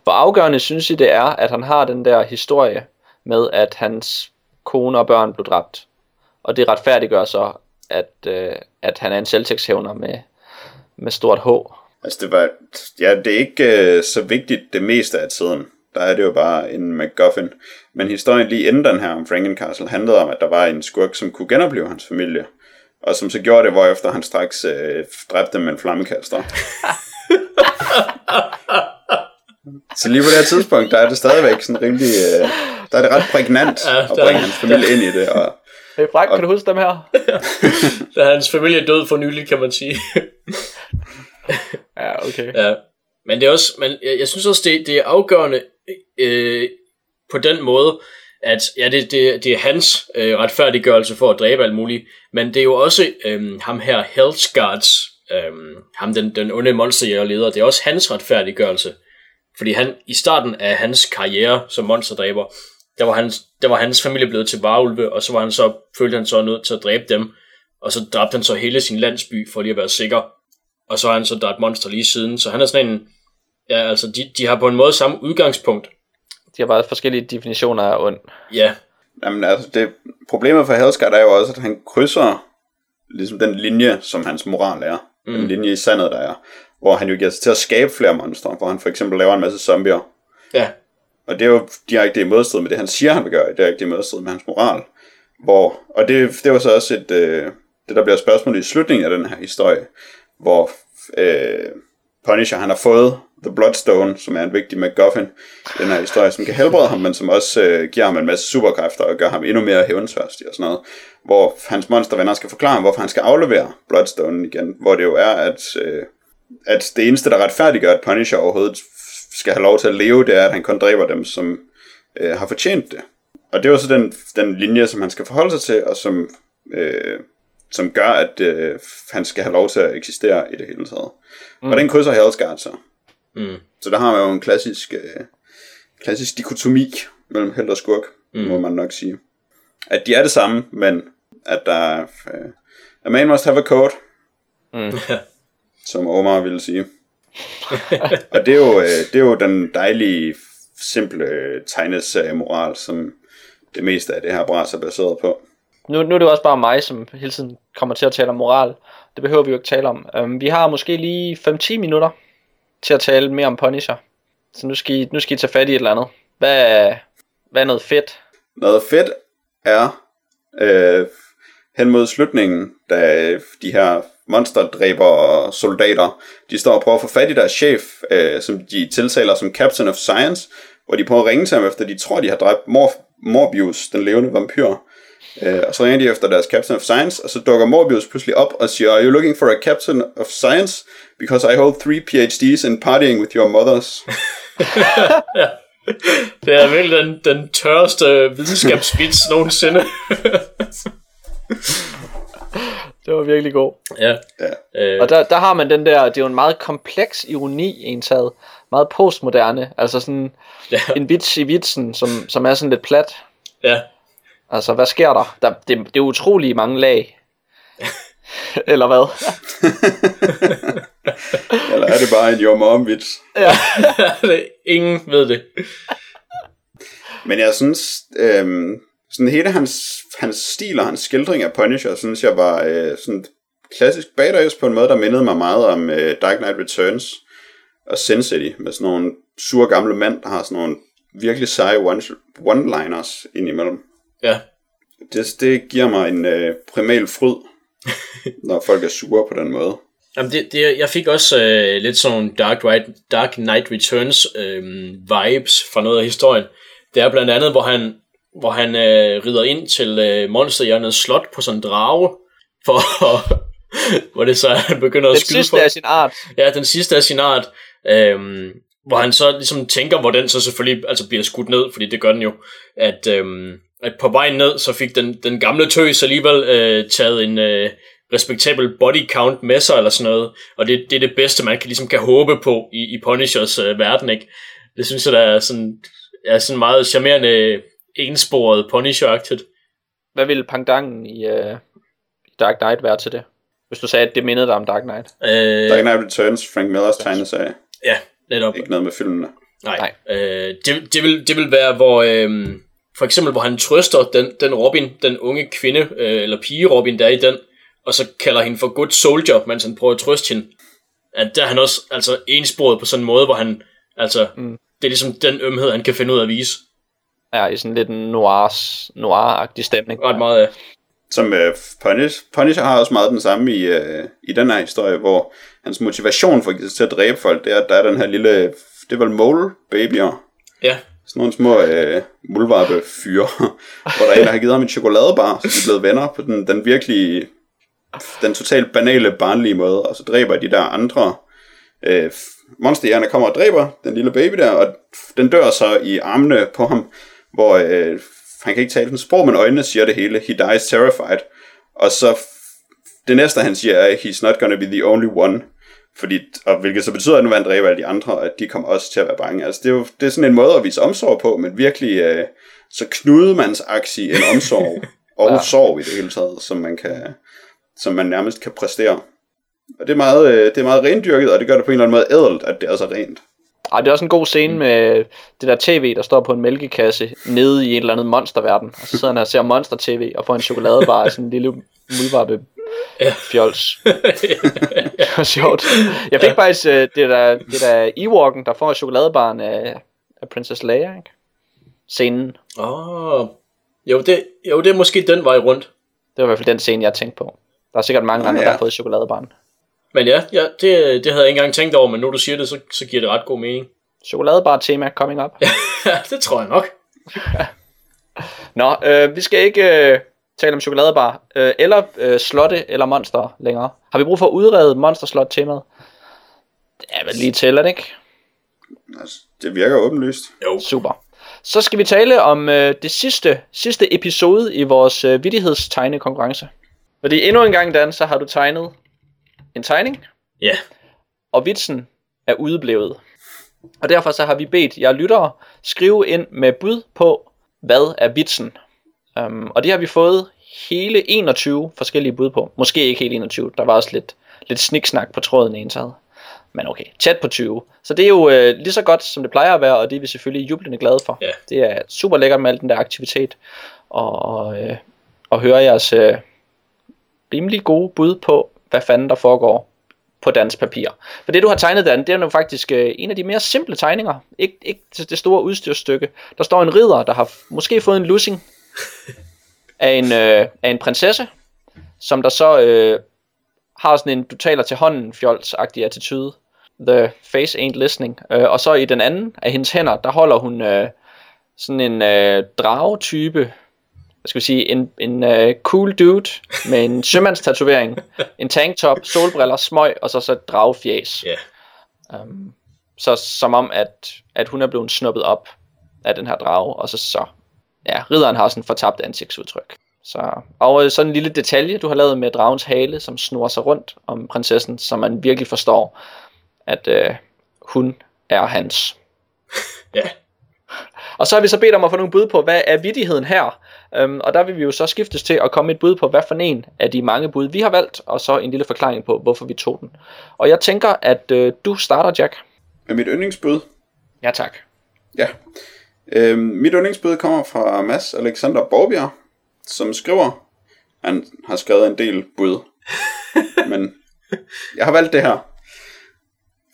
Hvor afgørende synes I det er, at han har den der historie med, at hans kone og børn blev dræbt. Og det retfærdiggør så, at, øh, at han er en selvtægtshævner med, med stort H. Altså det var, ja, det er ikke øh, så vigtigt det meste af tiden. Der er det jo bare en MacGuffin. Men historien lige inden den her om Frankencastle handlede om, at der var en skurk, som kunne genopleve hans familie. Og som så gjorde det, hvorefter han straks øh, dræbte dem med en flammekaster. så lige på det her tidspunkt, der er det stadigvæk sådan rimelig... Øh, der er det ret prægnant Ja, at bringe hans familie ind i det. Og, Hey Frank, kan du huske dem her? Da hans familie er død for nylig, kan man sige. Ja, okay. Ja. Men det er også, men jeg, jeg synes også, det, det er afgørende øh, på den måde, at ja, det, det, det er hans øh, retfærdiggørelse for at dræbe alt muligt, men det er jo også øh, ham her, Hellsguards, øh, ham den, den onde monsterjægerleder, det er også hans retfærdiggørelse. Fordi han, i starten af hans karriere som monsterdræber, der var, hans, der var hans familie blevet til varulve, og så var han så, følte han så nødt til at dræbe dem, og så dræbte han så hele sin landsby, for lige at være sikker. Og så har han så dræbt monster lige siden, så han er sådan en, ja, altså de, de har på en måde samme udgangspunkt. De har bare forskellige definitioner af ond. Ja, Jamen altså, det, problemet for Hellscott er jo også, at han krydser ligesom den linje, som hans moral er. Mm. Den linje i sandet, der er. Hvor han jo giver sig til at skabe flere monstre, hvor han for eksempel laver en masse zombier. ja, og det er jo direkte i modstrid med det, han siger, han vil gøre, direkte i modstrid med hans moral. Hvor, og det, det var så også et, øh, det, der bliver spørgsmål i slutningen af den her historie, hvor øh, Punisher, han har fået The Bloodstone, som er en vigtig MacGuffin i den her historie, som kan helbrede ham, men som også øh, giver ham en masse superkræfter og gør ham endnu mere hævnsværstig og sådan noget. Hvor hans monstervenner skal forklare ham, hvorfor han skal aflevere Bloodstone igen. Hvor det jo er, at, øh, at det eneste, der retfærdiggør, at Punisher overhovedet skal have lov til at leve, det er, at han kun dræber dem, som øh, har fortjent det. Og det er så den, den linje, som han skal forholde sig til, og som, øh, som gør, at øh, han skal have lov til at eksistere i det hele taget. Mm. Og den krydser Hellsguard så. mm, Så der har man jo en klassisk, øh, klassisk dikotomi mellem held og skurk, mm. må man nok sige. At de er det samme, men at der er... Øh, a man must have a code, Mm. som Omar ville sige. Og det er, jo, øh, det er jo den dejlige, simple øh, tegneseriemoral, som det meste af det her bras er baseret på. Nu, nu er det jo også bare mig, som hele tiden kommer til at tale om moral. Det behøver vi jo ikke tale om. Um, vi har måske lige 5-10 minutter til at tale mere om Punisher. Så nu skal I, nu skal I tage fat i et eller andet. Hvad, hvad er noget fedt? Noget fedt er øh, hen mod slutningen, da de her monsterdræber soldater, de står og prøver at få fat i deres chef, øh, som de tiltaler som Captain of Science, hvor de prøver at ringe til ham, efter de tror, de har dræbt Mor- Morbius, den levende vampyr. Øh, og så ringer de efter deres Captain of Science, og så dukker Morbius pludselig op og siger, Are you looking for a Captain of Science? Because I hold three PhDs in partying with your mothers. det er virkelig den, den tørreste videnskabsvits nogensinde. Det var virkelig god. ja. Ja. Øh, Og der, der har man den der, det er jo en meget kompleks ironi indtaget. Meget postmoderne. Altså sådan ja, en vits i vitsen, som, som er sådan lidt plat. ja. Altså, hvad sker der? der det, det er utrolig mange lag. Eller hvad? Eller er det bare en your mom vits? Det- Ingen ved det. Men jeg synes, øhm, sådan hele hans, hans stil og hans skildring af Punisher, synes jeg var øh, sådan klassisk badass på en måde, der mindede mig meget om øh, Dark Knight Returns og Sin City, med sådan nogle sure gamle mænd, der har sådan nogle virkelig seje one- one-liners indimellem. Ja. Det, det giver mig en øh, primal fryd, når folk er sure på den måde. Jamen det, det, jeg fik også øh, lidt sådan Dark, Right, Dark Knight Returns øh, vibes fra noget af historien. Det er blandt andet, hvor han, hvor han øh, rider ind til øh, monsterhjernets slot på sådan en drage, for hvor det så han begynder at Den skyde sidste på. af sin art. Ja, den sidste af sin art, øhm, hvor han så ligesom tænker, hvor den så selvfølgelig altså bliver skudt ned, fordi det gør den jo, at, øhm, at på vejen ned, så fik den, den gamle tøs alligevel øh, taget en øh, respektabel body count med sig, eller sådan noget, og det, det er det bedste, man kan, ligesom kan håbe på i, i Punishers øh, verden, ikke? Det synes jeg, der er sådan, er sådan meget charmerende ensporet Punisher-agtigt. Hvad ville pangdangen i, uh, i Dark Knight være til det? Hvis du sagde, at det mindede dig om Dark Knight. Øh, Dark Knight Returns, Frank Millers tegneserie. ja, netop. Ikke noget med filmene. Nej. Nej. Nej. Øh, det, det, vil, det vil være, hvor øh, for eksempel, hvor han trøster den, den Robin, den unge kvinde, øh, eller pige Robin, der er i den, og så kalder hende for good soldier, mens han prøver at trøste hende. At der er han også altså, ensporet på sådan en måde, hvor han, altså, mm. det er ligesom den ømhed, han kan finde ud af at vise. Ja, i sådan lidt en noirs, noir-agtig stemning. Ret meget af. Som uh, Punish, Punisher har også meget den samme i, uh, i den her historie, hvor hans motivation for til at dræbe folk, det er, at der er den her lille, det er vel mole babyer, Ja, sådan nogle små uh, muldvarpe fyre, hvor der er en, der har givet ham en chokoladebar, så de er blevet venner på den, den virkelig, den totalt banale, barnlige måde, og så dræber de der andre uh, monsterhjerne kommer og dræber den lille baby der, og den dør så i armene på ham, hvor øh, han kan ikke tale den sprog, men øjnene siger det hele. He dies terrified. Og så det næste, han siger, er, he's not gonna be the only one. Fordi, og hvilket så betyder, at nu han dræbe alle de andre, at de kommer også til at være bange. Altså, det er jo det er sådan en måde at vise omsorg på, men virkelig øh, så knudemandsaktig en omsorg, og ja. sorg i det hele taget, som man, kan, som man nærmest kan præstere. Og det er, meget, øh, det er meget rendyrket, og det gør det på en eller anden måde ædelt, at det er så rent. Ej, det er også en god scene med det der tv, der står på en mælkekasse nede i en eller anden monsterverden. Og så sidder han og ser monster-tv og får en chokoladebar af sådan en lille muldvarpe fjols. det var sjovt. Jeg fik faktisk øh, det der, det der Ewoken, der får chokoladebaren af, af Princess Leia, ikke? Scenen. Åh, oh, jo, det, jo, det er måske den vej rundt. Det var i hvert fald den scene, jeg tænkte på. Der er sikkert mange Nå, andre, ja. der har fået chokoladebaren. Men ja, ja det, det havde jeg ikke engang tænkt over, men nu du siger det, så, så giver det ret god mening. Chokoladebar tema coming up. Ja, det tror jeg nok. Nå, øh, vi skal ikke øh, tale om chokoladebar, øh, eller øh, slotte eller monster længere. Har vi brug for at udrede monsterslot temaet? Det er vel lige til, det ikke? Altså, det virker åbenlyst. Jo. Super. Så skal vi tale om øh, det sidste, sidste episode i vores øh, vittighedstegnekonkurrence. Fordi endnu en gang, Dan, så har du tegnet en tegning, Ja. og vitsen er udeblevet. Og derfor så har vi bedt jer lyttere skrive ind med bud på, hvad er vitsen. Um, og det har vi fået hele 21 forskellige bud på. Måske ikke helt 21, der var også lidt, lidt sniksnak på tråden ensad. Men okay, tæt på 20. Så det er jo øh, lige så godt, som det plejer at være, og det er vi selvfølgelig jublende glade for. Ja. Det er super lækkert med al den der aktivitet, og, og, øh, og høre jeres øh, rimelig gode bud på, hvad fanden der foregår på dans papir. For det du har tegnet, Dan, det er nu faktisk øh, en af de mere simple tegninger. Ik- ikke det store udstyrstykke. Der står en ridder, der har måske fået en lussing af en, øh, af en prinsesse, som der så øh, har sådan en, du taler til hånden, fjols-agtig attitude. The face ain't listening. Øh, og så i den anden af hendes hænder, der holder hun øh, sådan en øh, dragetype, hvad skal vi sige, en, en uh, cool dude med en sømandstatovering, en tanktop, solbriller, smøg, og så så et dragefjæs. Ja. Um, så som om, at, at hun er blevet snuppet op af den her drage, og så så, ja, ridderen har sådan en fortabt ansigtsudtryk. Så, og øh, sådan en lille detalje, du har lavet med dragens hale, som snor sig rundt om prinsessen, så man virkelig forstår, at øh, hun er hans. Ja. Og så har vi så bedt om at få nogle bud på, hvad er vittigheden her? Øhm, og der vil vi jo så skiftes til at komme et bud på, hvad for en af de mange bud, vi har valgt, og så en lille forklaring på, hvorfor vi tog den. Og jeg tænker, at øh, du starter, Jack. Med mit yndlingsbud, Ja, tak. Ja. Øhm, mit yndlingsbud kommer fra Mads Alexander Borbjerg, som skriver, han har skrevet en del bud, men jeg har valgt det her.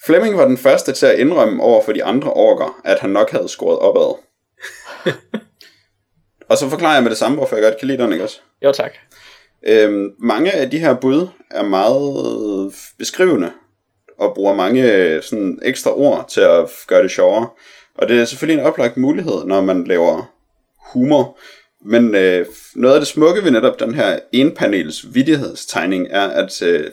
Flemming var den første til at indrømme over for de andre orker, at han nok havde scoret opad. Og så forklarer jeg med det samme, hvorfor jeg godt kan lide den, ikke også? Jo, tak. Øhm, mange af de her bud er meget beskrivende, og bruger mange sådan, ekstra ord til at gøre det sjovere. Og det er selvfølgelig en oplagt mulighed, når man laver humor. Men øh, noget af det smukke ved netop den her enpanels vidighedstegning er, at, øh,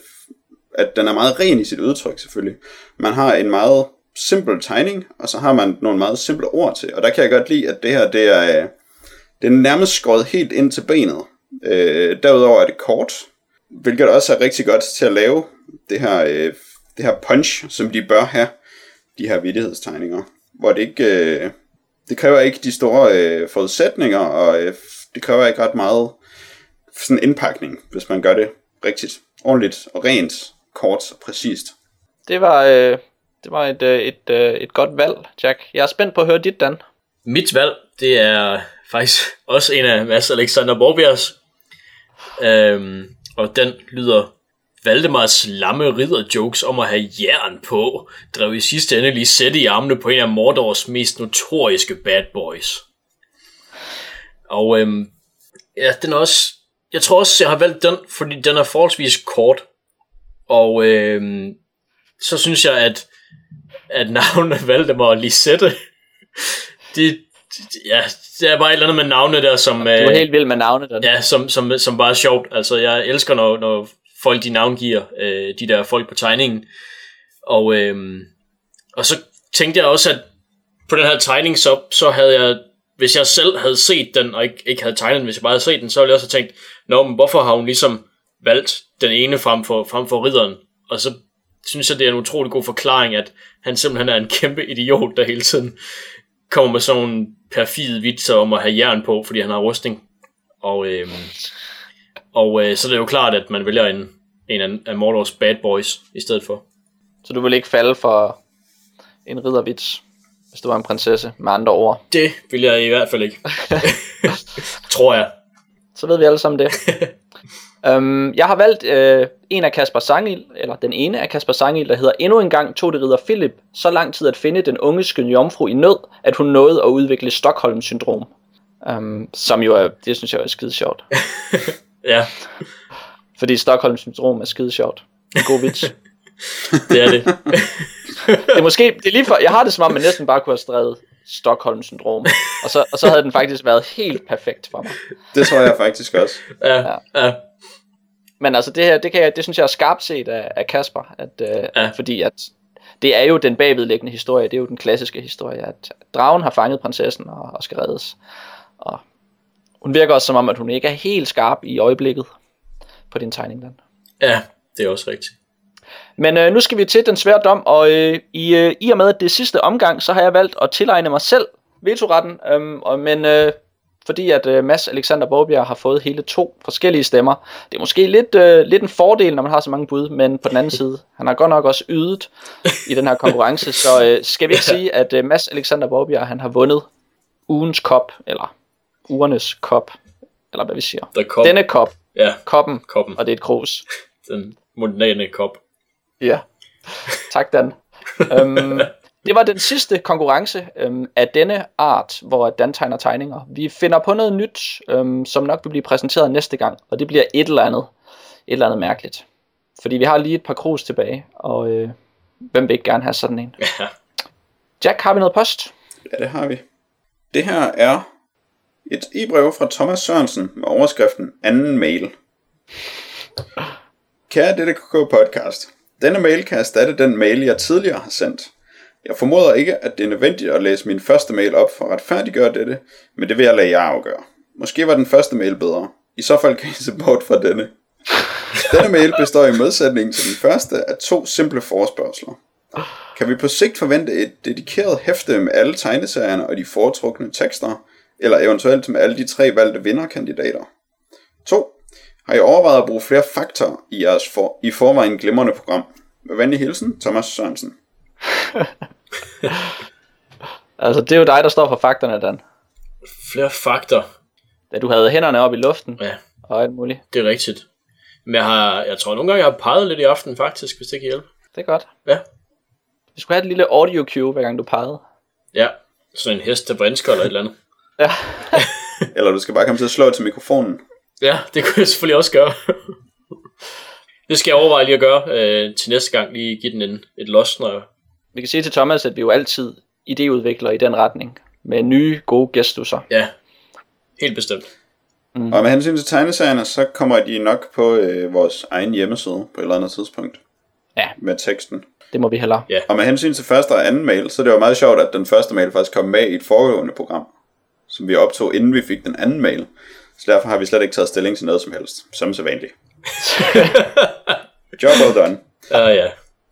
at den er meget ren i sit udtryk selvfølgelig. Man har en meget simpel tegning, og så har man nogle meget simple ord til. Og der kan jeg godt lide, at det her det er, det er nærmest skåret helt ind til benet. Øh, derudover er det kort, hvilket også er rigtig godt til at lave det her, øh, det her punch, som de bør have, de her vidighedstegninger. Hvor det ikke, øh, det kræver ikke de store øh, forudsætninger, og øh, det kræver ikke ret meget sådan indpakning, hvis man gør det rigtigt, ordentligt og rent, kort og præcist. Det var, øh, det var et, øh, et, øh, et godt valg, Jack. Jeg er spændt på at høre dit, Dan. Mit valg, det er faktisk også en af Mads Alexander Borbjergs. Øhm, og den lyder Valdemars lamme ridder jokes om at have jern på, drev i sidste ende lige sætte i armene på en af Mordors mest notoriske bad boys. Og øhm, ja, den er også, jeg tror også, jeg har valgt den, fordi den er forholdsvis kort. Og øhm, så synes jeg, at, at navnet Valdemar og Lisette, det, ja, det er bare et eller andet med navne der, som... Du er helt vild med navnet, Dan. Ja, som, som, som bare er sjovt. Altså, jeg elsker, når, når folk de navngiver øh, de der folk på tegningen. Og, øh, og så tænkte jeg også, at på den her tegning, så, så havde jeg, hvis jeg selv havde set den, og ikke, ikke havde tegnet den, hvis jeg bare havde set den, så ville jeg også have tænkt, Nå, men hvorfor har hun ligesom valgt den ene frem for, frem for ridderen? Og så synes jeg, det er en utrolig god forklaring, at han simpelthen er en kæmpe idiot, der hele tiden kommer med sådan nogle perfide vitser om at have jern på, fordi han har rustning. Og, øh, og øh, så er det jo klart, at man vælger en, en af, af Mordors bad boys i stedet for. Så du vil ikke falde for en riddervits, hvis du var en prinsesse, med andre ord. Det vil jeg i hvert fald ikke. Tror jeg. Så ved vi alle sammen det. um, jeg har valgt øh, en af Kasper Sangil, eller den ene af Kasper Sangil, der hedder Endnu en gang tog det ridder Philip så lang tid at finde den unge skønne jomfru i nød, at hun nåede at udvikle Stockholm-syndrom. Um, som jo er, det synes jeg er skide sjovt. Ja, Fordi Stockholm-syndrom er skide sjovt. En god vits. det er det. det er måske, det er lige for, jeg har det som om, man næsten bare kunne have skrevet Stockholm-syndrom. Og så, og så havde den faktisk været helt perfekt for mig. Det tror jeg faktisk også. Ja, ja. Men altså det her, det, kan jeg, det synes jeg er skarpt set af, af Kasper, at, øh, Ja. fordi at det er jo den bagvedliggende historie, det er jo den klassiske historie, at dragen har fanget prinsessen og, og skal reddes. Og hun virker også som om, at hun ikke er helt skarp i øjeblikket på din tegning, Dan. ja, det er også rigtigt. Men øh, nu skal vi til den svære dom, og øh, i, øh, i og med, det sidste omgang, så har jeg valgt at tilegne mig selv vetoretten, og, men øh, fordi at øh, Mads Alexander Borbjerg har fået hele to forskellige stemmer, det er måske lidt, øh, lidt en fordel, når man har så mange bud, men på den anden side, han har godt nok også ydet i den her konkurrence, så øh, skal vi ikke sige, at øh, Mads Alexander Borbjerg, han har vundet ugens kop, eller ugernes kop, eller hvad vi siger. The Cup. Denne kop, Ja, koppen, koppen. og det er et krus. Den moderne kop. Ja, tak Dan. øhm, det var den sidste konkurrence øhm, af denne art, hvor Dan tegner tegninger. Vi finder på noget nyt, øhm, som nok vil blive præsenteret næste gang, og det bliver et eller andet, et eller andet mærkeligt. Fordi vi har lige et par krus tilbage, og øh, hvem vil ikke gerne have sådan en? Ja. Jack, har vi noget post? Ja, det har vi. Det her er et e-brev fra Thomas Sørensen med overskriften anden mail. Kære DDKK podcast. Denne mail kan erstatte den mail, jeg tidligere har sendt. Jeg formoder ikke, at det er nødvendigt at læse min første mail op for at retfærdiggøre dette, men det vil jeg lade jer afgøre. Måske var den første mail bedre. I så fald kan I se bort fra denne. Denne mail består i modsætning til den første af to simple forespørgseler. Kan vi på sigt forvente et dedikeret hæfte med alle tegneserierne og de foretrukne tekster, eller eventuelt med alle de tre valgte vinderkandidater? 2. Har I overvejet at bruge flere faktorer i jeres for, i forvejen glimrende program? Med venlig hilsen, Thomas Sørensen. Altså, det er jo dig, der står for fakterne, Dan. Flere fakter. Da du havde hænderne op i luften Ja, og alt muligt. det er rigtigt. Men jeg, har, jeg tror nogle gange, jeg har peget lidt i aften faktisk, hvis det kan hjælpe. Det er godt. Ja. Vi skulle have et lille audio cue, hver gang du pegede. Ja, sådan en hest til brinsker eller et eller andet. Ja. Eller du skal bare komme til at slå til mikrofonen. Ja, det kunne jeg selvfølgelig også gøre. det skal jeg overveje lige at gøre øh, til næste gang. Lige give den en, et los, når Vi kan sige til Thomas, at vi jo altid idéudvikler i den retning. Med nye, gode gestusser. Ja, helt bestemt. Mm. Og med hensyn til tegneserierne, så kommer de nok på øh, vores egen hjemmeside på et eller andet tidspunkt. Ja. Med teksten. Det må vi hellere. Ja. Og med hensyn til første og anden mail, så er det jo meget sjovt, at den første mail faktisk kom med i et foregående program, som vi optog, inden vi fik den anden mail. Så derfor har vi slet ikke taget stilling til noget som helst, som så vanligt. Job well done. Uh, ja.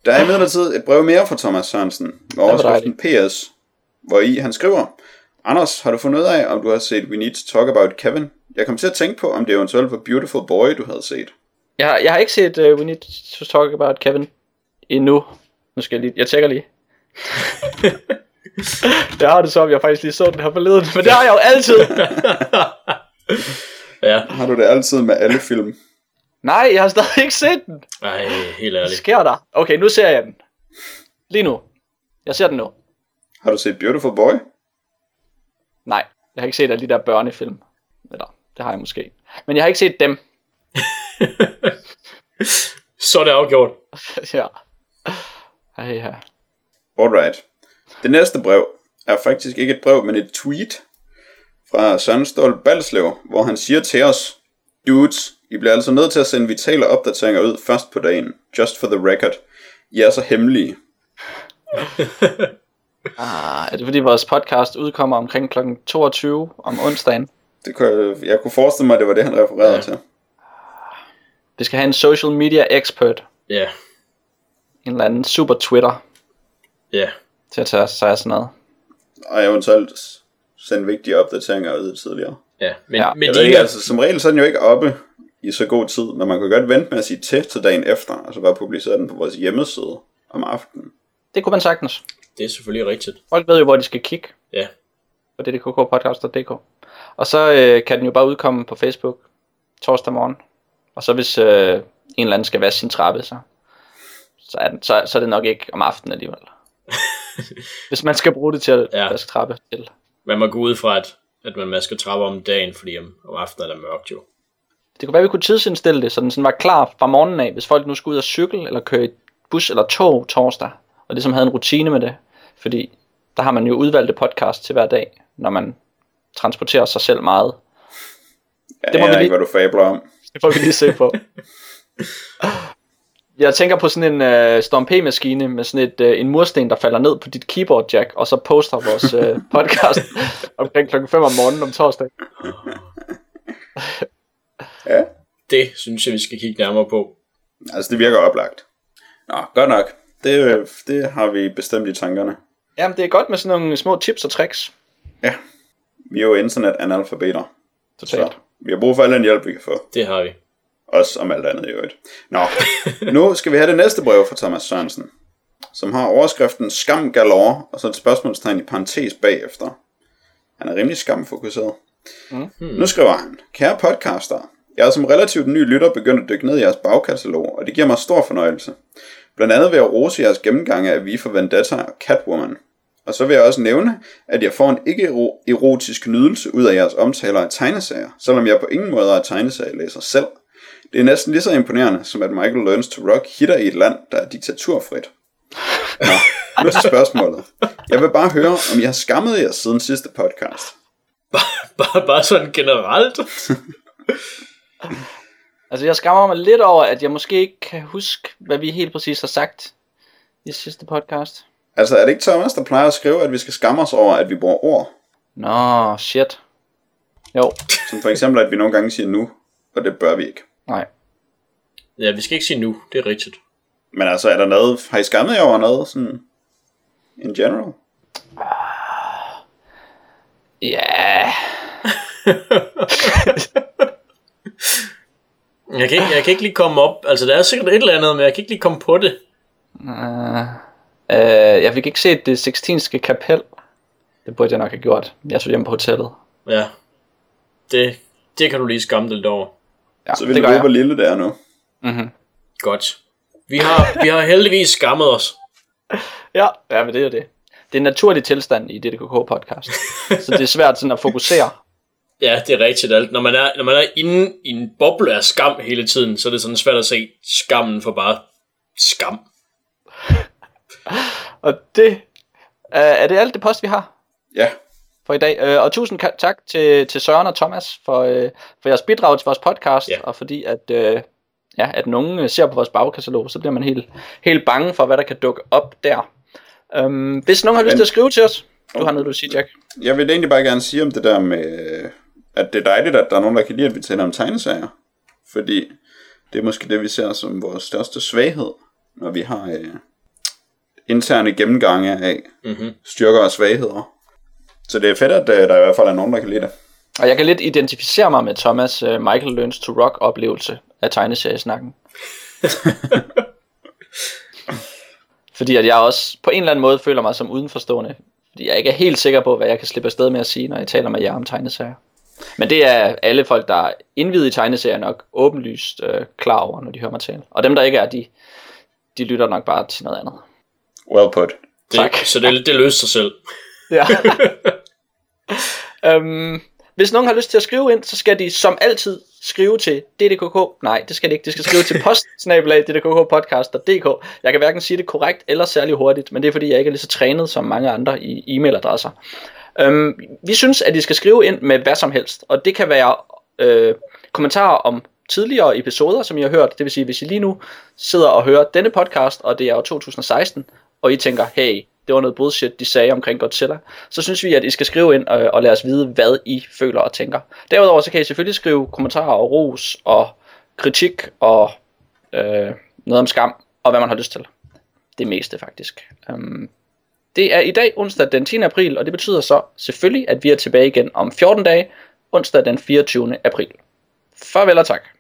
Der er imidlertid et brev mere fra Thomas Sørensen, med overskriften PS, hvor i han skriver, Anders, har du fundet ud af, om du har set We Need to Talk About Kevin? Jeg kom til at tænke på, om det eventuelt var Beautiful Boy, du havde set. Jeg har, jeg har ikke set uh, We Need to Talk About Kevin endnu. Nu skal jeg lige... Jeg tjekker lige. jeg har det som, jeg faktisk lige så den her forleden, men det har jeg jo altid. ja. Har du det altid med alle film? Nej, jeg har stadig ikke set den. Ej, helt Hvad ærligt. sker der? Okay, nu ser jeg den. Lige nu. Jeg ser den nu. Har du set Beautiful Boy? Nej, jeg har ikke set alle de der børnefilm. Eller, det har jeg måske. Men jeg har ikke set dem. Så er det afgjort. ja. Ej, ja. Alright. Det næste brev er faktisk ikke et brev, men et tweet fra Søren Stål Balslev, hvor han siger til os, Dudes, I bliver altså nødt til at sende vitale opdateringer ud først på dagen. Just for the record. I er så hemmelige. Ah, er det fordi vores podcast udkommer omkring kl. 22 om onsdagen? Det kunne, jeg, jeg kunne forestille mig, at det var det, han refererede ja. til. Vi skal have en social media expert. Ja, En eller anden super Twitter ja. til at tage sig af sådan noget. Og eventuelt sende vigtige opdateringer ud tidligere. Ja, men, Ja, men Jeg de ved ikke, her, altså, som regel så er den jo ikke oppe i så god tid, men man kan godt vente med at sige til til dagen efter, og så bare publicere den på vores hjemmeside om aftenen. Det kunne man sagtens. det er selvfølgelig rigtigt. Folk ved jo, hvor de skal kigge Ja, på ddkkpodcast.dk. Og så øh, kan den jo bare udkomme på Facebook torsdag morgen. Og så hvis øh, en eller anden skal vaske sin trappe, så, så, er den, så, så er det nok ikke om aftenen alligevel. hvis man skal bruge det til at Ja. vaske trappe til. man må gå ud fra, at, at man masker trapper om dagen, fordi om, om aftenen er der mørkt jo. Det kunne være, at vi kunne tidsindstille det, så den sådan var klar fra morgenen af, hvis folk nu skulle ud og cykle, eller køre i bus eller tog torsdag, og ligesom havde en rutine med det. Fordi der har man jo udvalgte podcast til hver dag, når man transporterer sig selv meget. Jeg Det må aner vi ikke, hvad du fabler om. Det får vi lige se på. Jeg tænker på sådan en uh, Storm P-maskine med sådan et, uh, en mursten, der falder ned på dit keyboard jack, og så poster vores uh, podcast omkring klokken 5 om morgenen om torsdag. Ja, Det synes jeg, vi skal kigge nærmere på. altså det virker oplagt. Nå, godt nok. Det, det har vi bestemt i tankerne. Jamen, det er godt med sådan nogle små tips og tricks. Ja, vi er jo internet-analfabeter, Totalt. så vi har brug for al den hjælp, vi kan få. Det har vi. Også om alt andet i øvrigt. Nå, nu skal vi have det næste brev fra Thomas Sørensen, som har overskriften Skam galore, og så et spørgsmålstegn i parentes bagefter. Han er rimelig skamfokuseret. Mm. Nu skriver han, kære podcaster, jeg er som relativt ny lytter begyndt at dykke ned i jeres bagkatalog, og det giver mig stor fornøjelse. Blandt andet ved at rose jeres gennemgange af Vi for Vendetta og Catwoman. Og så vil jeg også nævne, at jeg får en ikke-erotisk nydelse ud af jeres omtaler af tegneserier, selvom jeg på ingen måde er tegneserielæser selv. Det er næsten lige så imponerende, som at Michael Learns to Rock hitter i et land, der er diktaturfrit. Nå, nu til spørgsmålet. Jeg vil bare høre, om jeg har skammet jer siden sidste podcast. Bare, bare sådan generelt. Altså, jeg skammer mig lidt over, at jeg måske ikke kan huske, hvad vi helt præcis har sagt i sidste podcast. Altså, er det ikke Thomas, der plejer at skrive, at vi skal skamme os over, at vi bruger ord? Nå, shit. Jo, Som for eksempel, at vi nogle gange siger nu, og det bør vi ikke. nej. Ja, vi skal ikke sige nu. Det er rigtigt. Men altså, er der noget, har I skammet jer over noget, sådan, in general? Ja, Jeg kan, ikke, jeg kan ikke lige komme op. Altså, der er sikkert et eller andet, men jeg kan ikke lige komme på det. øh, jeg fik ikke set det sextinske kapel. Det burde jeg nok have gjort. Jeg så hjemme på hotellet. Ja. Det, det kan du lige skamme dig lidt over. Ja, Så vil det du vide, hvor lille det er nu. Godt. Vi har, vi har heldigvis skammet os. Ja, ja, men det er det. Det er en naturlig tilstand i DDKK podcast. så det er svært sådan at fokusere. Ja, det er rigtigt alt. Når man er, når man er inde i en boble af skam hele tiden, så er det sådan svært at se skammen for bare skam. Og det er det alt det post, vi har Ja, for i dag? Øh, og tusind ka- tak til, til Søren og Thomas for, øh, for jeres bidrag til vores podcast, Ja. og fordi at, øh, ja, at nogen øh, ser på vores bagkatalog, så bliver man helt, helt bange for, hvad der kan dukke op der. Øhm, hvis nogen har lyst Men- til at skrive til os, du har noget, du vil sige, Jack. jeg vil egentlig bare gerne sige om det der med, at det er dejligt, at der er nogen, der kan lide, at vi taler om tegneserier. Fordi det er måske det, vi ser som vores største svaghed, når vi har øh, interne gennemgange af Mm-hmm. styrker og svagheder. Så det er fedt, at øh, der i hvert fald er nogen, der kan lide det. Og jeg kan lidt identificere mig med Thomas uh, Michael Learns to Rock oplevelse af tegneseriesnakken. fordi at jeg også på en eller anden måde føler mig som udenforstående. Fordi jeg ikke er helt sikker på, hvad jeg kan slippe afsted med at sige, når jeg taler med jer om tegneserier. Men det er alle folk, der er indvidet i tegneserier nok åbenlyst øh, klar over, når de hører mig tale. Og dem, der ikke er, de, de lytter nok bare til noget andet. Well put. Det, Tak. Så det, det løste sig selv. Ja. øhm, hvis nogen har lyst til at skrive ind, så skal de som altid skrive til ddkk. Nej, det skal de ikke. De skal skrive til postsnabelag.ddkkpodcast.dk. Jeg kan hverken sige det korrekt eller særlig hurtigt, men det er fordi, jeg ikke er lige så trænet som mange andre i e-mailadresser. Øhm, vi synes, at I skal skrive ind med hvad som helst, og det kan være øh, kommentarer om tidligere episoder, som I har hørt. Det vil sige, hvis I lige nu sidder og hører denne podcast, og det er jo 2016, og I tænker, hey, det var noget bullshit, de sagde omkring Godzilla, så synes vi, at I skal skrive ind øh, og, og lade os vide, hvad I føler og tænker. Derudover så kan I selvfølgelig skrive kommentarer og ros og kritik og øh, noget om skam og hvad man har lyst til. Det meste faktisk. Um, det er i dag onsdag den 10. april, og det betyder så selvfølgelig, at vi er tilbage igen om 14 dage, onsdag den 24. april. Farvel og tak.